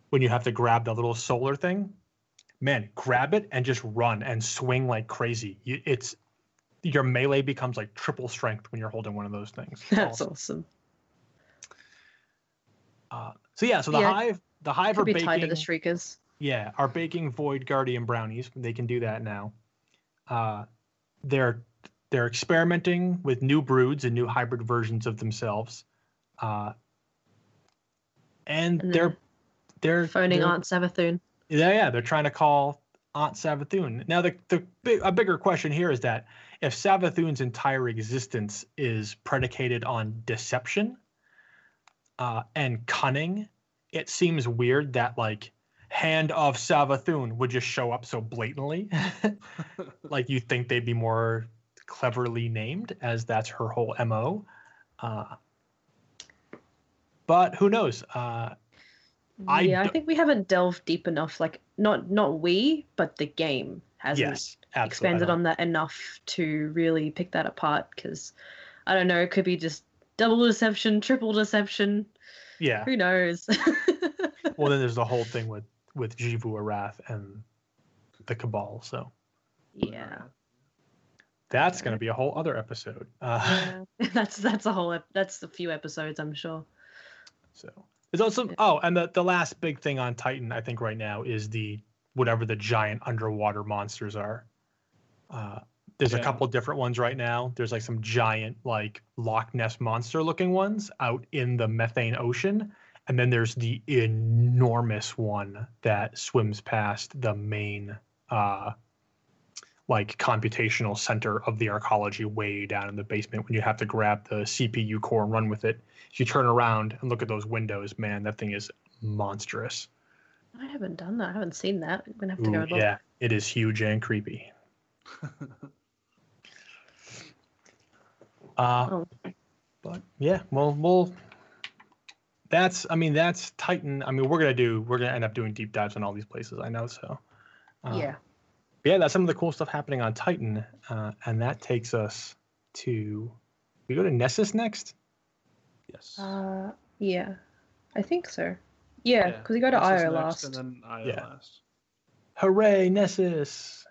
When you have to grab the little solar thing, man, grab it and just run and swing like crazy. You, it's your melee becomes like triple strength when you're holding one of those things. (laughs) That's awesome. awesome. Uh, so yeah, so the Yeah. hive, the hive are be baking. tied to the shriekers. Yeah, are baking Void Guardian brownies. They can do that now. Uh, they're they're experimenting with new broods and new hybrid versions of themselves, uh, and And they're they're Phoning they're- Aunt Savathun. Yeah, yeah, they're trying to call Aunt Savathun. Now, the the big, a bigger question here is that if Savathun's entire existence is predicated on deception uh, and cunning, it seems weird that like Hand of Savathun would just show up so blatantly. (laughs) like you think they'd be more cleverly named, as that's her whole mo. Uh, but who knows? Uh, I yeah, I d- think we haven't delved deep enough. Like, not not we, but the game hasn't yes, expanded on that enough to really pick that apart. Because I don't know, it could be just double deception, triple deception. Yeah. Who knows? (laughs) well then there's the whole thing with with Jivu Arath and the Cabal. So yeah, that's going to be a whole other episode. Uh, yeah. (laughs) (laughs) that's that's a whole. That's a few episodes, I'm sure. so there's also oh, and the the last big thing on Titan I think right now is the whatever the giant underwater monsters are. Uh, there's a couple different ones right now. There's like some giant like Loch Ness monster looking ones out in the methane ocean. And then there's the enormous one that swims past the main uh like computational center of the arcology way down in the basement when you have to grab the CPU core and run with it. If you turn around and look at those windows, man, that thing is monstrous. I haven't done that. I haven't seen that. I'm gonna have to Ooh, go look. yeah, it is huge and creepy. (laughs) Uh, Oh. but yeah, well, we'll. That's, I mean, that's Titan. I mean, we're gonna do, we're gonna end up doing deep dives on all these places. I know, so. Uh, yeah. yeah, that's some of the cool stuff happening on Titan, uh, and that takes us to. We go to Nessus next. yes. Uh, yeah. I think so. Yeah, Yeah, because we go to This Io last. And then Io Yeah. last. Hooray, Nessus!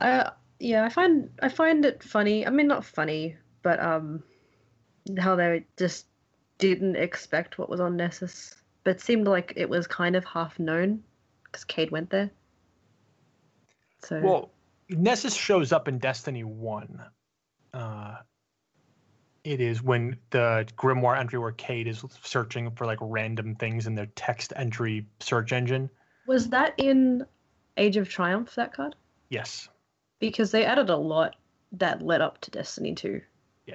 Uh, yeah, I find I find it funny. I mean, not funny, but um, how they just didn't expect what was on Nessus, but it seemed like it was kind of half known because Cade went there. So Well, Nessus shows up in Destiny One. Uh, it is when the Grimoire entry where Cade is searching for like random things in the text entry search engine. was that in Age of Triumph that card? Yes, Because they added a lot that led up to Destiny 2. Yeah.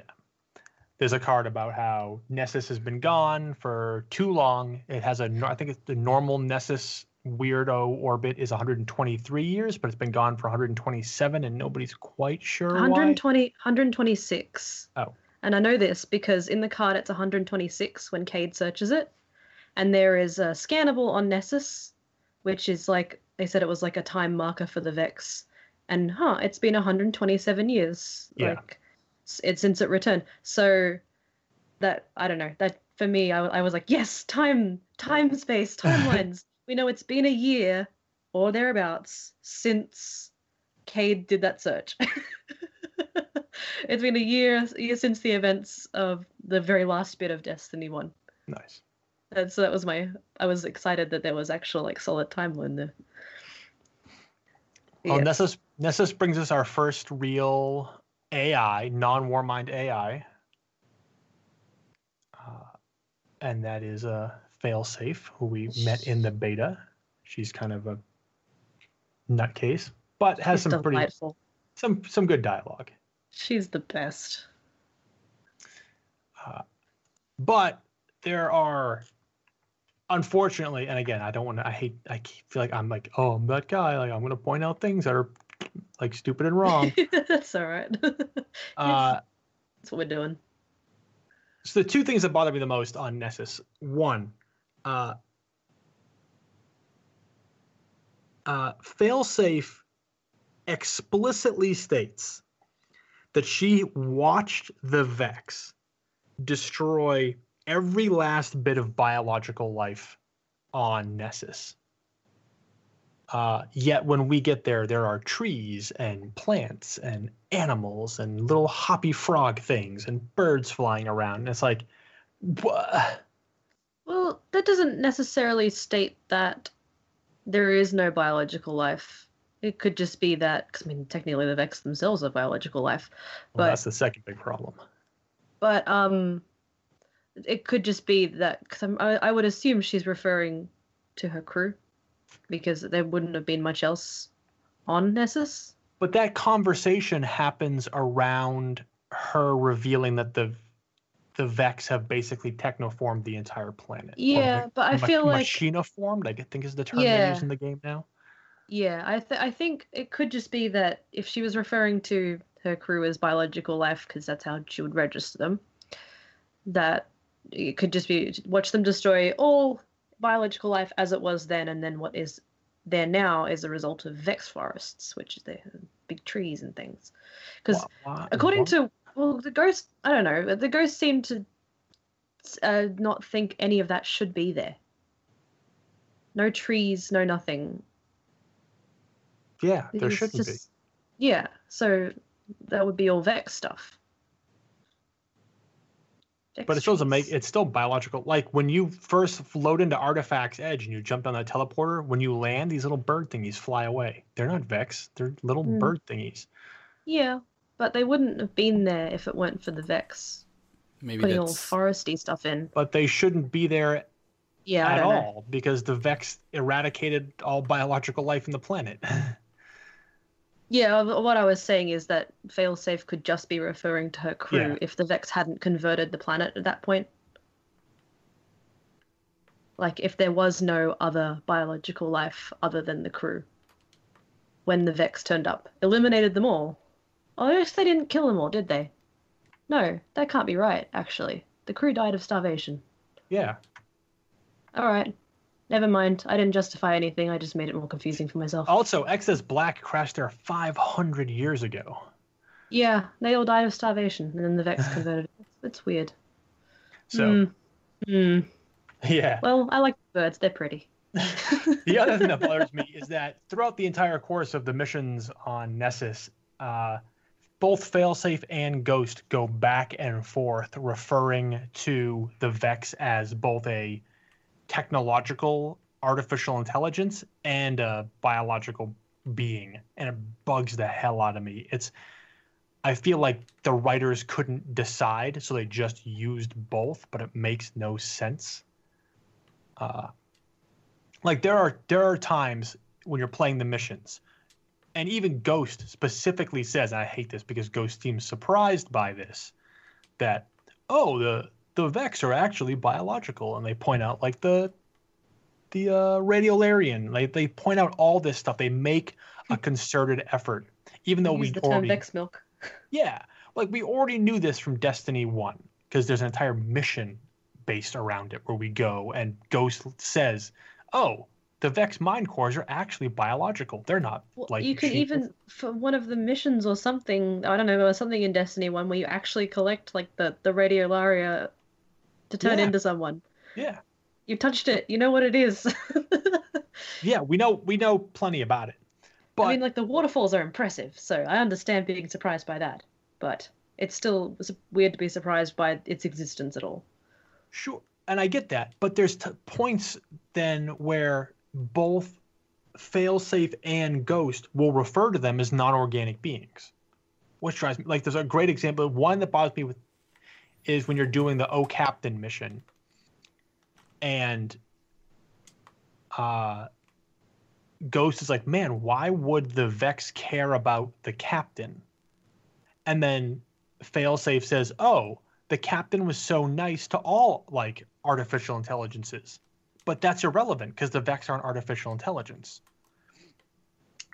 there's a card about how Nessus has been gone for too long. It has a, I think it's the normal Nessus weirdo orbit is 123 years, but it's been gone for 127, and nobody's quite sure why. 120, 126. Oh. And I know this because in the card it's 126 when Cade searches it. And there is a scannable on Nessus, which is like, they said it was like a time marker for the Vex. And huh, it's been 127 years. Yeah. Like, it's since it returned. So that, I don't know, that for me, I, I was like, yes, time, time, space, (laughs) timelines. we know it's been a year or thereabouts since Cade did that search. (laughs) (laughs) it's been a year, year since the events of the very last bit of Destiny One, Nice. and so that was my. I was excited that there was actual like solid timeline there. Well, Yeah. Nessus Nessus brings us our first real AI, non-Warmind AI, uh, and that is uh, Failsafe, who we met in the beta. She's kind of a nutcase, but has She's some pretty some some good dialogue. She's the best. Uh, but there are, unfortunately, and again, I don't want to. I hate. I feel like I'm like, oh, I'm that guy. Like I'm going to point out things that are like stupid and wrong. (laughs) That's all right. (laughs) uh, That's what we're doing. so the two things that bother me the most on Nessus, one, uh, uh, failsafe explicitly states that she watched the Vex destroy every last bit of biological life on Nessus. Uh, yet when we get there, there are trees and plants and animals and little hoppy frog things and birds flying around. And it's like, what? Well, that doesn't necessarily state that there is no biological life. It could just be that, because I mean, technically the Vex themselves are biological life. Well, But- that's the second big problem. But um, it could just be that because I, I would assume she's referring to her crew because there wouldn't have been much else on Nessus. But that conversation happens around her revealing that the the Vex have basically technoformed the entire planet. Yeah, but I feel like machina formed. I think is the term they Yeah. use in the game now. Yeah, I th- I think it could just be that if she was referring to her crew as biological life because that's how she would register them, that it could just be watch them destroy all biological life as it was then, and then what is there now is a result of Vex forests, which is the big trees and things. Because according what? to well the ghost i don't know the ghost seemed to uh, not think any of that should be there no trees no nothing yeah, there It's shouldn't just- yeah so that would be all vex stuff be. But it still doesn't make it's still biological. Like when you first load into Artifact's Edge and you jump on that teleporter, when you land, these little bird thingies fly away. They're not Vex. They're little Mm. bird thingies. yeah but they wouldn't have been there if it weren't for the vex Maybe putting all that's foresty stuff in But they shouldn't be there yeah at don't know all because the Vex eradicated all biological life in the planet. (laughs) Yeah, what I was saying is that failsafe could just be referring to her crew Yeah. if the Vex hadn't converted the planet at that point. Like if there was no other biological life other than the crew when the Vex turned up, eliminated them all. Oh, I guess they didn't kill them all, did they? No, that can't be right. Actually, the crew died of starvation. yeah. All right, never mind. I didn't justify anything. I just made it more confusing for myself. Also, Exodus Black crashed there 500 years ago. Yeah, they all died of starvation, and then the Vex (laughs) converted. It's, weird. So, Hmm. Hmm. yeah. Well, I like birds. They're pretty. (laughs) the other thing that bothers me (laughs) is that throughout the entire course of the missions on Nessus, uh, both Failsafe and Ghost go back and forth referring to the Vex as both a technological artificial intelligence and a biological being. And it bugs the hell out of me. It's I feel like the writers couldn't decide, so they just used both, but it makes no sense. Uh, like there are there are times when you're playing the missions and even ghost specifically says i hate this because ghost seems surprised by this that oh the the vex are actually biological and they point out like the the uh, radiolarian like they point out all this stuff they make a concerted effort even though we the term already Vex milk. (laughs) yeah, like we already knew this from Destiny 1 because there's an entire mission based around it where we go and Ghost says, "Oh, the Vex mind cores are actually biological. They're not Well, like you can machine- even for one of the missions or something. I don't know, or something in Destiny One where you actually collect like the the radiolaria to turn Yeah. into someone. Yeah. You touched it. You know what it is. (laughs) Yeah, we know we know plenty about it. But I mean, like the waterfalls are impressive, so I understand being surprised by that. But it's still weird to be surprised by its existence at all. Sure, and I get that, but there's t- points then where both failsafe and ghost will refer to them as non-organic beings, which drives me like there's a great example. One that bothers me with is when you're doing the O Captain mission, and uh, Ghost is like, man, why would the Vex care about the captain? And then Failsafe says, oh, the captain was so nice to all like artificial intelligences. But that's irrelevant because the Vex aren't artificial intelligence.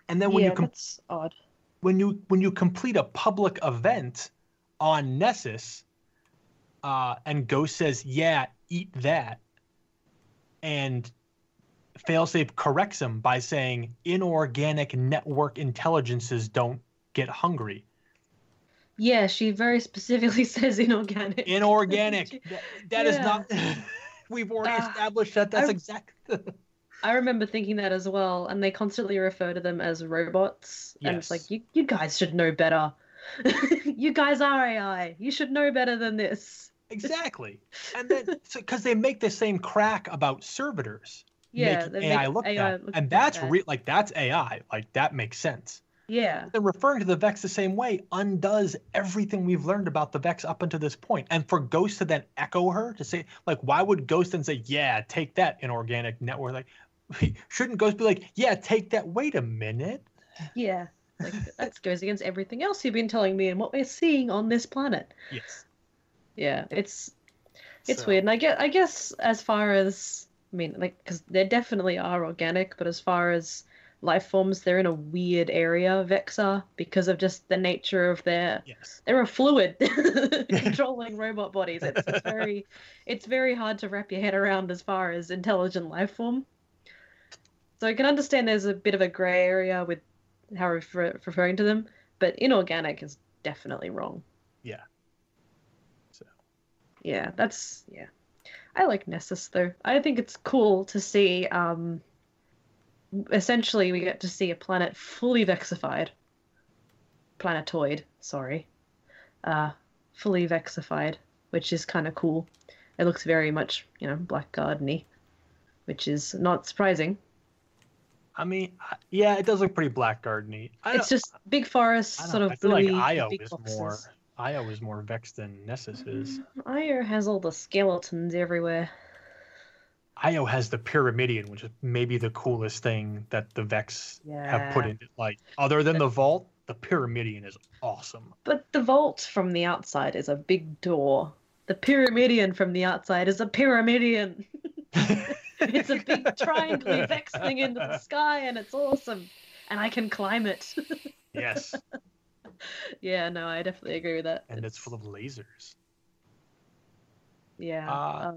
And then when yeah, you com- that's odd. when you when you complete a public event on Nessus, uh, and Ghost says, "Yeah, eat that," and Failsafe corrects him by saying, "Inorganic network intelligences don't get hungry." Yeah, she very specifically (laughs) says inorganic. Inorganic. (laughs) that, that is Yeah. not. (laughs) We've already Ah, established that. That's I- exact. I remember thinking that as well, and they constantly refer to them as robots. yes. And it's like, you, you guys should know better. you guys are AI. You should know better than this. Exactly. And then (laughs) because they make the same crack about servitors. Yeah, AI look AI bad. look and that's bad. real like that's AI. Like that makes sense. Yeah. Then referring to the Vex the same way undoes everything we've learned about the Vex up until this point. And for Ghost to then echo her to say, like, why would Ghost then say, yeah, take that inorganic network? Like, (laughs) shouldn't Ghost be like, yeah, take that? Wait a minute. Yeah. Like that goes against everything else you've been telling me and what we're seeing on this planet. Yes. Yeah, it's it's So- weird. And I get I guess as far as I mean, like because they definitely are organic, but as far as life forms, they're in a weird area, Vexa, because of just the nature of their Yes. they're a fluid (laughs) (laughs) controlling robot bodies. It's, it's very it's very hard to wrap your head around as far as intelligent life form. So I can understand there's a bit of a grey area with how we're refer- referring to them, but inorganic is definitely wrong. Yeah. Yeah, that's yeah. I like Nessus though. I think it's cool to see um essentially we get to see a planet fully vexified. Planetoid, sorry. Uh fully vexified, which is kind of cool. It looks very much, you know, black gardeny, which is not surprising. I mean, yeah, it does look pretty black gardeny. I It's just big forests, sort of I feel like Io is boxes. more Io is more vexed than Nessus is. Mm, Io has all the skeletons everywhere. Io has the Pyramidion, which is maybe the coolest thing that the Vex have put in it. Like other than the vault, the Pyramidion is awesome. But the vault from the outside is a big door. The Pyramidion from the outside is a Pyramidion. (laughs) it's a big (laughs) triangle vex thing into the sky, and it's awesome. And I can climb it. (laughs) yes, (laughs) yeah, no, I definitely agree with that. and it's full of lasers. yeah, uh, uh,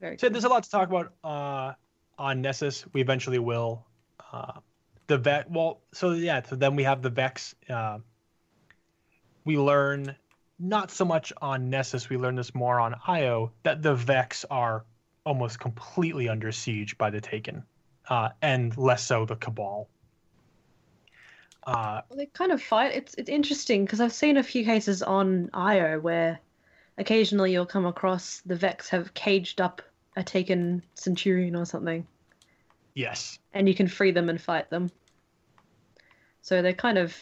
very. So cool. there's a lot to talk about uh, on Nessus. We eventually will. Uh, the Vex. Well, so yeah. So then we have the Vex. Uh, we learn not so much on Nessus. We learn this more on Io that the Vex are almost completely under siege by the Taken, uh, and less so the Cabal. Uh, Well, they kind of fight. It's it's interesting because I've seen a few cases on Io where occasionally you'll come across the Vex have caged up a taken Centurion or something. yes. and you can free them and fight them. So they're kind of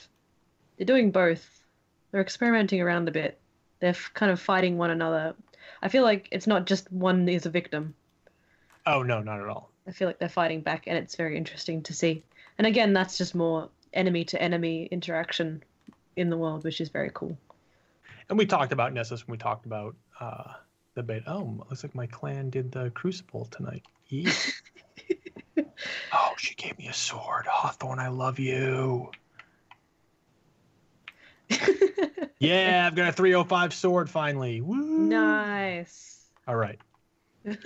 they're doing both. They're experimenting around a bit. They're f- kind of fighting one another. I feel like it's not just one is a victim. Oh no, not at all. I feel like they're fighting back, and it's very interesting to see. And again, that's just more enemy to enemy interaction in the world, which is very cool. And we talked about Nessus when we talked about uh, the bait. Oh, looks like my clan did the Crucible tonight. Yeah. (laughs) oh, she gave me a sword. Hawthorne, I love you. (laughs) Yeah, I've got a 305 sword finally. Woo! nice. All right. (laughs)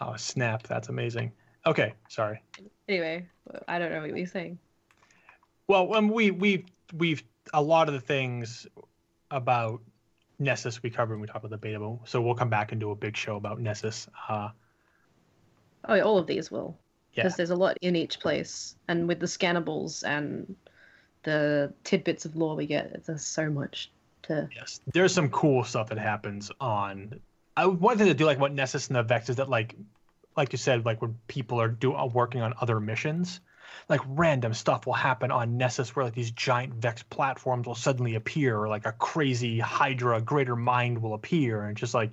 Oh, snap. That's amazing. Okay, sorry. Anyway, I don't know what you're saying. Well, when we we we've a lot of the things about Nessus we covered when we talked about the beta, but- so we'll come back and do a big show about Nessus. Uh, Oh, yeah, all of these will. yeah, because there's a lot in each place and with the scannables and the tidbits of lore we get there's so much to yes, there's some cool stuff that happens on. I one thing to do like what Nessus and the Vex is that like, like you said, like when people are do are working on other missions, like random stuff will happen on Nessus where like these giant Vex platforms will suddenly appear, or like a crazy Hydra greater mind will appear, and just like,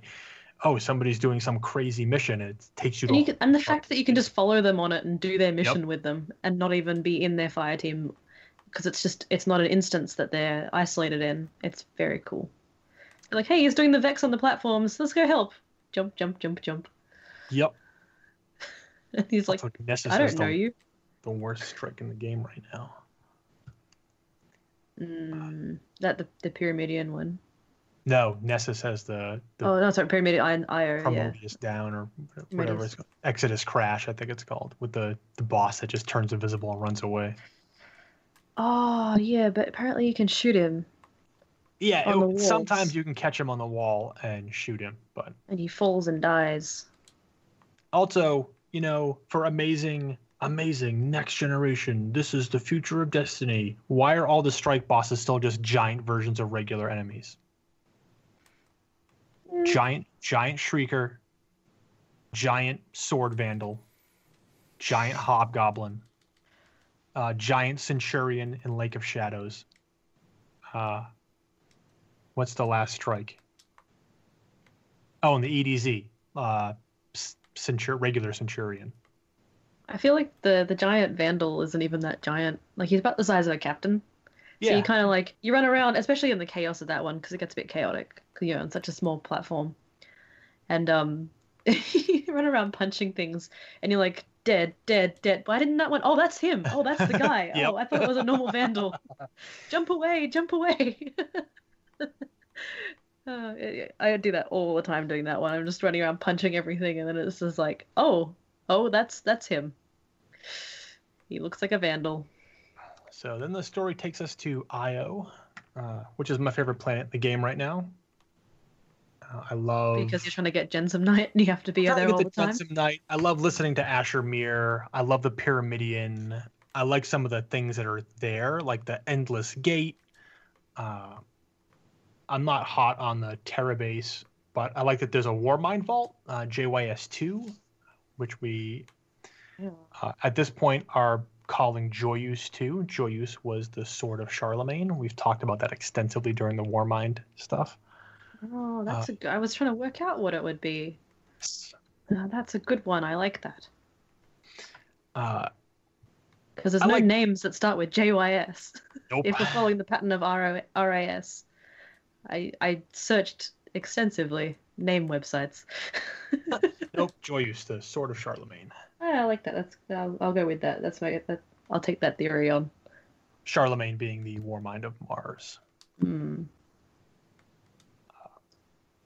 oh, somebody's doing some crazy mission, and it takes you to and, a you can, and the fact that you can just follow them on it and do their mission with them and not even be in their fire team because it's just it's not an instance that they're isolated in. It's very cool. They're like hey he's doing the vex on the platforms. Let's go help. Jump jump jump jump. Yep. (laughs) he's like i don't know the, you the worst trick in the game right now. mm, that the, the pyramidion one No, Nessus has the the oh no sorry pyramidion i io yeah Prometheus down or whatever it's called. Exodus Crash, I think it's called, with the the boss that just turns invisible and runs away. oh yeah but apparently you can shoot him Yeah, it- sometimes you can catch him on the wall and shoot him, but and he falls and dies also, you know, for amazing, amazing next generation, this is the future of Destiny. Why are all the strike bosses still just giant versions of regular enemies? Giant, giant shrieker, giant sword vandal, giant hobgoblin. uh, Giant Centurion in Lake of Shadows. Uh, what's the last strike? Oh, and the EDZ, uh, Centur- regular Centurion. I feel like the the giant vandal isn't even that giant. Like he's about the size of a captain. Yeah. So you kind of like you run around, especially in the chaos of that one, because it gets a bit chaotic. 'cause you're on such a small platform, and um, (laughs) you run around punching things, and you're like dead, dead, dead. Why didn't that one? Oh, that's him. Oh, that's the guy. (laughs) Yep. Oh, I thought it was a normal (laughs) vandal. jump away, jump away. Uh, I- do that all the time doing that one. I'm just running around punching everything, and then it's just like, oh, oh, that's that's him. He looks like a vandal. So then the story takes us to Io, uh, which is my favorite planet in the game right now. Uh, I love Because you're trying to get Jensum Knight and you have to be there all the time. Judson Knight. I love listening to Asher Mir. I love the Pyramidion. I like some of the things that are there, like the Endless Gate. Uh, I'm not hot on the Terra base, but I like that there's a Warmind Vault, uh, JYS2, which we Yeah. uh, at this point are calling Joyous 2. Joyous was the sword of Charlemagne. We've talked about that extensively during the Warmind stuff. Oh, that's Uh, a good. I was trying to work out what it would be. Uh, that's a good one. I like that Uh, because there's I no like- names that start with JYS. nope. (laughs) if we're following the pattern of RO- RAS, I I searched extensively name websites. (laughs) nope. Joyus, the sword of Charlemagne. I like that. That's I'll, I'll go with that. That's my that, I'll take that theory on. Charlemagne being the war mind of Mars. Hmm.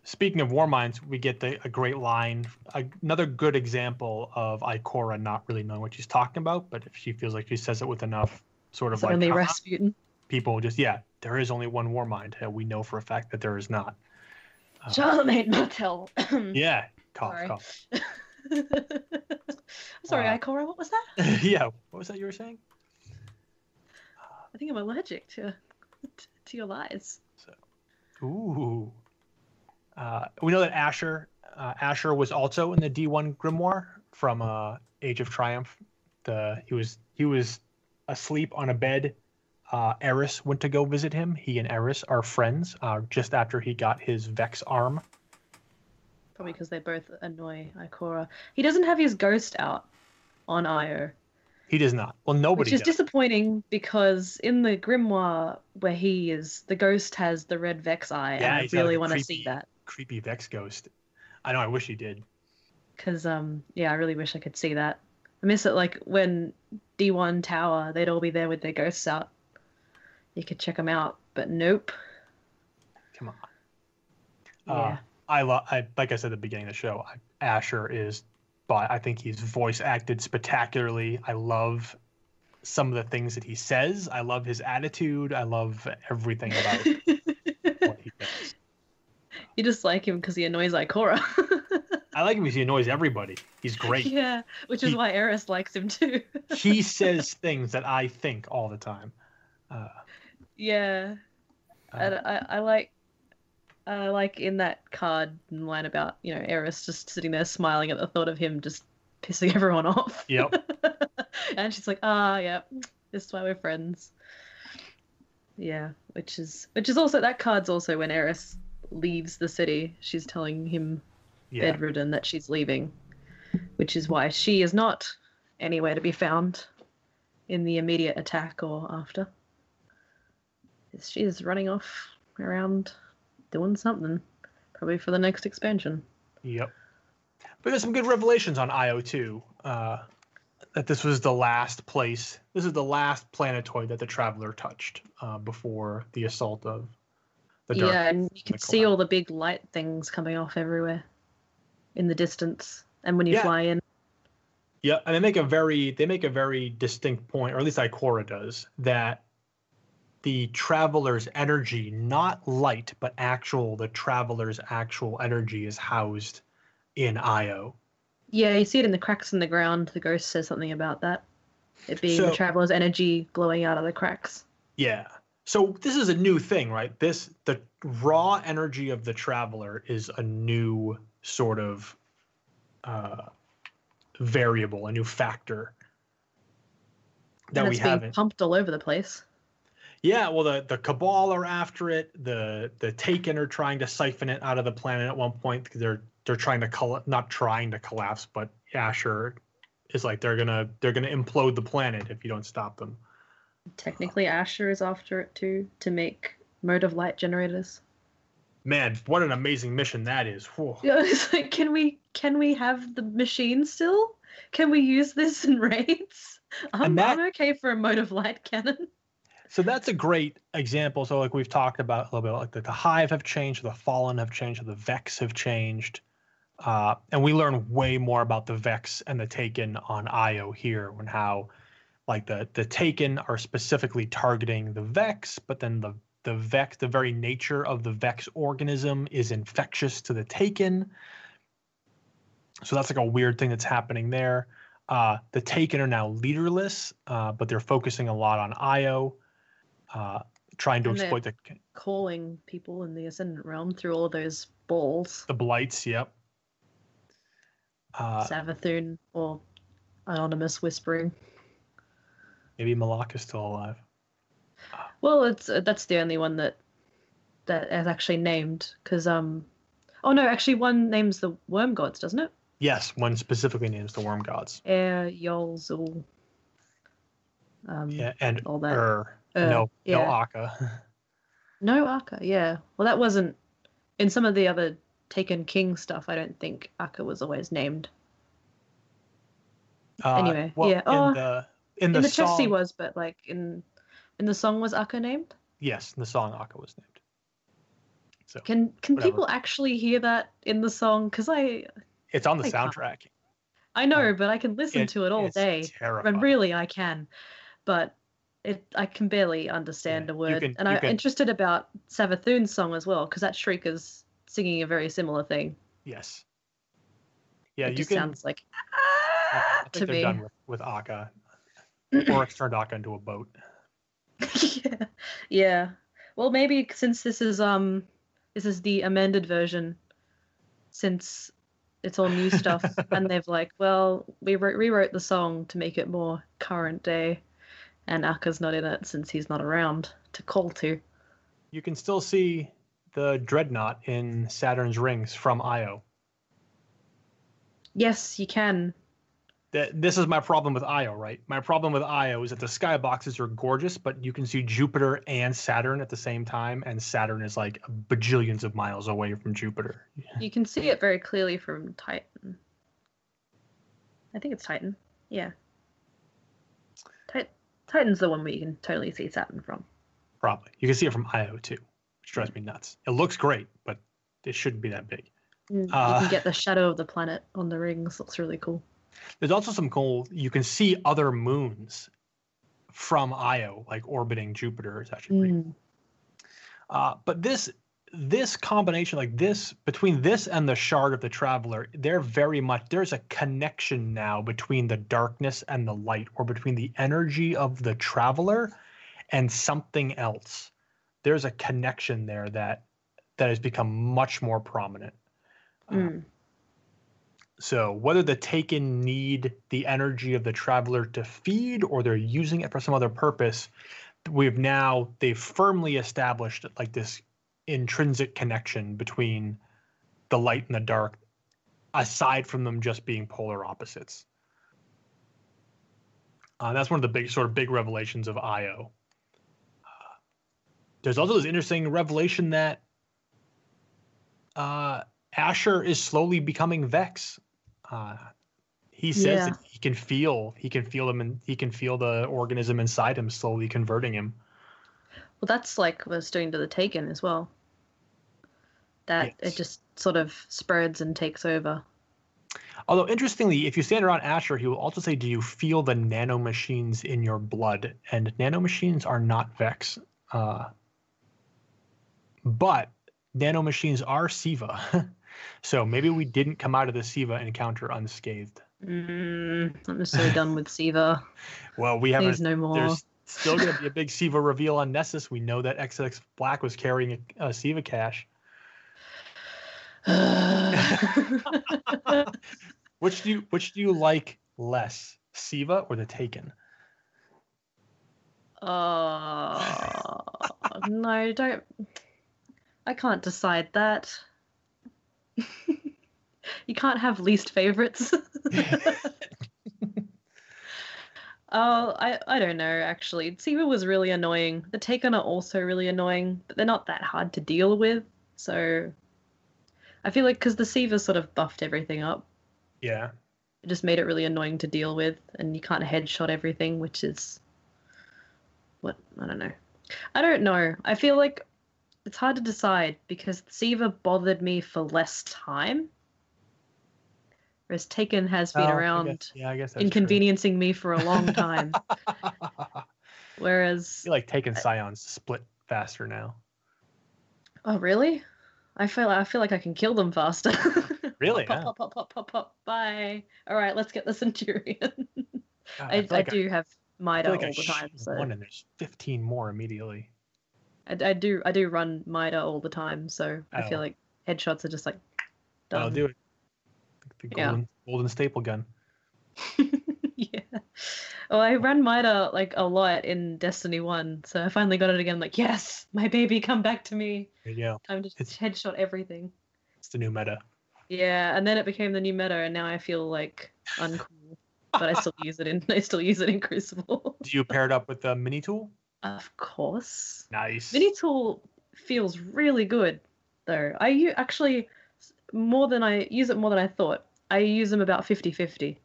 Speaking of war minds, we get the, a great line. Another good example of Ikora not really knowing what she's talking about, but if she feels like she says it with enough sort of it like Rasputin? People just yeah, there is only one war mind and we know for a fact that there is not. Uh, Charlemagne Martel. (clears throat) Yeah, cough, Sorry. cough. (laughs) Sorry, Uh, Ikora. What was that? (laughs) yeah, what was that you were saying? I think I'm allergic to to your lies. so Ooh. Uh, we know that Asher uh, Asher was also in the D1 Grimoire from uh, Age of Triumph. The he was he was asleep on a bed. Uh, Eris went to go visit him. He and Eris are friends. Uh, just after he got his Vex arm. Probably because they both annoy Ikora. He doesn't have his ghost out on Io, He does not. Well, nobody which is does. disappointing because in the grimoire where he is, the ghost has the red Vex eye, Yeah, and I he's got, like, really want to see that. Creepy Vex ghost. I know. I wish he did. Because um, yeah, I really wish I could see that. I miss it like when D1 Tower, they'd all be there with their ghosts out. You could check them out, but nope. Come on. Yeah. Uh, I love. I like I said at the beginning of the show. I, Asher is, but I think he's voice acted spectacularly. I love some of the things that he says. I love his attitude. I love everything about (laughs) what he does. you just like him because he annoys Ikora. (laughs) I like him because he annoys everybody. He's great. yeah, which is He- why Eris likes him too. he (laughs) says things that I think all the time. Uh, yeah, uh, and I, I like, I like in that card line about you know Eris just sitting there smiling at the thought of him just pissing (laughs) everyone off. Yep. (laughs) and she's like, ah, yeah, this is why we're friends. Yeah, which is which is also that card's also when Eris leaves the city. She's telling him yeah. bedridden that she's leaving, which is why she is not anywhere to be found in the immediate attack or after. She's running off around doing something, probably for the next expansion. Yep. But there's some good revelations on Io too. Uh, that this was the last place. This is the last planetoid that the traveler touched uh, before the assault of the dark. yeah, and you can see all the big light things coming off everywhere in the distance, and when you Yeah. fly in. Yeah, and they make a very they make a very distinct point, or at least Ikora does, that the traveler's energy, not light, but actual the traveler's actual energy is housed in Io. Yeah, you see it in the cracks in the ground. The ghost says something about that. It being So- the traveler's energy glowing out of the cracks. Yeah. So this is a new thing, right? This the raw energy of the traveler is a new sort of uh, variable, a new factor. that and we being haven't. pumped all over the place. Yeah, well, the the Cabal are after it. The the Taken are trying to siphon it out of the planet at one point. They're they're trying to coll- not trying to collapse, but Asher is like they're gonna they're gonna implode the planet if you don't stop them. Technically, Asher is after it too to make mode of light generators. Man, what an amazing mission that is! Whew. (laughs) Yeah, it's like, can we can we have the machine still? Can we use this in raids? I'm, that- I'm okay for a mode of light cannon. So that's a great example. So like we've talked about a little bit, like the, the Hive have changed, the Fallen have changed, the Vex have changed, uh, and we learn way more about the Vex and the Taken on Io here, and how like the the Taken are specifically targeting the Vex, but then the the Vex, the very nature of the Vex organism is infectious to the Taken. So that's like a weird thing that's happening there. Uh, the Taken are now leaderless, uh, but they're focusing a lot on Io uh, trying to And exploit the Calling people in the Ascendant Realm through all those balls. the blights. Yep. Uh, Savathun or anonymous whispering. maybe Malak is still alive. Well, it's uh, that's the only one that that is actually named because um, oh no, actually one names the worm gods, doesn't it? Yes, one specifically names the worm gods. Eir, Yul, Xol. Um, Yeah, and all that. er, Uh, no, no yeah. Akka. No Akka, yeah. Well, that wasn't in some of the other Taken King stuff. I don't think Akka was always named. Uh, Anyway, well, yeah, oh, In the in In the, the, chest he was, but like in in the song was Akka named. yes, in the song Akka was named. So Can can Whatever. people actually hear that in the song? Because I it's on the I can't. soundtrack. I know, but I can listen It- to it all day. Terrifying. And really, I can, but it I can barely understand Yeah, a word. can- and I'm can- interested about Savathun's song as well because that Shriek is singing a very similar thing. Yes. Yeah, it you just can. sounds like I I ah think to they're me. done with, with Akka. Oryx turned Akka into a boat. (laughs) yeah, yeah. Well, maybe since this is um this is the amended version, since it's all new stuff, (laughs) and they've like, well, we wrote, rewrote the song to make it more current day, and Akka's not in it since he's not around to call to. You can still see the dreadnought in Saturn's rings from Io. Yes, you can. that this is my problem with Io, right? My problem with Io is that the skyboxes are gorgeous, but you can see Jupiter and Saturn at the same time, and Saturn is like bajillions of miles away from Jupiter. You can see it very clearly from Titan. I think it's Titan. Yeah. Tit- Titan's the one where you can totally see Saturn from. Probably. You can see it from Io too, which drives me nuts. It looks great, but it shouldn't be that big. Mm, you Uh, can get the shadow of the planet on the rings. Looks really cool. There's also some cool. You can see other moons from Io, like orbiting Jupiter. It's actually pretty Mm. Uh, but this this combination, like this, between this and the shard of the traveler, they're very much there's a connection now between the darkness and the light, or between the energy of the traveler and something else. There's a connection there that that has become much more prominent. Uh, Mm. so whether the taken need the energy of the traveler to feed or they're using it for some other purpose, we've now they've firmly established like this intrinsic connection between the light and the dark, aside from them just being polar opposites. Uh, that's one of the big sort of big revelations of Io. Uh, there's also this interesting revelation that uh, Asher is slowly becoming Vex. Uh, he says Yeah. that he can feel he can feel them and he can feel the organism inside him slowly converting him. Well, that's like what it's doing to the Taken as well. That Yes. it just sort of spreads and takes over. Although interestingly, if you stand around Asher, he will also say, "Do you feel the nanomachines in your blood?" And nanomachines are not Vex, uh, but nanomachines are Siva. (laughs) so maybe we didn't come out of the Siva encounter unscathed. Mm, I'm so (laughs) done with Siva. Well, we. Please no more. There's still going to be a (laughs) big Siva reveal on Nessus. We know that Exodus Black was carrying a, a Siva cache. (laughs) Which do you which do you like less, Siva or the Taken? Oh no, don't. I can't decide that. (laughs) you can't have least favorites. (laughs) oh, I I don't know actually. Siva was really annoying. The Taken are also really annoying, but they're not that hard to deal with. So I feel like because the Siva sort of buffed everything up, Yeah. it just made it really annoying to deal with, and you can't headshot everything, which is what I don't know. I don't know. I feel like it's hard to decide because Siva bothered me for less time, whereas Taken has been Oh, I around guess- yeah, I guess that's true. inconveniencing me for a long time. (laughs) I whereas, feel like Taken Scions split faster now. oh really? I feel I feel like I can kill them faster. (laughs) Really? pop, Yeah. pop, pop, pop, pop, pop. Bye. All right, let's get the Centurion. (laughs) God, I, I like do have I Mida feel all like I the time, so one and there's 15 more immediately. I, I do I do run Mida all the time, so I feel Oh. like headshots are just like done. I'll do it. The Yeah. golden, golden staple gun. (laughs) Well, I ran Mida like a lot in Destiny One, so I finally got it again. Like, yes, my baby, come back to me. Yeah. Time to It's- headshot everything. It's the new meta. Yeah, and then it became the new meta, and now I feel like uncool, but I still (laughs) use it in I still use it in Crucible. Do you pair it up with the mini tool? of course. Nice. Mini tool feels really good though. I u- actually more than I use it more than I thought. I use them about 50-50,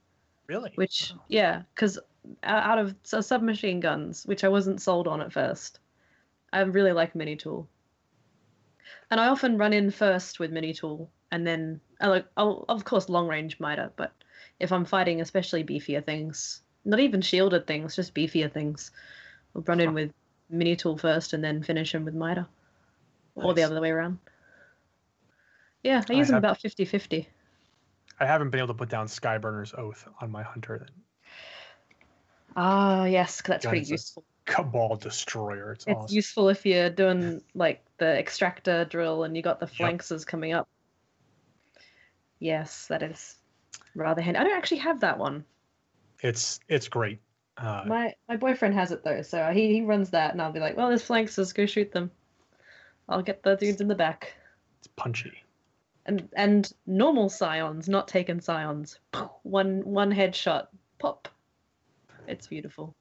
Really? which yeah, cuz out of submachine guns, which I wasn't sold on at first. I really like mini tool. And I often run in first with mini tool and then I like I'll of course long range Mida, but if I'm fighting especially beefier things, not even shielded things, just beefier things, I'll run in with mini tool first and then finish them with Mida. Or the other way around. Yeah, I I use them have- about 50-50. I haven't been able to put down Skyburner's Oath on my hunter. Ah, yes, that's pretty useful. Cabal Destroyer. It's, It's awesome. useful if you're doing like the extractor drill and you got the flankers coming up. Yes, that is rather handy. I don't actually have that one. It's it's great. Uh, My my boyfriend has it though, so he, he runs that, and I'll be like, "Well, there's flankers, go shoot them." I'll get the dudes in the back, it's punchy. and and normal scions, not taken scions. One one headshot, pop. It's beautiful.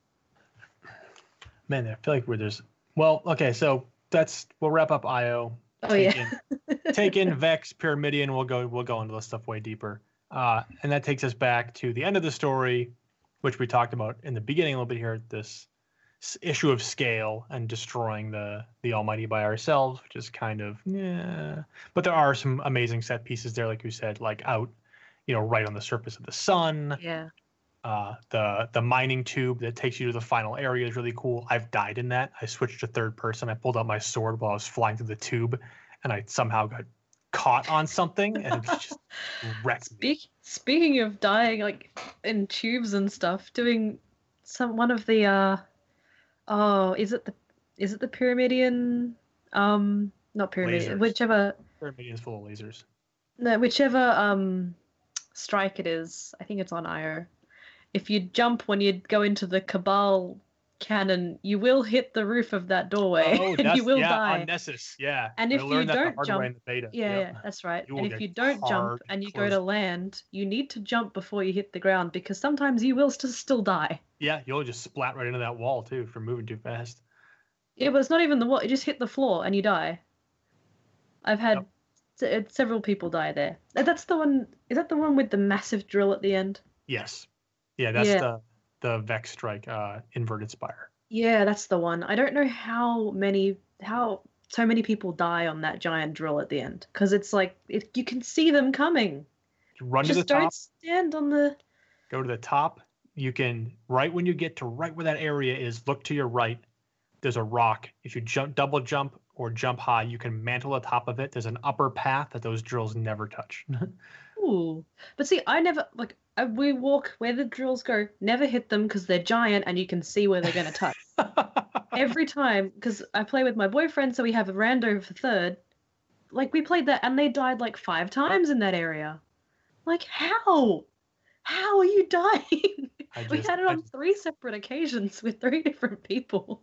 Man, I feel like we're there's well, okay, so that's we'll wrap up IO. Oh yeah. (laughs) Taken Vex, Pyramidion, We'll go we'll go into this stuff way deeper. Uh, and that takes us back to the end of the story, which we talked about in the beginning a little bit here. This issue of scale and destroying the the Almighty by ourselves, which is kind of yeah. But there are some amazing set pieces there, like you said, like out, you know, right on the surface of the sun. yeah. Uh, the the mining tube that takes you to the final area is really cool. I've died in that. I switched to third person. I pulled out my sword while I was flying through the tube, and I somehow got caught on something and it just (laughs) wrecked me. Speak, speaking of dying like in tubes and stuff, doing some one of the uh oh, is it the is it the Pyramidion um not Pyramidion, Lasers. whichever is full of lasers. no, whichever um strike it is. I think it's on IO. If you jump when you go into the Cabal cannon, you will hit the roof of that doorway Oh, (laughs) and you will yeah, die. on Nessus, yeah. And if you learned that the don't jump- in the beta. Yeah, Yep. yeah, that's right. And if you don't jump and you go to land, you need to jump before you hit the ground because sometimes you will st- still die. Yeah, you'll just splat right into that wall too for moving too fast. Yeah, but it's not even the wall. You just hit the floor and you die. I've had Yep. se- several people die there. That's the one. Is that the one with the massive drill at the end? Yes. Yeah, that's Yeah. the the Vex strike, uh, inverted spire. Yeah, that's the one. I don't know how many how so many people die on that giant drill at the end because it's like it, you can see them coming. You run Just to the don't top, stand on the. go to the top. You can right when you get to right where that area is, look to your right. There's a rock. If you jump double jump or jump high, you can mantle the top of it. There's an upper path that those drills never touch. (laughs) Ooh, but see, I never like I, we walk where the drills go. Never hit them because they're giant and you can see where they're gonna touch. (laughs) Every time, because I play with my boyfriend, so we have a rando for third. Like we played that and they died like five times in that area. Like how? How are you (laughs) dying? I we had it on three separate occasions with three (laughs) different people.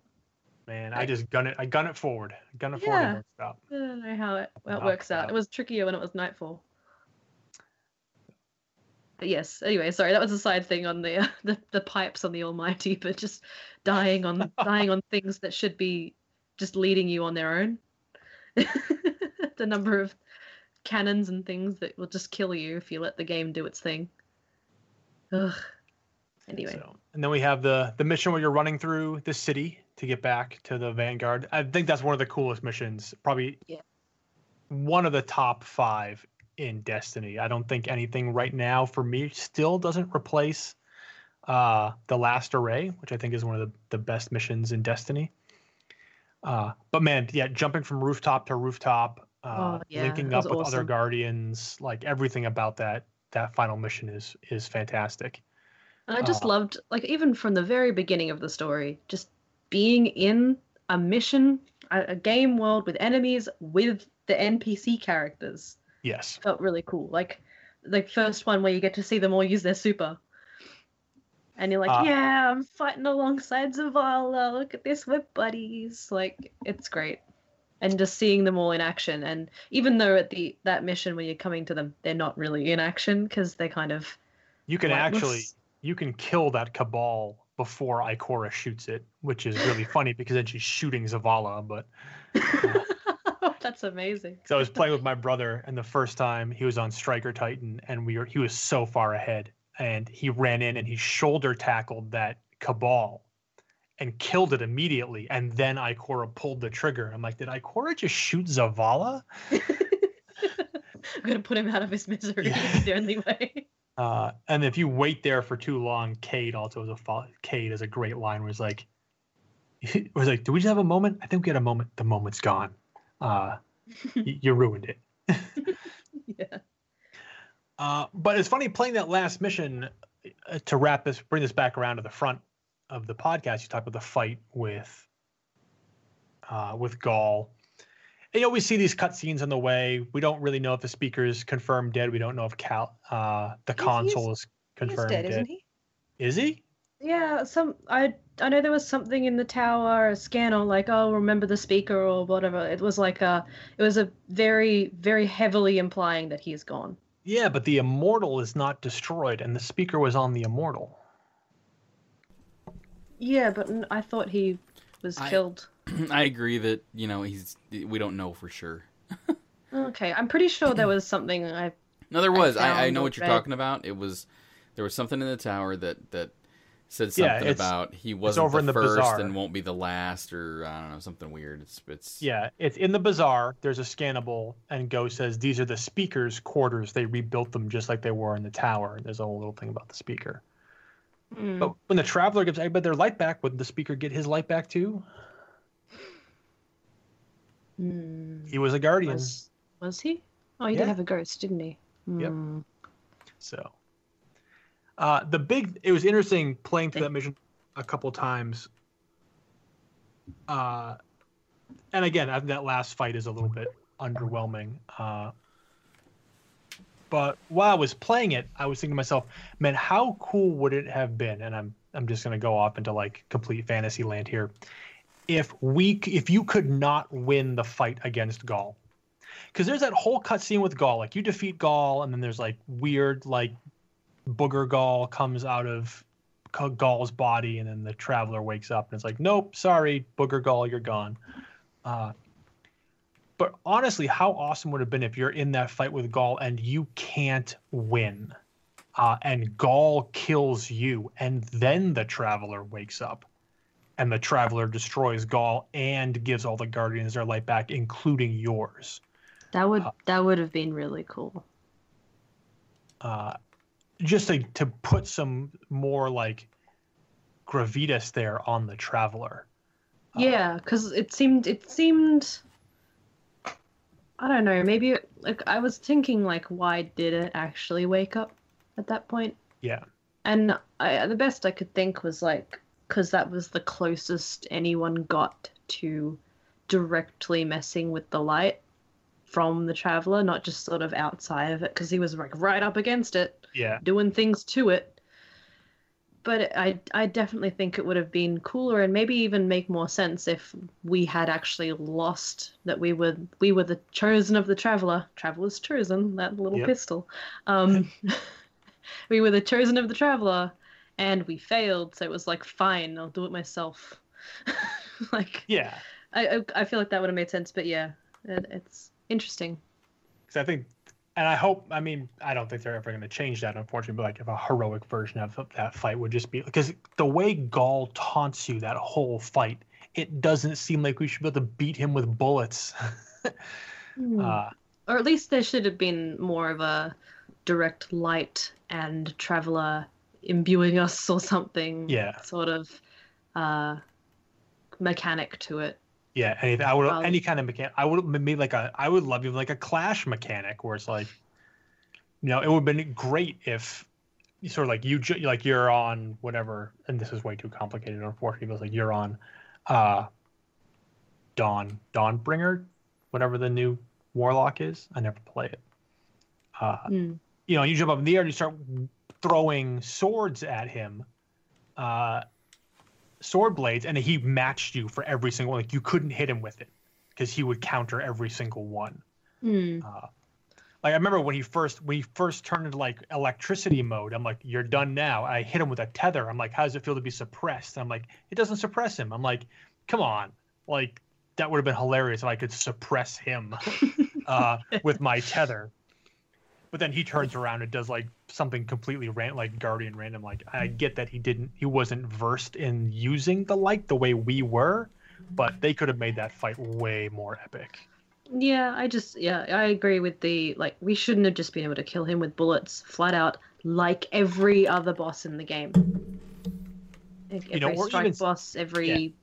man. I just gun it. I gun it forward. Gun it Yeah. forward. And stop. I don't know how it, how it works out. out. It was trickier when it was nightfall. But yes. Anyway, sorry, that was a side thing on the uh, (laughs) the, the pipes on the Almighty, but just dying on (laughs) dying on things that should be just leading you on their own. (laughs) the number of cannons and things that will just kill you if you let the game do its thing. Ugh. Anyway. So, and then we have the the mission where you're running through the city to get back to the Vanguard. I think that's one of the coolest missions. Probably Yeah. one of the top five in Destiny. I don't think anything right now for me still doesn't replace uh, the Last Array, which I think is one of the, the best missions in Destiny. Uh, but man, yeah, jumping from rooftop to rooftop, uh, Oh, yeah, linking up with other guardians, like everything about that that final mission is is fantastic. And I just Uh, loved, like, even from the very beginning of the story, just being in a mission, a, a game world with enemies, with the NPC characters Yes. felt really cool. Like, the first one where you get to see them all use their super. And you're like, Uh, yeah, I'm fighting alongside Zavala. Look at this, we're buddies. Like, it's great. And just seeing them all in action. And even though at the that mission where you're coming to them, they're not really in action because they're kind of You can actually you can kill that cabal before Ikora shoots it, which is really (laughs) funny because then she's shooting Zavala. But (laughs) (laughs) That's amazing. so I was playing with my brother, and the first time he was on Striker Titan, and we were he was so far ahead, and he ran in and he shoulder tackled that cabal, and killed it immediately. And then Ikora pulled the trigger. I'm like, did Ikora just shoot Zavala? I'm (laughs) gonna put him out of his misery. Yeah. It's the only way. (laughs) Uh, and if you wait there for too long, Cade also has a fo- Cade has a great line where it's like, was like, do we just have a moment? I think we had a moment. The moment's gone. Uh, (laughs) y- you ruined it. (laughs) yeah. Uh, but it's funny playing that last mission uh, to wrap this, bring this back around to the front of the podcast. You talk about the fight with, uh, with Ghaul. And you know, we see these cutscenes on the way. We don't really know if the speaker's confirmed dead. We don't know if Cal, uh, the He's- console is He's confirmed dead, dead. isn't he? Is he? Yeah. Some I I know there was something in the tower, a scanner, like oh remember the speaker or whatever. It was like a it was a very very heavily implying that he's gone. Yeah, but the immortal is not destroyed, and the speaker was on the immortal. Yeah, but I thought he was I- killed. (clears throat) I agree that you know he's. We don't know for sure. (laughs) Okay, I'm pretty sure there was something I No, there was. I, I found know what you're read. talking about. It was there was something in the tower that that said something Yeah, about he wasn't over the, in the first bazaar. and won't be the last, or I don't know something weird. It's it's Yeah, it's in the bazaar. There's a scannable, and Go says these are the speaker's quarters. They rebuilt them just like they were in the tower. There's a whole little thing about the speaker. mm, But when the traveler gives everybody their light back, would the speaker get his light back too? mm, He was a guardian, was was he? Oh, he Yeah. did have a ghost, didn't he? Yep. Mm. so. Uh, the big. It was interesting playing through that mission a couple times. Uh, and again, I think that last fight is a little bit underwhelming. Uh, but while I was playing it, I was thinking to myself, man, how cool would it have been? And I'm I'm just gonna go off into like complete fantasy land here. If we if you could not win the fight against Ghaul, because there's that whole cutscene with Ghaul, like you defeat Ghaul, and then there's like weird like booger Ghaul comes out of Ghaul's body, and then the traveler wakes up and it's like, nope, sorry, booger Ghaul, you're gone. Uh, but honestly, how awesome would it have been if you're in that fight with Ghaul and you can't win, uh, and Ghaul kills you, and then the traveler wakes up, and the traveler destroys Ghaul and gives all the guardians their light back, including yours. That would Uh, that would have been really cool. uh, just to, to put some more like gravitas there on the traveler. Uh, Yeah, because it seemed it seemed. I don't know. Maybe it- like I was thinking like, why did it actually wake up at that point? Yeah. And I, the best I could think was like, because that was the closest anyone got to directly messing with the light from the traveler, not just sort of outside of it, because he was like right up against it Yeah. doing things to it. but I I definitely think it would have been cooler and maybe even make more sense if we had actually lost that we were we were the chosen of the traveler. Traveler's chosen that little Yep. pistol. Um, (laughs) we were the chosen of the traveler, and we failed. So it was like, fine, I'll do it myself. (laughs) like Yeah, I I feel like that would have made sense. But yeah, it, it's interesting. because I think, and I hope. I mean, I don't think they're ever going to change that, unfortunately. But like, if a heroic version of that fight would just be because the way Ghaul taunts you that whole fight, it doesn't seem like we should be able to beat him with bullets. (laughs) Hmm. uh, or at least there should have been more of a direct light and traveler imbuing us (laughs) or something Yeah. sort of uh mechanic to it Yeah, anything. I would Well- any kind of mechanic. I would maybe like a. I would love even like a clash mechanic where it's like, you know, it would have been great if you sort of like you like you're on whatever, and this is way too complicated, unfortunately. But it's like you're on, uh, Dawn Dawnbringer, whatever the new warlock is. I never play it. Uh, Hmm. you know, you jump up in the air and you start throwing swords at him, uh, sword blades, and he matched you for every single one. Like you couldn't hit him with it because he would counter every single one. Hmm. Uh, like I remember when he first when he first turned into like electricity mode. I'm like, you're done now. I hit him with a tether. I'm like, how does it feel to be suppressed? I'm like, it doesn't suppress him. I'm like, come on, like that would have been hilarious if I could suppress him (laughs) uh, with my tether. But then he turns around and does like something completely ran- like guardian random. Like I get that he didn't, he wasn't versed in using the light the way we were, but they could have made that fight way more epic. yeah i just yeah i agree with the like we shouldn't have just been able to kill him with bullets flat out like every other boss in the game Like, You know, every strike even- boss every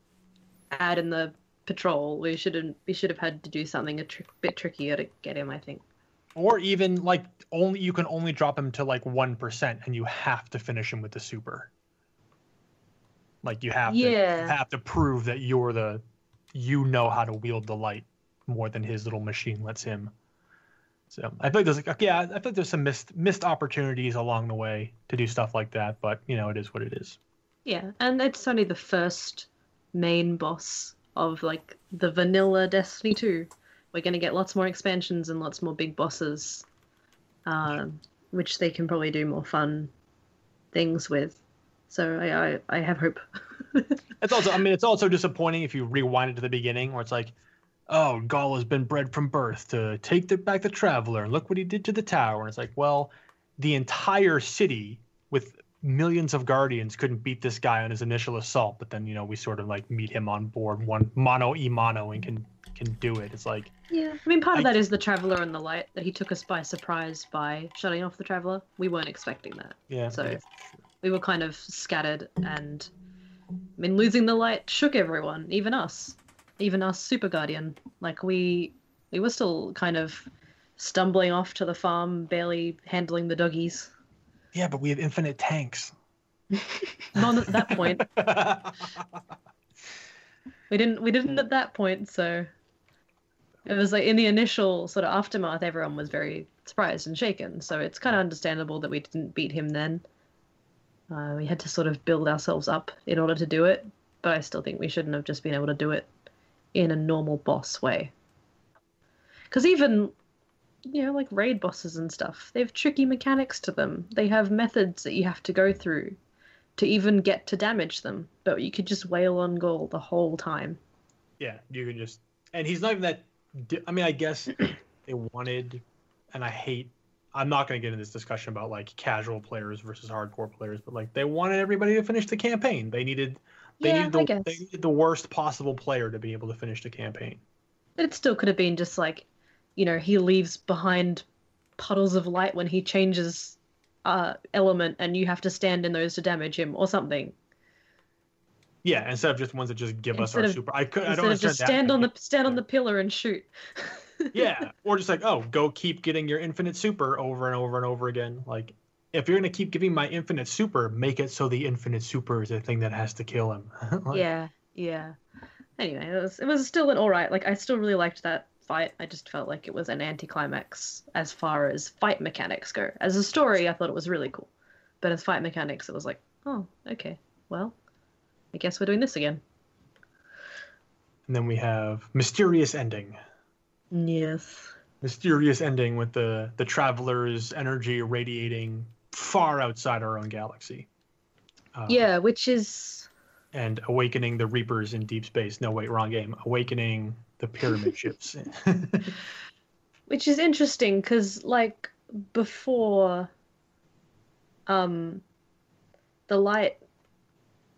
ad in the patrol we shouldn't we should have had to do something a tr- bit trickier to get him i think or even like only you can only drop him to like one percent, and you have to finish him with the super. Like you have to you have to prove that you're the you know how to wield the light more than his little machine lets him. So I feel like there's like yeah, I feel like there's some missed missed opportunities along the way to do stuff like that, but you know it is what it is. Yeah, and it's only the first main boss of like the vanilla Destiny 2. We're going to get lots more expansions and lots more big bosses, um, which they can probably do more fun things with. So I, I, I have hope. (laughs) It's also, I mean, it's also disappointing if you rewind it to the beginning, where it's like, oh, Ghaul has been bred from birth to take the, back the traveler, and look what he did to the tower. And it's like, well, the entire city with millions of guardians couldn't beat this guy on his initial assault, but then you know we sort of like meet him on board one mono e mono and can can do it. It's like, yeah, I mean, part of I- that is the Traveler and the Light, that he took us by surprise by shutting off the Traveler. We weren't expecting that. yeah, So- yeah. we were kind of scattered and I mean losing the light shook everyone, even us. Even us super guardian. Like we we were still kind of stumbling off to the farm, barely handling the doggies. yeah, but we have infinite tanks. (laughs) Not at that point. (laughs) We didn't we didn't at that point, so it was like in the initial sort of aftermath everyone was very surprised and shaken. So it's kind of understandable that we didn't beat him then. Uh, we had to sort of build ourselves up in order to do it, but I still think we shouldn't have just been able to do it in a normal boss way. Because even, you know, like raid bosses and stuff, they have tricky mechanics to them. They have methods that you have to go through to even get to damage them, but you could just wail on Ghaul the whole time. Yeah, you can just, and he's not even that. I mean, I guess they wanted, and I hate. I'm not going to get into this discussion about like casual players versus hardcore players, but like they wanted everybody to finish the campaign. They needed, they Yeah, needed I the, guess. they needed the worst possible player to be able to finish the campaign. But it still could have been just like, you know, he leaves behind puddles of light when he changes uh, element, and you have to stand in those to damage him or something. Yeah, instead of just ones that just give us our of- super. I could. I Instead don't of just stand on the stand on the pillar and shoot. (laughs) yeah, or just like, oh, go keep getting your infinite super over and over and over again. Like, if you're gonna keep giving my infinite super, make it so the infinite super is a thing that has to kill him. (laughs) Like, yeah, yeah. Anyway, it was it was still an all right. Like I still really liked that fight. I just felt like it was an anticlimax as far as fight mechanics go. As a story, I thought it was really cool, but as fight mechanics, it was like, oh, okay, well, I guess we're doing this again. And then we have mysterious ending. Yes. Mysterious ending with the the traveler's energy radiating far outside our own galaxy. Uh, Yeah, which is And awakening the Reapers in deep space. No, wait, wrong game. Awakening the pyramid ships. (laughs) (laughs) which is interesting because like before um the light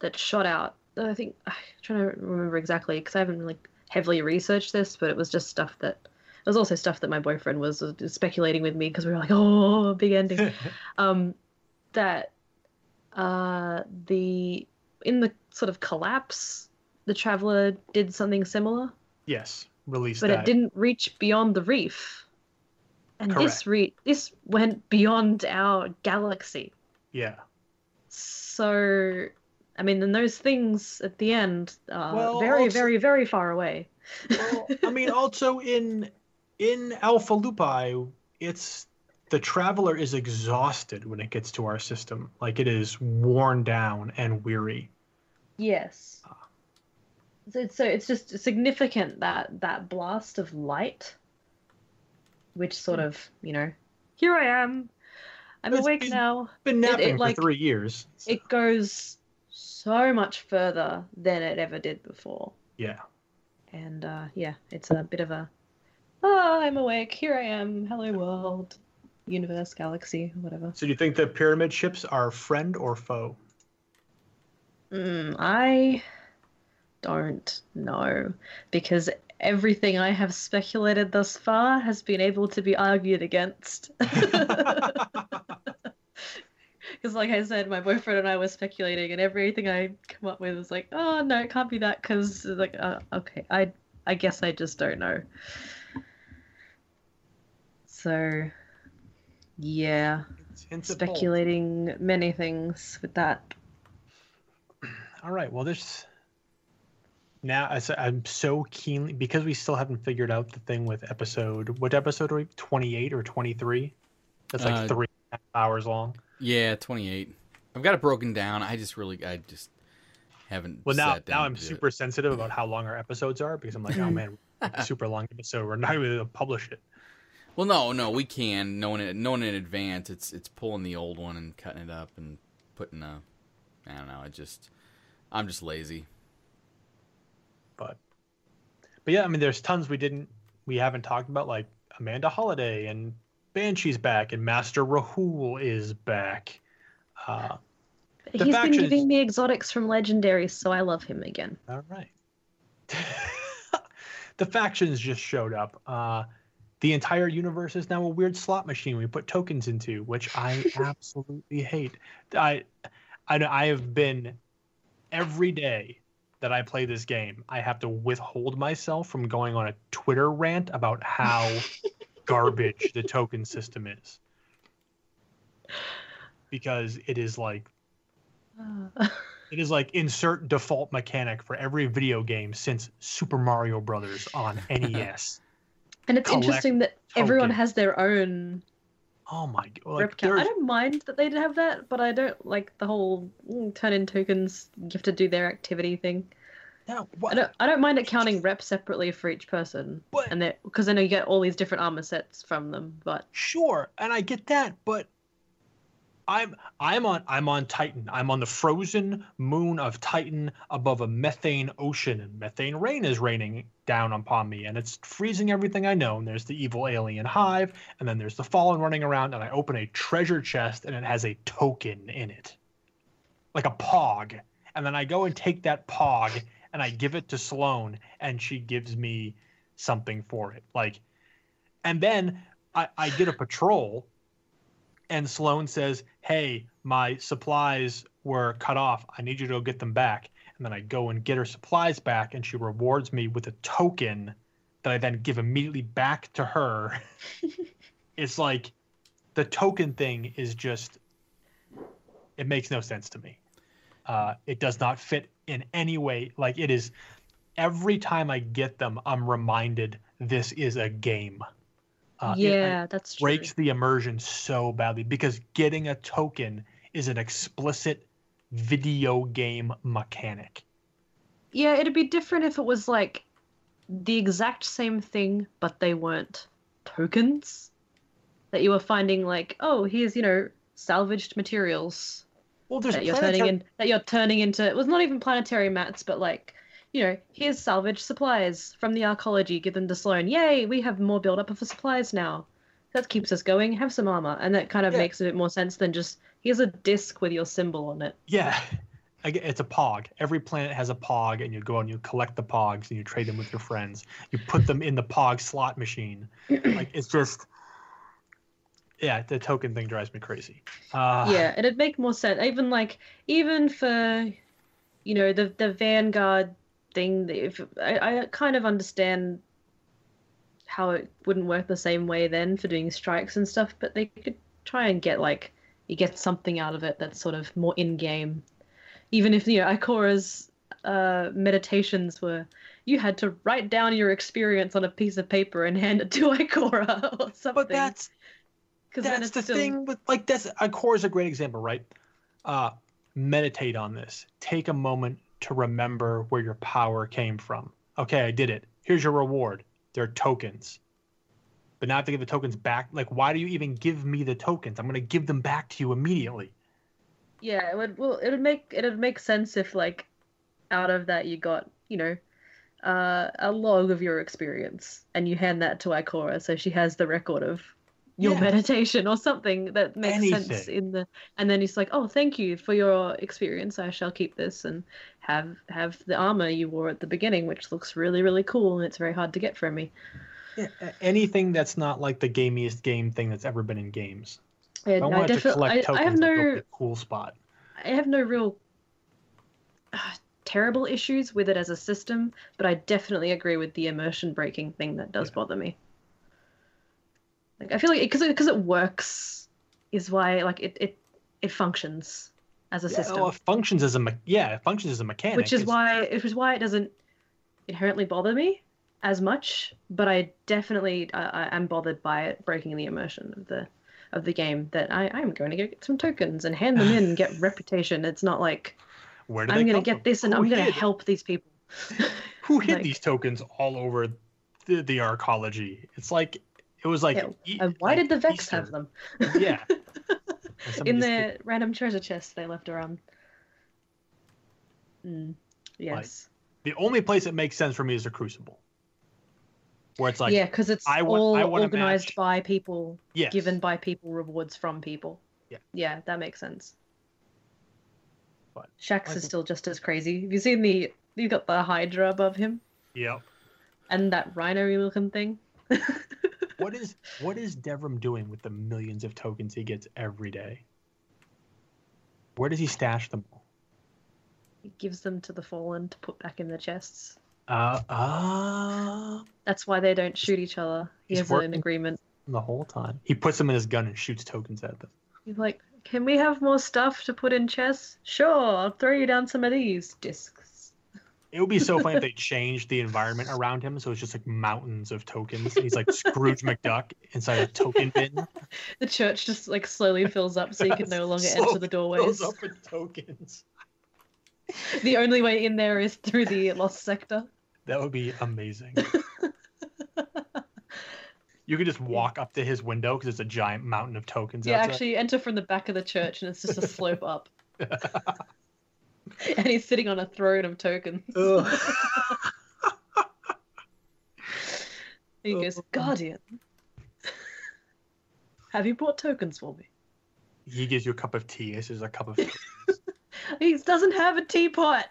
that shot out i think (sighs) i'm trying to remember exactly because i haven't like heavily researched this but it was just stuff that it was also stuff that my boyfriend was, speculating with me because we were like (laughs) oh big ending (laughs) um that uh the in the sort of collapse the traveler did something similar yes, release but that. it didn't reach beyond the reef. And Correct. this re- this went beyond our galaxy. Yeah. So, I mean, and those things at the end are Well, very, also- very, very far away. Well, I mean, (laughs) also in in Alpha Lupi, it's the traveler is exhausted when it gets to our system. Like it is worn down and weary. Yes. So it's, so it's just significant that that blast of light, which sort of, you know, here I am. I'm awake been- now. Been It- it, napping like- for three years. It goes so much further than it ever did before. yeah. and uh, yeah, it's a bit of a oh, I'm awake. Here I am. Hello, world, universe, galaxy, whatever. So do you think the pyramid ships are friend or foe? Mm, I don't know because everything I have speculated thus far has been able to be argued against. (laughs) (laughs) (laughs) Because, like I said, my boyfriend and I were speculating, and everything I come up with was like, "Oh no, it can't be that." Because, like, uh, okay, I, I guess I just don't know. So, yeah, Hints at speculating many things with that. (clears throat) All right. Well, there's now I'm so keenly because we still haven't figured out the thing with episode. What episode are we? 28 or 23? That's like Uh, three and a half hours long. Yeah, 28. I've got it broken down. I just really, I just haven't. Well, now now I'm do it. super sensitive about how long our episodes are because I'm like, oh man, (laughs) super long episode. We're not even able to publish it. Well, no, no, we can knowing it, knowing in advance. It's it's pulling the old one and cutting it up and putting a. I don't know. I just, I'm just lazy. But but yeah, I mean, there's tons we didn't we haven't talked about like Amanda Holliday and Banshee's back and Master Rahool is back. Uh, He's been giving me exotics from Legendary, so I love him again. All right. (laughs) the factions just showed up. Uh, the entire universe is now a weird slot machine we put tokens into, which I (laughs) absolutely hate. I, I, I have been every day that I play this game, I have to withhold myself from going on a Twitter rant about how (laughs) garbage the token system is. Because it is like Uh, it is like insert default mechanic for every video game since Super Mario Brothers on (laughs) NES. and it's Collect interesting that everyone has their own Oh my god! Like. I don't mind that they have that, but I don't like the whole mm, turn in tokens. You have to do their activity thing. No, I don't. I don't mind it counting reps separately for each person, But and that because I know you get all these different armor sets from them. But sure, and I get that, but I'm I'm on I'm on Titan. I'm on the frozen moon of Titan above a methane ocean, and methane rain is raining down upon me, and it's freezing everything I know. And there's the evil alien hive, and then there's the fallen running around, and I open a treasure chest, and it has a token in it, like a pog. And then I go and take that pog, and I give it to Sloane, and she gives me something for it, like. And then I, I get a patrol, and Sloane says, Hey, my supplies were cut off. I need you to go get them back. And then I go and get her supplies back, and she rewards me with a token that I then give immediately back to her. (laughs) it's like the token thing is just, it makes no sense to me. Uh, it does not fit in any way. Like it is, every time I get them, I'm reminded this is a game. Uh, it- yeah, that's true. breaks the immersion so badly because getting a token is an explicit video game mechanic. Yeah, it'd be different if it was like the exact same thing, but they weren't tokens. That you were finding like, oh, here's you know salvaged materials Well, there's that you're planetary- turning in that you're turning into. It was not even planetary mats, but like, you know, here's salvaged supplies from the arcology. Give them to Sloane. Yay, we have more build up of supplies now. That keeps us going. Have some armor, and that kind of Yeah. makes a bit more sense than just here's a disc with your symbol on it. Yeah. It's a pog. Every planet has a pog, and you go and you collect the pogs and you trade them with your friends. You put them in the pog slot machine. Like it's just, yeah, the token thing drives me crazy. Uh, yeah, it'd make more sense. Even like, even for, you know, the the Vanguard thing. If I, I kind of understand how it wouldn't work the same way then for doing strikes and stuff, but they could try and get like you get something out of it that's sort of more in game. Even if you know Ikora's uh, meditations were. You had to write down your experience on a piece of paper and hand it to (laughs) Ikora or something. But that's 'Cause then that's the still- thing with like that's Ikora is a great example, right? Uh, meditate on this. Take a moment to remember where your power came from. Okay, I did it. Here's your reward. They're tokens. But now I have to give the tokens back. Like, why do you even give me the tokens? I'm gonna give them back to you immediately. Yeah, it would. Well, it would make it would make sense if like, out of that you got you know, uh, a log of your experience, and you hand that to Ikora, so she has the record of your Yeah. meditation or something that makes sense in the. And then he's like, "Oh, thank you for your experience. I shall keep this and have have the armor you wore at the beginning, which looks really really cool, and it's very hard to get from me." Yeah, anything that's not like the gamiest game thing that's ever been in games. And I wanted to collect I, tokens. I have and go to no. cool spot. I have no real uh, terrible issues with it as a system, but I definitely agree with the immersion breaking thing that does Yeah. bother me. Like I feel like because it, because it works is why like it it it functions as a Yeah, system, well, it functions as a me- yeah, it functions as a mechanic. which is It's- why which is why it doesn't inherently bother me as much. But I definitely I, I am bothered by it breaking the immersion of the of the game. That I I'm going to get some tokens and hand them in and get (laughs) reputation. It's not like where I'm gonna get from? this and Who I'm gonna help these people. Who (laughs) hid like- these tokens all over the, the arcology? It's like it was like why like did the Vex Easter. have them? Yeah. (laughs) In their random treasure chests they left around. Mm, yes. the only place that makes sense for me is the Crucible, where it's like yeah, because it's I want- all I want organized match. by people, yes, given by people, rewards from people. Yeah. Yeah, that makes sense. But, Shaxx like- is still just as crazy. Have you seen the? You've got the Hydra above him Yep. and that rhino looking thing. (laughs) What is what is Devrim doing with the millions of tokens he gets every day? Where does he stash them? all? He gives them to the fallen to put back in the chests. Uh, uh, That's why they don't shoot each other. He He's has an agreement. the whole time. He puts them in his gun and shoots tokens at them. He's like, "Can we have more stuff to put in chests? Sure, I'll throw you down some of these discs." It would be so funny if they changed the environment around him, so it's just like mountains of tokens. He's like Scrooge McDuck inside a token bin. (laughs) The church just like slowly fills up, so you can no (laughs) longer enter the Fills doorways. up with tokens. The only way in there is through the lost sector. That would be amazing. (laughs) You could just walk up to his window because it's a giant mountain of tokens. Yeah, outside. actually, you enter from the back of the church, and it's just a slope up. (laughs) and he's sitting on a throne of tokens. (laughs) He goes, Guardian. Have you brought tokens for me? he gives you a cup of tea. This is a cup of. (laughs) He doesn't have a teapot.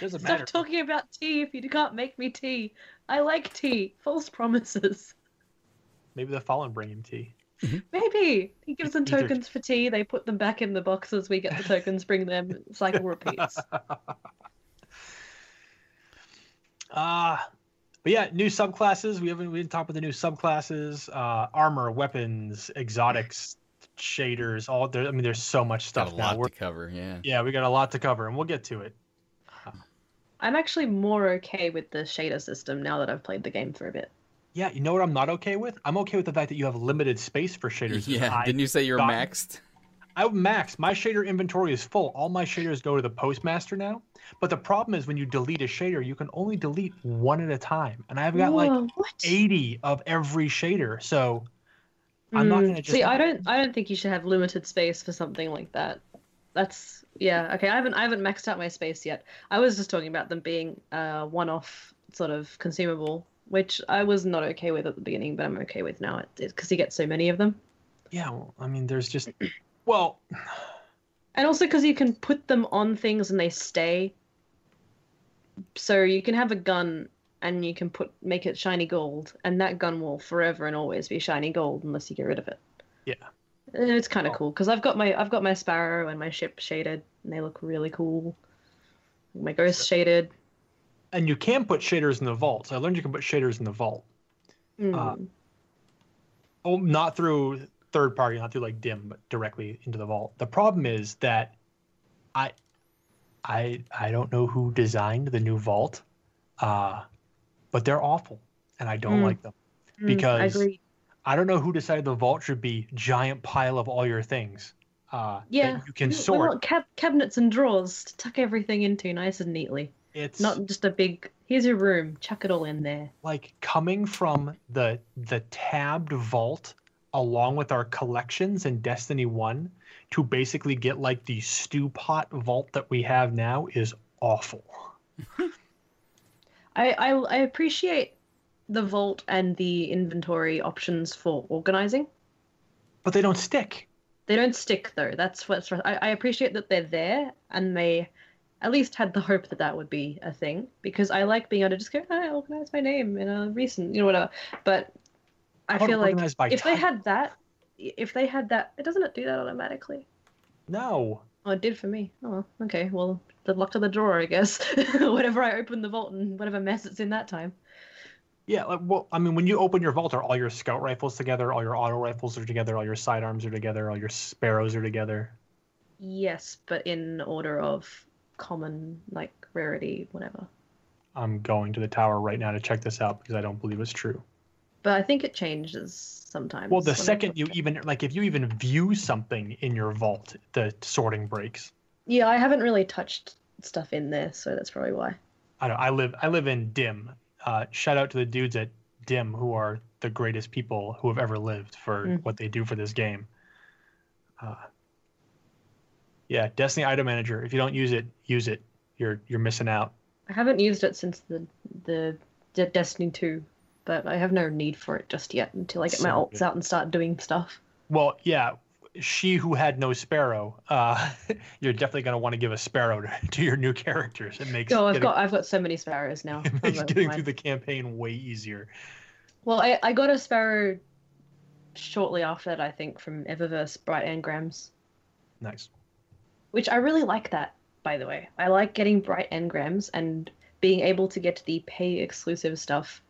Doesn't Stop matter. talking about tea if you can't make me tea. I like tea. False promises. Maybe the fallen bring him tea. Maybe. He gives them tokens for tea. They put them back in the boxes. We get the tokens, bring them. Cycle repeats. (laughs) Uh but yeah, new subclasses. We haven't we didn't talk about the new subclasses. Uh armor, weapons, exotics, shaders, all there I mean there's so much stuff Got stuff a now. lot We're, to cover. Yeah. yeah, we got a lot to cover and we'll get to it. I'm actually more okay with the shader system now that I've played the game for a bit. Yeah, you know what I'm not okay with? I'm okay with the fact that you have limited space for shaders. Yeah, I, didn't you say you're got- maxed? I'm maxed. my shader inventory is full. All my shaders go to the postmaster now. But the problem is when you delete a shader, you can only delete one at a time, and I've got like what? 80 of every shader. So I'm not Mm, gonna just see. I don't. I don't think you should have limited space for something like that. That's yeah. Okay, I haven't. I haven't maxed out my space yet. I was just talking about them being uh, one-off sort of consumable, which I was not okay with at the beginning, but I'm okay with now because he gets so many of them, Yeah, well, I mean, there's just well, and also because you can put them on things and they stay. So you can have a gun and you can put make it shiny gold, and that gun will forever and always be shiny gold unless you get rid of it. Yeah. And it's kind of Oh. cool because I've got my I've got my sparrow and my ship shaded, and they look really cool. My ghost shaded. And you can put shaders in the vault. So I learned you can put shaders in the vault. Mm. Uh, Oh, not through third party, not through like dim, but directly into the vault. The problem is that I, I, I don't know who designed the new vault, uh, but they're awful, and I don't Mm. like them. Mm, I because agree. I don't know who decided the vault should be giant pile of all your things. Uh, Yeah, you can sort. want cab- cabinets and drawers to tuck everything into nice and neatly. It's Not just a big. Here's your room. Chuck it all in there. like coming from the the tabbed vault along with our collections in Destiny 1 to basically get like the stew pot vault that we have now is awful. (laughs) I, I I appreciate the vault and the inventory options for organizing. But they don't stick. They don't stick though. That's what's I, I appreciate that they're there and they at least had the hope that that would be a thing because I like being able to just go, I organize my name in a recent, you know, whatever. But I about feel like if they had that, if they had that, it doesn't it do that automatically? No. Oh, it did for me. Oh, okay. Well, the lock to the drawer, I guess. (laughs) whatever I open the vault and whatever mess it's in that time. Yeah, like, well, I mean, when you open your vault, are all your scout rifles together? All your auto rifles are together? All your sidearms are together? All your sparrows are together? Yes, but in order of common, like rarity, whatever. I'm going to the tower right now to check this out because I don't believe it's true. But I think it changes sometimes. Well, the second you even like if you even view something in your vault, the sorting breaks. Yeah, I haven't really touched stuff in there, so that's probably why. I don't. I live. I live in Dim. Uh, shout out to the dudes at Dim who are the greatest people who have ever lived for Mm. what they do for this game. Uh, yeah, Destiny Item Manager. If you don't use it, use it. You're you're missing out. I haven't used it since the the De- Destiny 2, but I have no need for it just yet until I get my alts good. out and start doing stuff. Well, yeah. She who had no sparrow. Uh, (laughs) you're definitely gonna want to give a sparrow to, (laughs) to your new characters. It makes Oh, I've got I've got so many sparrows now. (laughs) it makes getting through the campaign way easier. Well, I, I got a sparrow shortly after that, I think, from Eververse Bright Engrams, Nice. Which I really like that, by the way. I like getting Bright Engrams and being able to get the pay exclusive stuff,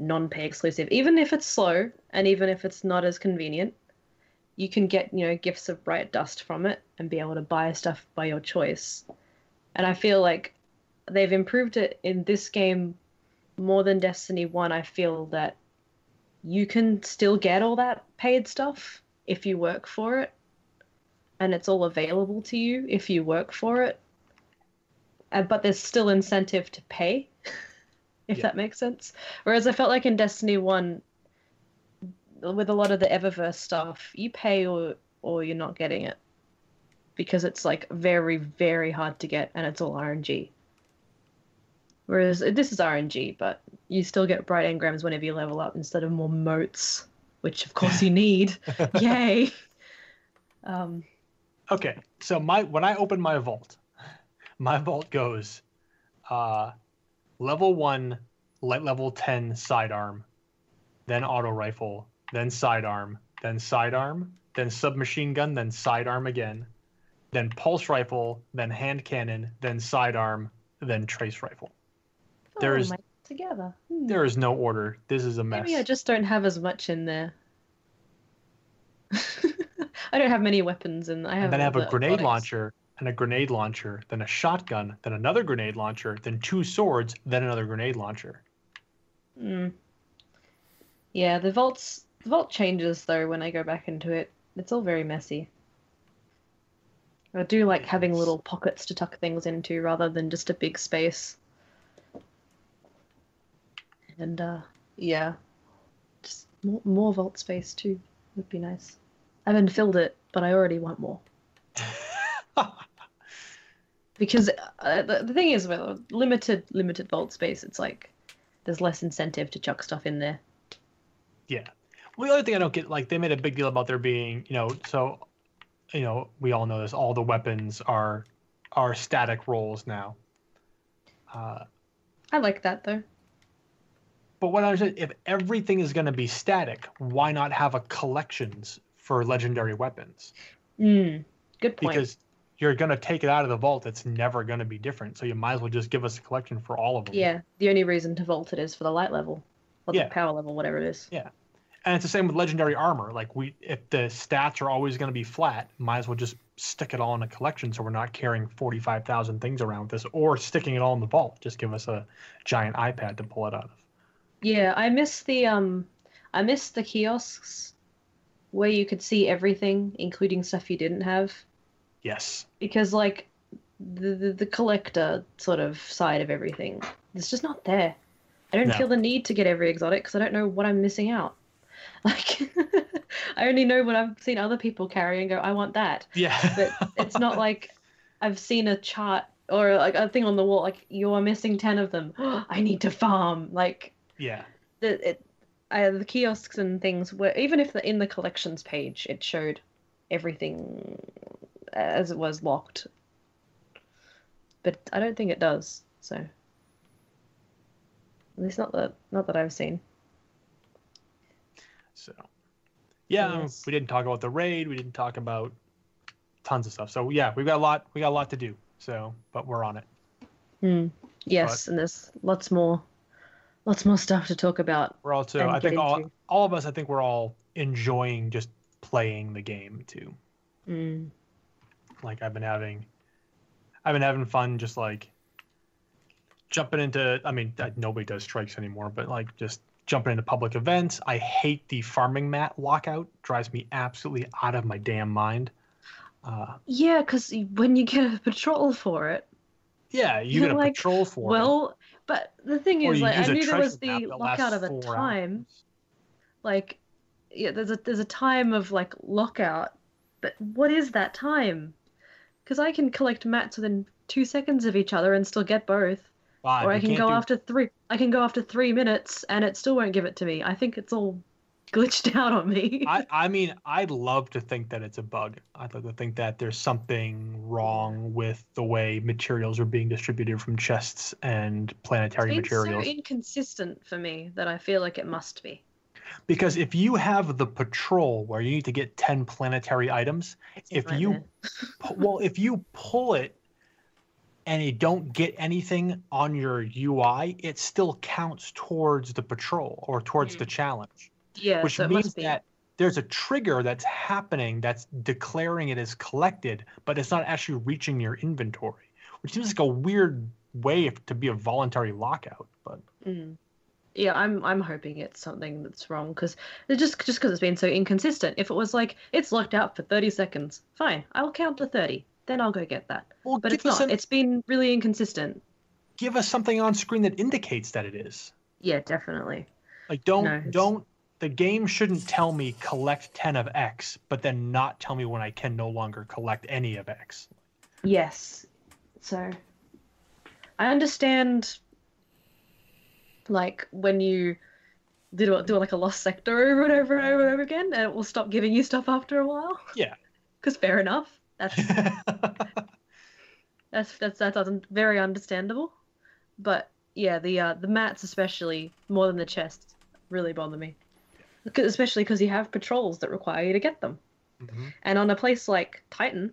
non pay exclusive, even if it's slow and even if it's not as convenient. You can get, you know, gifts of bright dust from it and be able to buy stuff by your choice. And I feel like they've improved it in this game more than Destiny 1. I feel that you can still get all that paid stuff if you work for it and it's all available to you if you work for it. Uh, but there's still incentive to pay (laughs) if Yeah. that makes sense. Whereas i felt like in destiny 1 with a lot of the eververse stuff you pay or or you're not getting it. Because it's like very very hard to get and it's all rng whereas this is rng but you still get bright engrams whenever you level up instead of more motes which of course you (laughs) need. Yay! (laughs) Um Okay, so my when I open my vault, (laughs) my vault goes uh, level one, light level ten sidearm, then auto rifle, then sidearm, then sidearm, then submachine gun, then sidearm again, then pulse rifle, then hand cannon, then sidearm, then trace rifle. There oh, is- my- together Hmm. There is no order. This is a mess. maybe i just don't have as much in there (laughs) i don't have many weapons and i have and then I have a grenade launcher and a grenade launcher, then a shotgun, then another grenade launcher, then two swords, then another grenade launcher. Mm. Yeah, the vaults the vault changes though when I go back into it. It's all very messy. I do like having little pockets to tuck things into rather than just a big space. And uh yeah. Just more, more vault space too would be nice. I haven't filled it, but I already want more. (laughs) Because uh, the, the thing is, with limited limited vault space, it's like there's less incentive to chuck stuff in there. Yeah. Well, the other thing I don't get, like, they made a big deal about there being, you know, so, you know, we all know this. All the weapons are are static rolls now. Uh, I like that though. but what I saying, if everything is going to be static, why not have a collections for legendary weapons? Mm, good point. Because you're going to take it out of the vault. It's never going to be different. So you might as well just give us a collection for all of them. yeah, the only reason to vault it is for the light level or Yeah. the power level, whatever it is. Yeah. And it's the same with legendary armor. Like we, if the stats are always going to be flat, might as well just stick it all in a collection, so we're not carrying forty-five thousand things around with us, or sticking it all in the vault. Just give us a giant iPad to pull it out of. Yeah, I miss the um, I miss the kiosks where you could see everything, including stuff you didn't have, Yes. because like the the, the collector sort of side of everything, it's just not there. I don't No. feel the need to get every exotic because I don't know what I'm missing out. (laughs) Like, I only know what I've seen other people carry and go, I want that. Yeah. but it's not (laughs) like I've seen a chart or like a thing on the wall like you are missing 10 of them (gasps) I need to farm like yeah. the it I, the kiosks and things were even if the, in the collections page it showed everything as it was locked but I don't think it does so at least not that not that I've seen So. Yeah, Yes. we didn't talk about the raid. We didn't talk about tons of stuff. So yeah, we've got a lot. We got a lot to do. So, but we're on it. Hmm. yes and there's lots more lots more stuff to talk about We're also. And I think all into. all of us. I think we're all enjoying just playing the game too. mm. like i've been having i've been having fun just like jumping into i mean nobody does strikes anymore but like just jumping into public events i hate the farming mat lockout drives me absolutely out of my damn mind uh, Yeah, because when you get a patrol for it, yeah you get a like, patrol for it, well, but the thing is, like, I knew there was the lockout of a time. hours. Like, yeah, there's a there's a time of like lockout, but what is that time? Because I can collect mats within two seconds of each other and still get both, Fine, or I you can go do- after three. I can go after three minutes and it still won't give it to me. I think it's all (laughs) glitched out on me. I, I mean, I'd love to think that it's a bug. I'd love to think that there's something wrong with the way materials are being distributed from chests and planetary it's been materials. so inconsistent for me that I feel like it must be. Because if you have the patrol where you need to get 10 planetary items, if you (laughs) pu- well, if you pull it and you don't get anything on your UI, it still counts towards the patrol or towards the hmm. challenge, yeah, which so means that there's a trigger that's happening that's declaring it as collected, but it's not actually reaching your inventory, which seems like a weird way to be a voluntary lockout. But Mm. Yeah, I'm I'm hoping it's something that's wrong because just just because it's been so inconsistent. If it was like it's locked out for 30 seconds, fine, I'll count to 30, then I'll go get that. well, But it's not. an- It's been really inconsistent. give us something on screen that indicates that it is. Yeah, definitely. Like don't No, don't the game shouldn't tell me collect 10 of X, but then not tell me when I can no longer collect any of X. Yes. So I understand like when you do do like a lost sector over and over and over and over again, and it will stop giving you stuff after a while. Yeah. (laughs) Because fair enough. That's (laughs) That's that's that's un- very understandable, but yeah, the uh, the mats especially more than the chests really bother me, especially because you have patrols that require you to get them, Mhm. and on a place like Titan,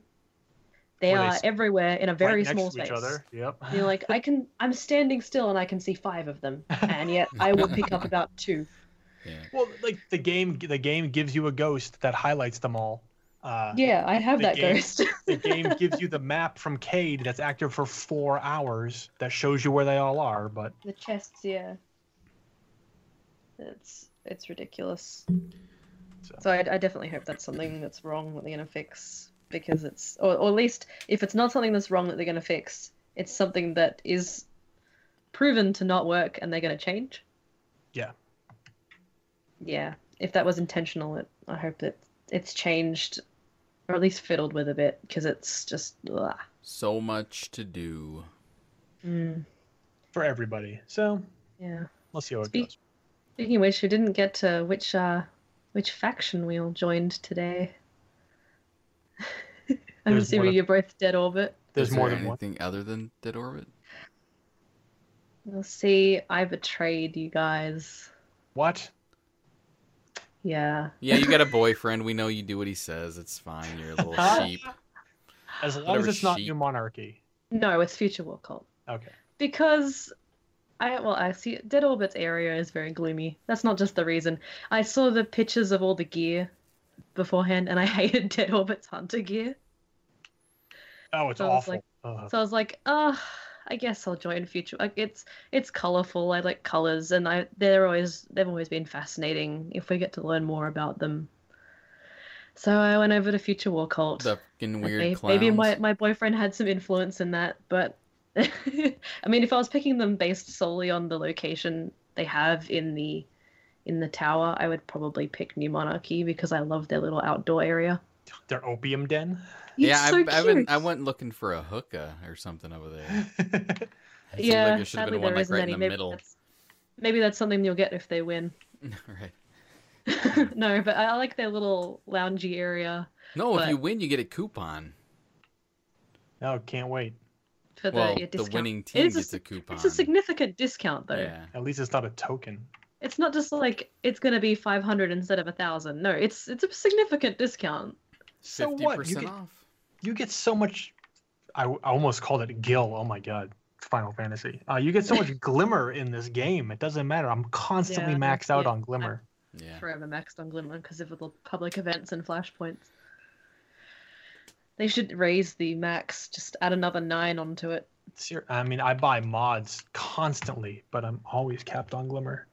they Where are s- everywhere in a very Right next small to space. each other. Yep. You're like, I can, I'm standing still and I can see five of them, and yet I will pick up about (laughs) two. Yeah. Well, like the game the game gives you a ghost that highlights them all. Uh, Yeah, I have that game- ghost. The (laughs) game gives you the map from Cade that's active for four hours that shows you where they all are. But the chests, yeah. It's it's ridiculous. So, So I, I definitely hope that's something that's wrong that they're gonna fix because it's, or, or at least if it's not something that's wrong that they're gonna fix, it's something that is proven to not work and they're gonna change. Yeah. Yeah. If that was intentional, it, I hope that it's changed, or at least fiddled with a bit because it's just. Ugh. So much to do. Mm, for everybody. So yeah. let's see how it Speak- goes. Speaking of which, we didn't get to which uh which faction we all joined today. (laughs) I'm There's assuming you're both dead orbit. There's Is more there than one. anything other than Dead Orbit? You'll see. I betrayed you guys. What? Yeah. Yeah, you got a (laughs) boyfriend. We know you do what he says. It's fine. You're a little sheep. As long Whatever as it's not sheep. New Monarchy. No, it's Future War Cult. Okay. Because I well, I see Dead Orbit's area is very gloomy. That's not just the reason. I saw the pictures of all the gear beforehand, and I (laughs) hated Dead Orbit's hunter gear. Oh, it's So I awful. like- Ugh. So I was like, ah, I guess I'll join Future. Like it's it's colorful. I like colors, and I they're always they've always been fascinating if we get to learn more about them. So I went over to Future War Cult. The fucking weird Okay, clowns. Maybe my, my boyfriend had some influence in that, but (laughs) I mean, if I was picking them based solely on the location they have in the in the tower, I would probably pick New Monarchy because I love their little outdoor area. Their opium den. yeah, so I, I, went. I went looking for a hookah or something over there. (laughs) It yeah, like there should have sadly been one there like isn't right any. in the maybe middle. that's maybe that's something you'll get if they win. (laughs) right. no, but I like their little loungy area No, if you win, you get a coupon. oh, can't wait. For the, Well, your the discount. winning It team is a gets a s- coupon. It's a significant discount though. Yeah. At least it's not a token. It's not just like it's gonna be five hundred instead of a thousand. No, it's it's a significant discount. So Fifty what? You get, off. you get so much. I, I almost called it Gil. Oh my god. Final Fantasy. Uh, you get so much (laughs) glimmer in this game. It doesn't matter. I'm constantly Yeah, maxed out yeah. on glimmer. Yeah. forever maxed on Glimmer because of the public events and flashpoints. They should raise the max, just add another nine onto it. I mean, I buy mods constantly, but I'm always capped on glimmer.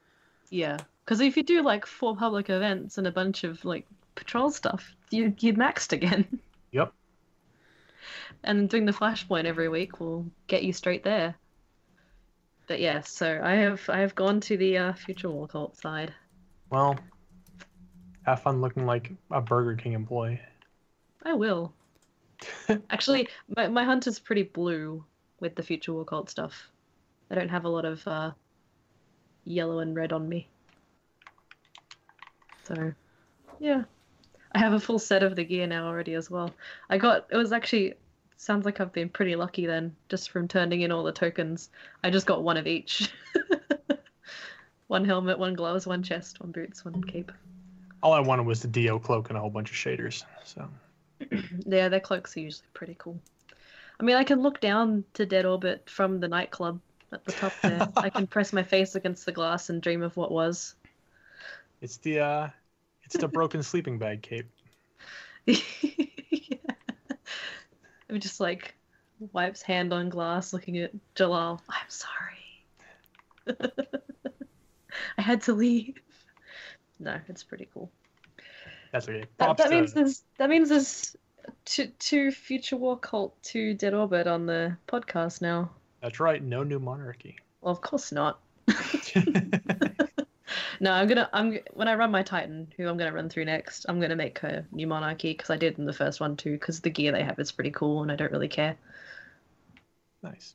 Yeah, because if you do like four public events and a bunch of like patrol stuff, you you maxed again. (laughs) Yep. And doing the flashpoint every week will get you straight there. But yeah, so I have I have gone to the uh, future war cult side. Well, have fun looking like a Burger King employee. I will. Actually, my my hunt is pretty blue with the future war cult stuff. I don't have a lot of uh, yellow and red on me. So, yeah. I have a full set of the gear now already as well. I got it was actually sounds like I've been pretty lucky then, just from turning in all the tokens. I just got one of each. (laughs) one helmet, one gloves, one chest, one boots, one cape. All I wanted was the DO cloak and a whole bunch of shaders. So (clears throat) Yeah, their cloaks are usually pretty cool. I mean, I can look down to Dead Orbit from the nightclub at the top there. I can press my face against the glass and dream of what was. it's the uh, it's the broken sleeping bag cape. yeah. (laughs) I'm just like wipes hand on glass, looking at Jalaal. I'm sorry. (laughs) I had to leave. No, it's pretty cool. That's okay. That, that means there's that means there's two, two future war cult, two Dead Orbit on the podcast now. That's right. No new monarchy. Well, of course not. (laughs) No, I'm gonna. I'm when I run my Titan, who I'm gonna run through next. I'm gonna make her new monarchy because I did in the first one too. Because the gear they have is pretty cool, and I don't really care. nice.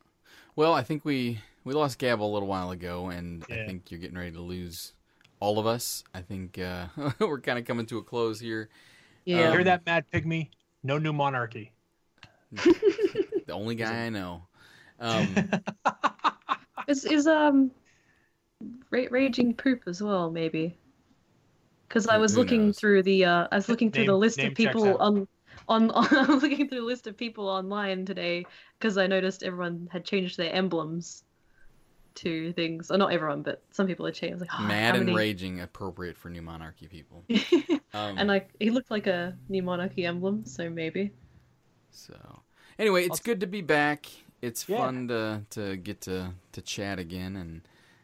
Well, I think we we lost Gab a little while ago, and I think you're getting ready to lose all of us. I think uh, (laughs) we're kind of coming to a close here. Yeah. Hear Um, that, Mad Pygmy? No new monarchy. (laughs) The only guy I know. Um, (laughs) is is um, ra- raging poop as well maybe? Because I was who looking knows? through the uh, I was looking through the list of people on. On, on I was looking through the list of people online today because I noticed everyone had changed their emblems to things. Or not everyone, but some people are changed. I was like, oh, mad and many- raging, appropriate for new monarchy people. (laughs) Um, and like he looked like a new monarchy emblem, so maybe. So, anyway, it's good to be back. It's Yeah. fun to to get to to chat again and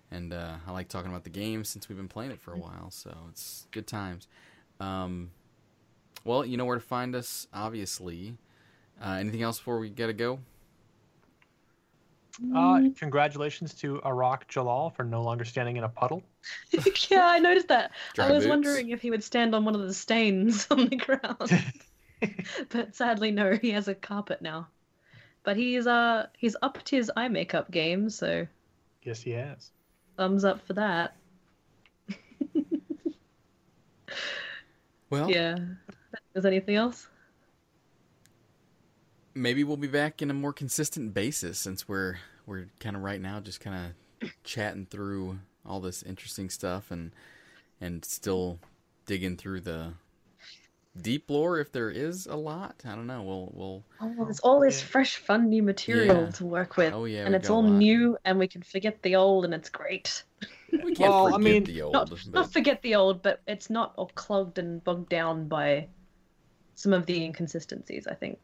and uh, I like talking about the game since we've been playing it for a while. So it's good times. Um, well, you know where to find us, obviously. Uh, anything else before we gotta go? Uh, congratulations to Arach Jalaal for no longer standing in a puddle. (laughs) yeah, I noticed that. Dry I was boots. wondering if he would stand on one of the stains (laughs) on the ground. (laughs) but sadly no, he has a carpet now. But he's uh he's upped his eye makeup game, so yes, he has. thumbs up for that. Well, Yeah. Is anything else? Maybe we'll be back in a more consistent basis since we're we're kind of right now just kind of chatting through all this interesting stuff and and still digging through the deep lore if there is a lot. I don't know. We'll we'll Oh, there's all this fresh, fun new material Yeah. to work with. oh yeah, and we it's got a all new, and we can forget the old, and it's great. We can't Well, I mean, the old, Not, but not forget the old, but it's not all clogged and bogged down by some of the inconsistencies, I think.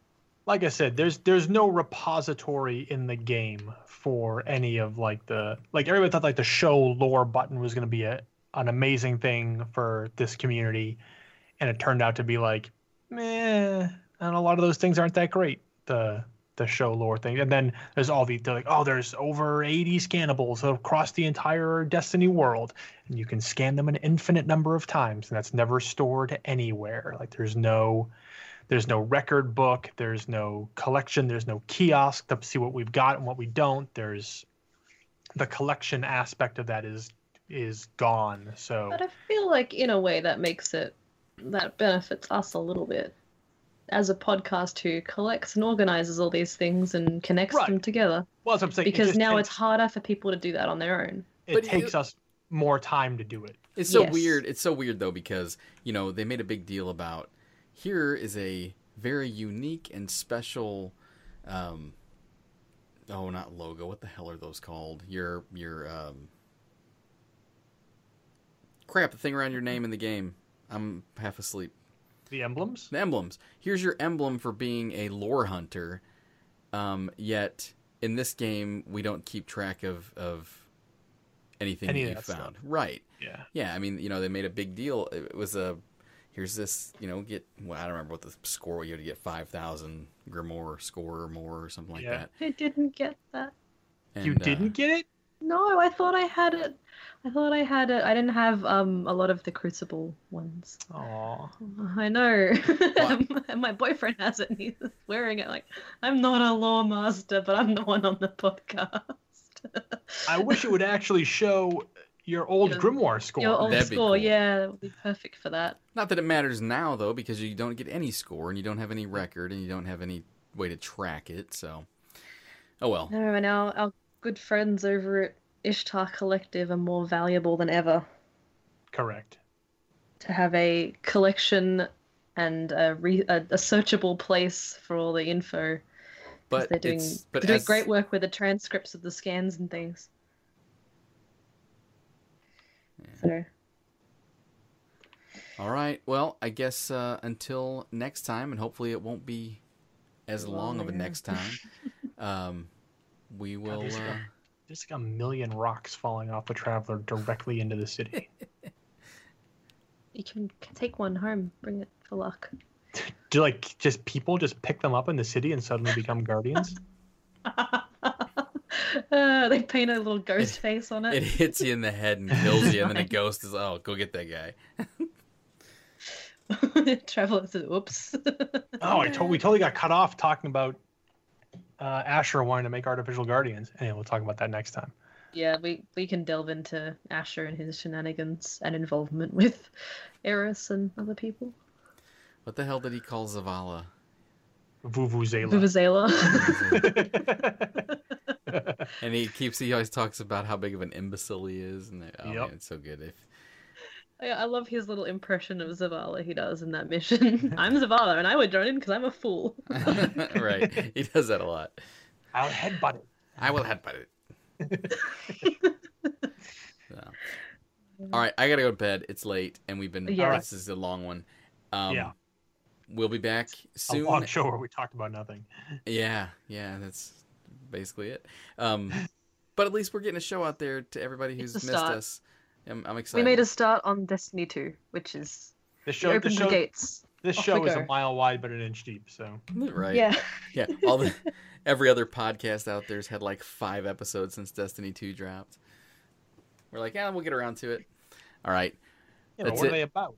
Like I said, there's there's no repository in the game for any of like the like everybody thought like the show lore button was going to be a an amazing thing for this community, and it turned out to be like, meh, and a lot of those things aren't that great. The the show lore thing, and then there's all the they're like, oh, there's over 80 scannables across the entire Destiny world, and you can scan them an infinite number of times, and that's never stored anywhere. Like there's no there's no record book there's no collection there's no kiosk to see what we've got and what we don't there's the collection aspect of that is is gone so But I feel like, in a way, that makes it, that benefits us a little bit. As a podcast who collects and organizes all these things and connects Right. them together. well as i'm saying it Because just now takes- it's harder for people to do that on their own. it But takes you- us more time to do it It's so Yes. weird. It's so weird though because you know they made a big deal about here is a very unique and special. Um, oh, not logo. What the hell are those called? Your your um, crap. The thing around your name in the game. I'm half asleep. the emblems The emblems. Here's your emblem for being a lore hunter. Um, yet in this game, we don't keep track of of anything Any that you found. stuff. Right. yeah Yeah, I mean, you know, they made a big deal. It was a here's this, you know, get well, I don't remember what the score you had to get five thousand Grimoire score or more or something like Yeah. that. I didn't get that. you And, uh, didn't get it No, I thought I had it. I thought I had it. I didn't have um a lot of the Crucible ones. oh I know. (laughs) and my boyfriend has it and he's wearing it like I'm not a law master, but I'm the one on the podcast. (laughs) i wish it would actually show your old Your- grimoire score Your old That'd score, cool. yeah, that would be perfect for that. Not that it matters now though, because you don't get any score and you don't have any record and you don't have any way to track it. So, oh well. No, and our, our good friends over at Ishtar Collective are more valuable than ever correct to have a collection and a, re- a, a searchable place for all the info. But they're doing, it's but they're doing as- great work with the transcripts of the scans and things. So, All right. Well, I guess uh, until next time, and hopefully it won't be as long of a next time. (laughs) um, we will. there's Uh, a- there's like a million rocks falling off the traveler directly into the city (laughs) you can take one home, bring it for luck. do like just people just pick them up in the city and suddenly become guardians (laughs) (laughs) uh, they paint a little ghost face on it it. hits you in the head and kills you, and then a (laughs) ghost is, oh, go get that guy. (laughs) Traveler says, "Oops." Oh, I told we totally got cut off talking about uh, Asher wanting to make artificial guardians. Anyway, we'll talk about that next time. yeah, we we can delve into Asher and his shenanigans and involvement with Eris and other people. What the hell did he call Zavala? Vuvuzela. Vuvuzela. (laughs) And he keeps he always talks about how big of an imbecile he is, and oh Yep. man, it's so good. If I, I love his little impression of Zavala he does in that mission. (laughs) I'm Zavala, and I would join in because I'm a fool. (laughs) right, he does that a lot. I'll headbutt it. I will headbutt it. So. All right, I gotta go to bed. It's late, and we've been. Yeah. This is a long one. Um, Yeah. We'll be back A soon. long show where we talked about nothing. Yeah, yeah, that's basically it. Um, but at least we're getting a show out there to everybody who's missed start. us. I'm, I'm We made a start on Destiny 2, which is The we show, the opened the show, gates. this Off show is a mile wide but an inch deep. So right. Yeah. Yeah. All the every other podcast out there's had like five episodes since Destiny 2 dropped. We're like, yeah, we'll get around to it. All right. you know, That's what it. are they about?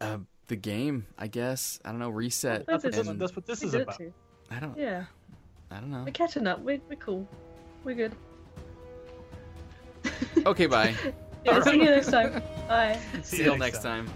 Uh, the game, I guess. I don't know. Reset. That's That's, what- and- that's what this is about. too. I don't. Yeah. I don't know. We're catching up. We're, we're cool. We're good. Okay. Bye. (laughs) Yeah, see you next time. (laughs) Bye. See you next time.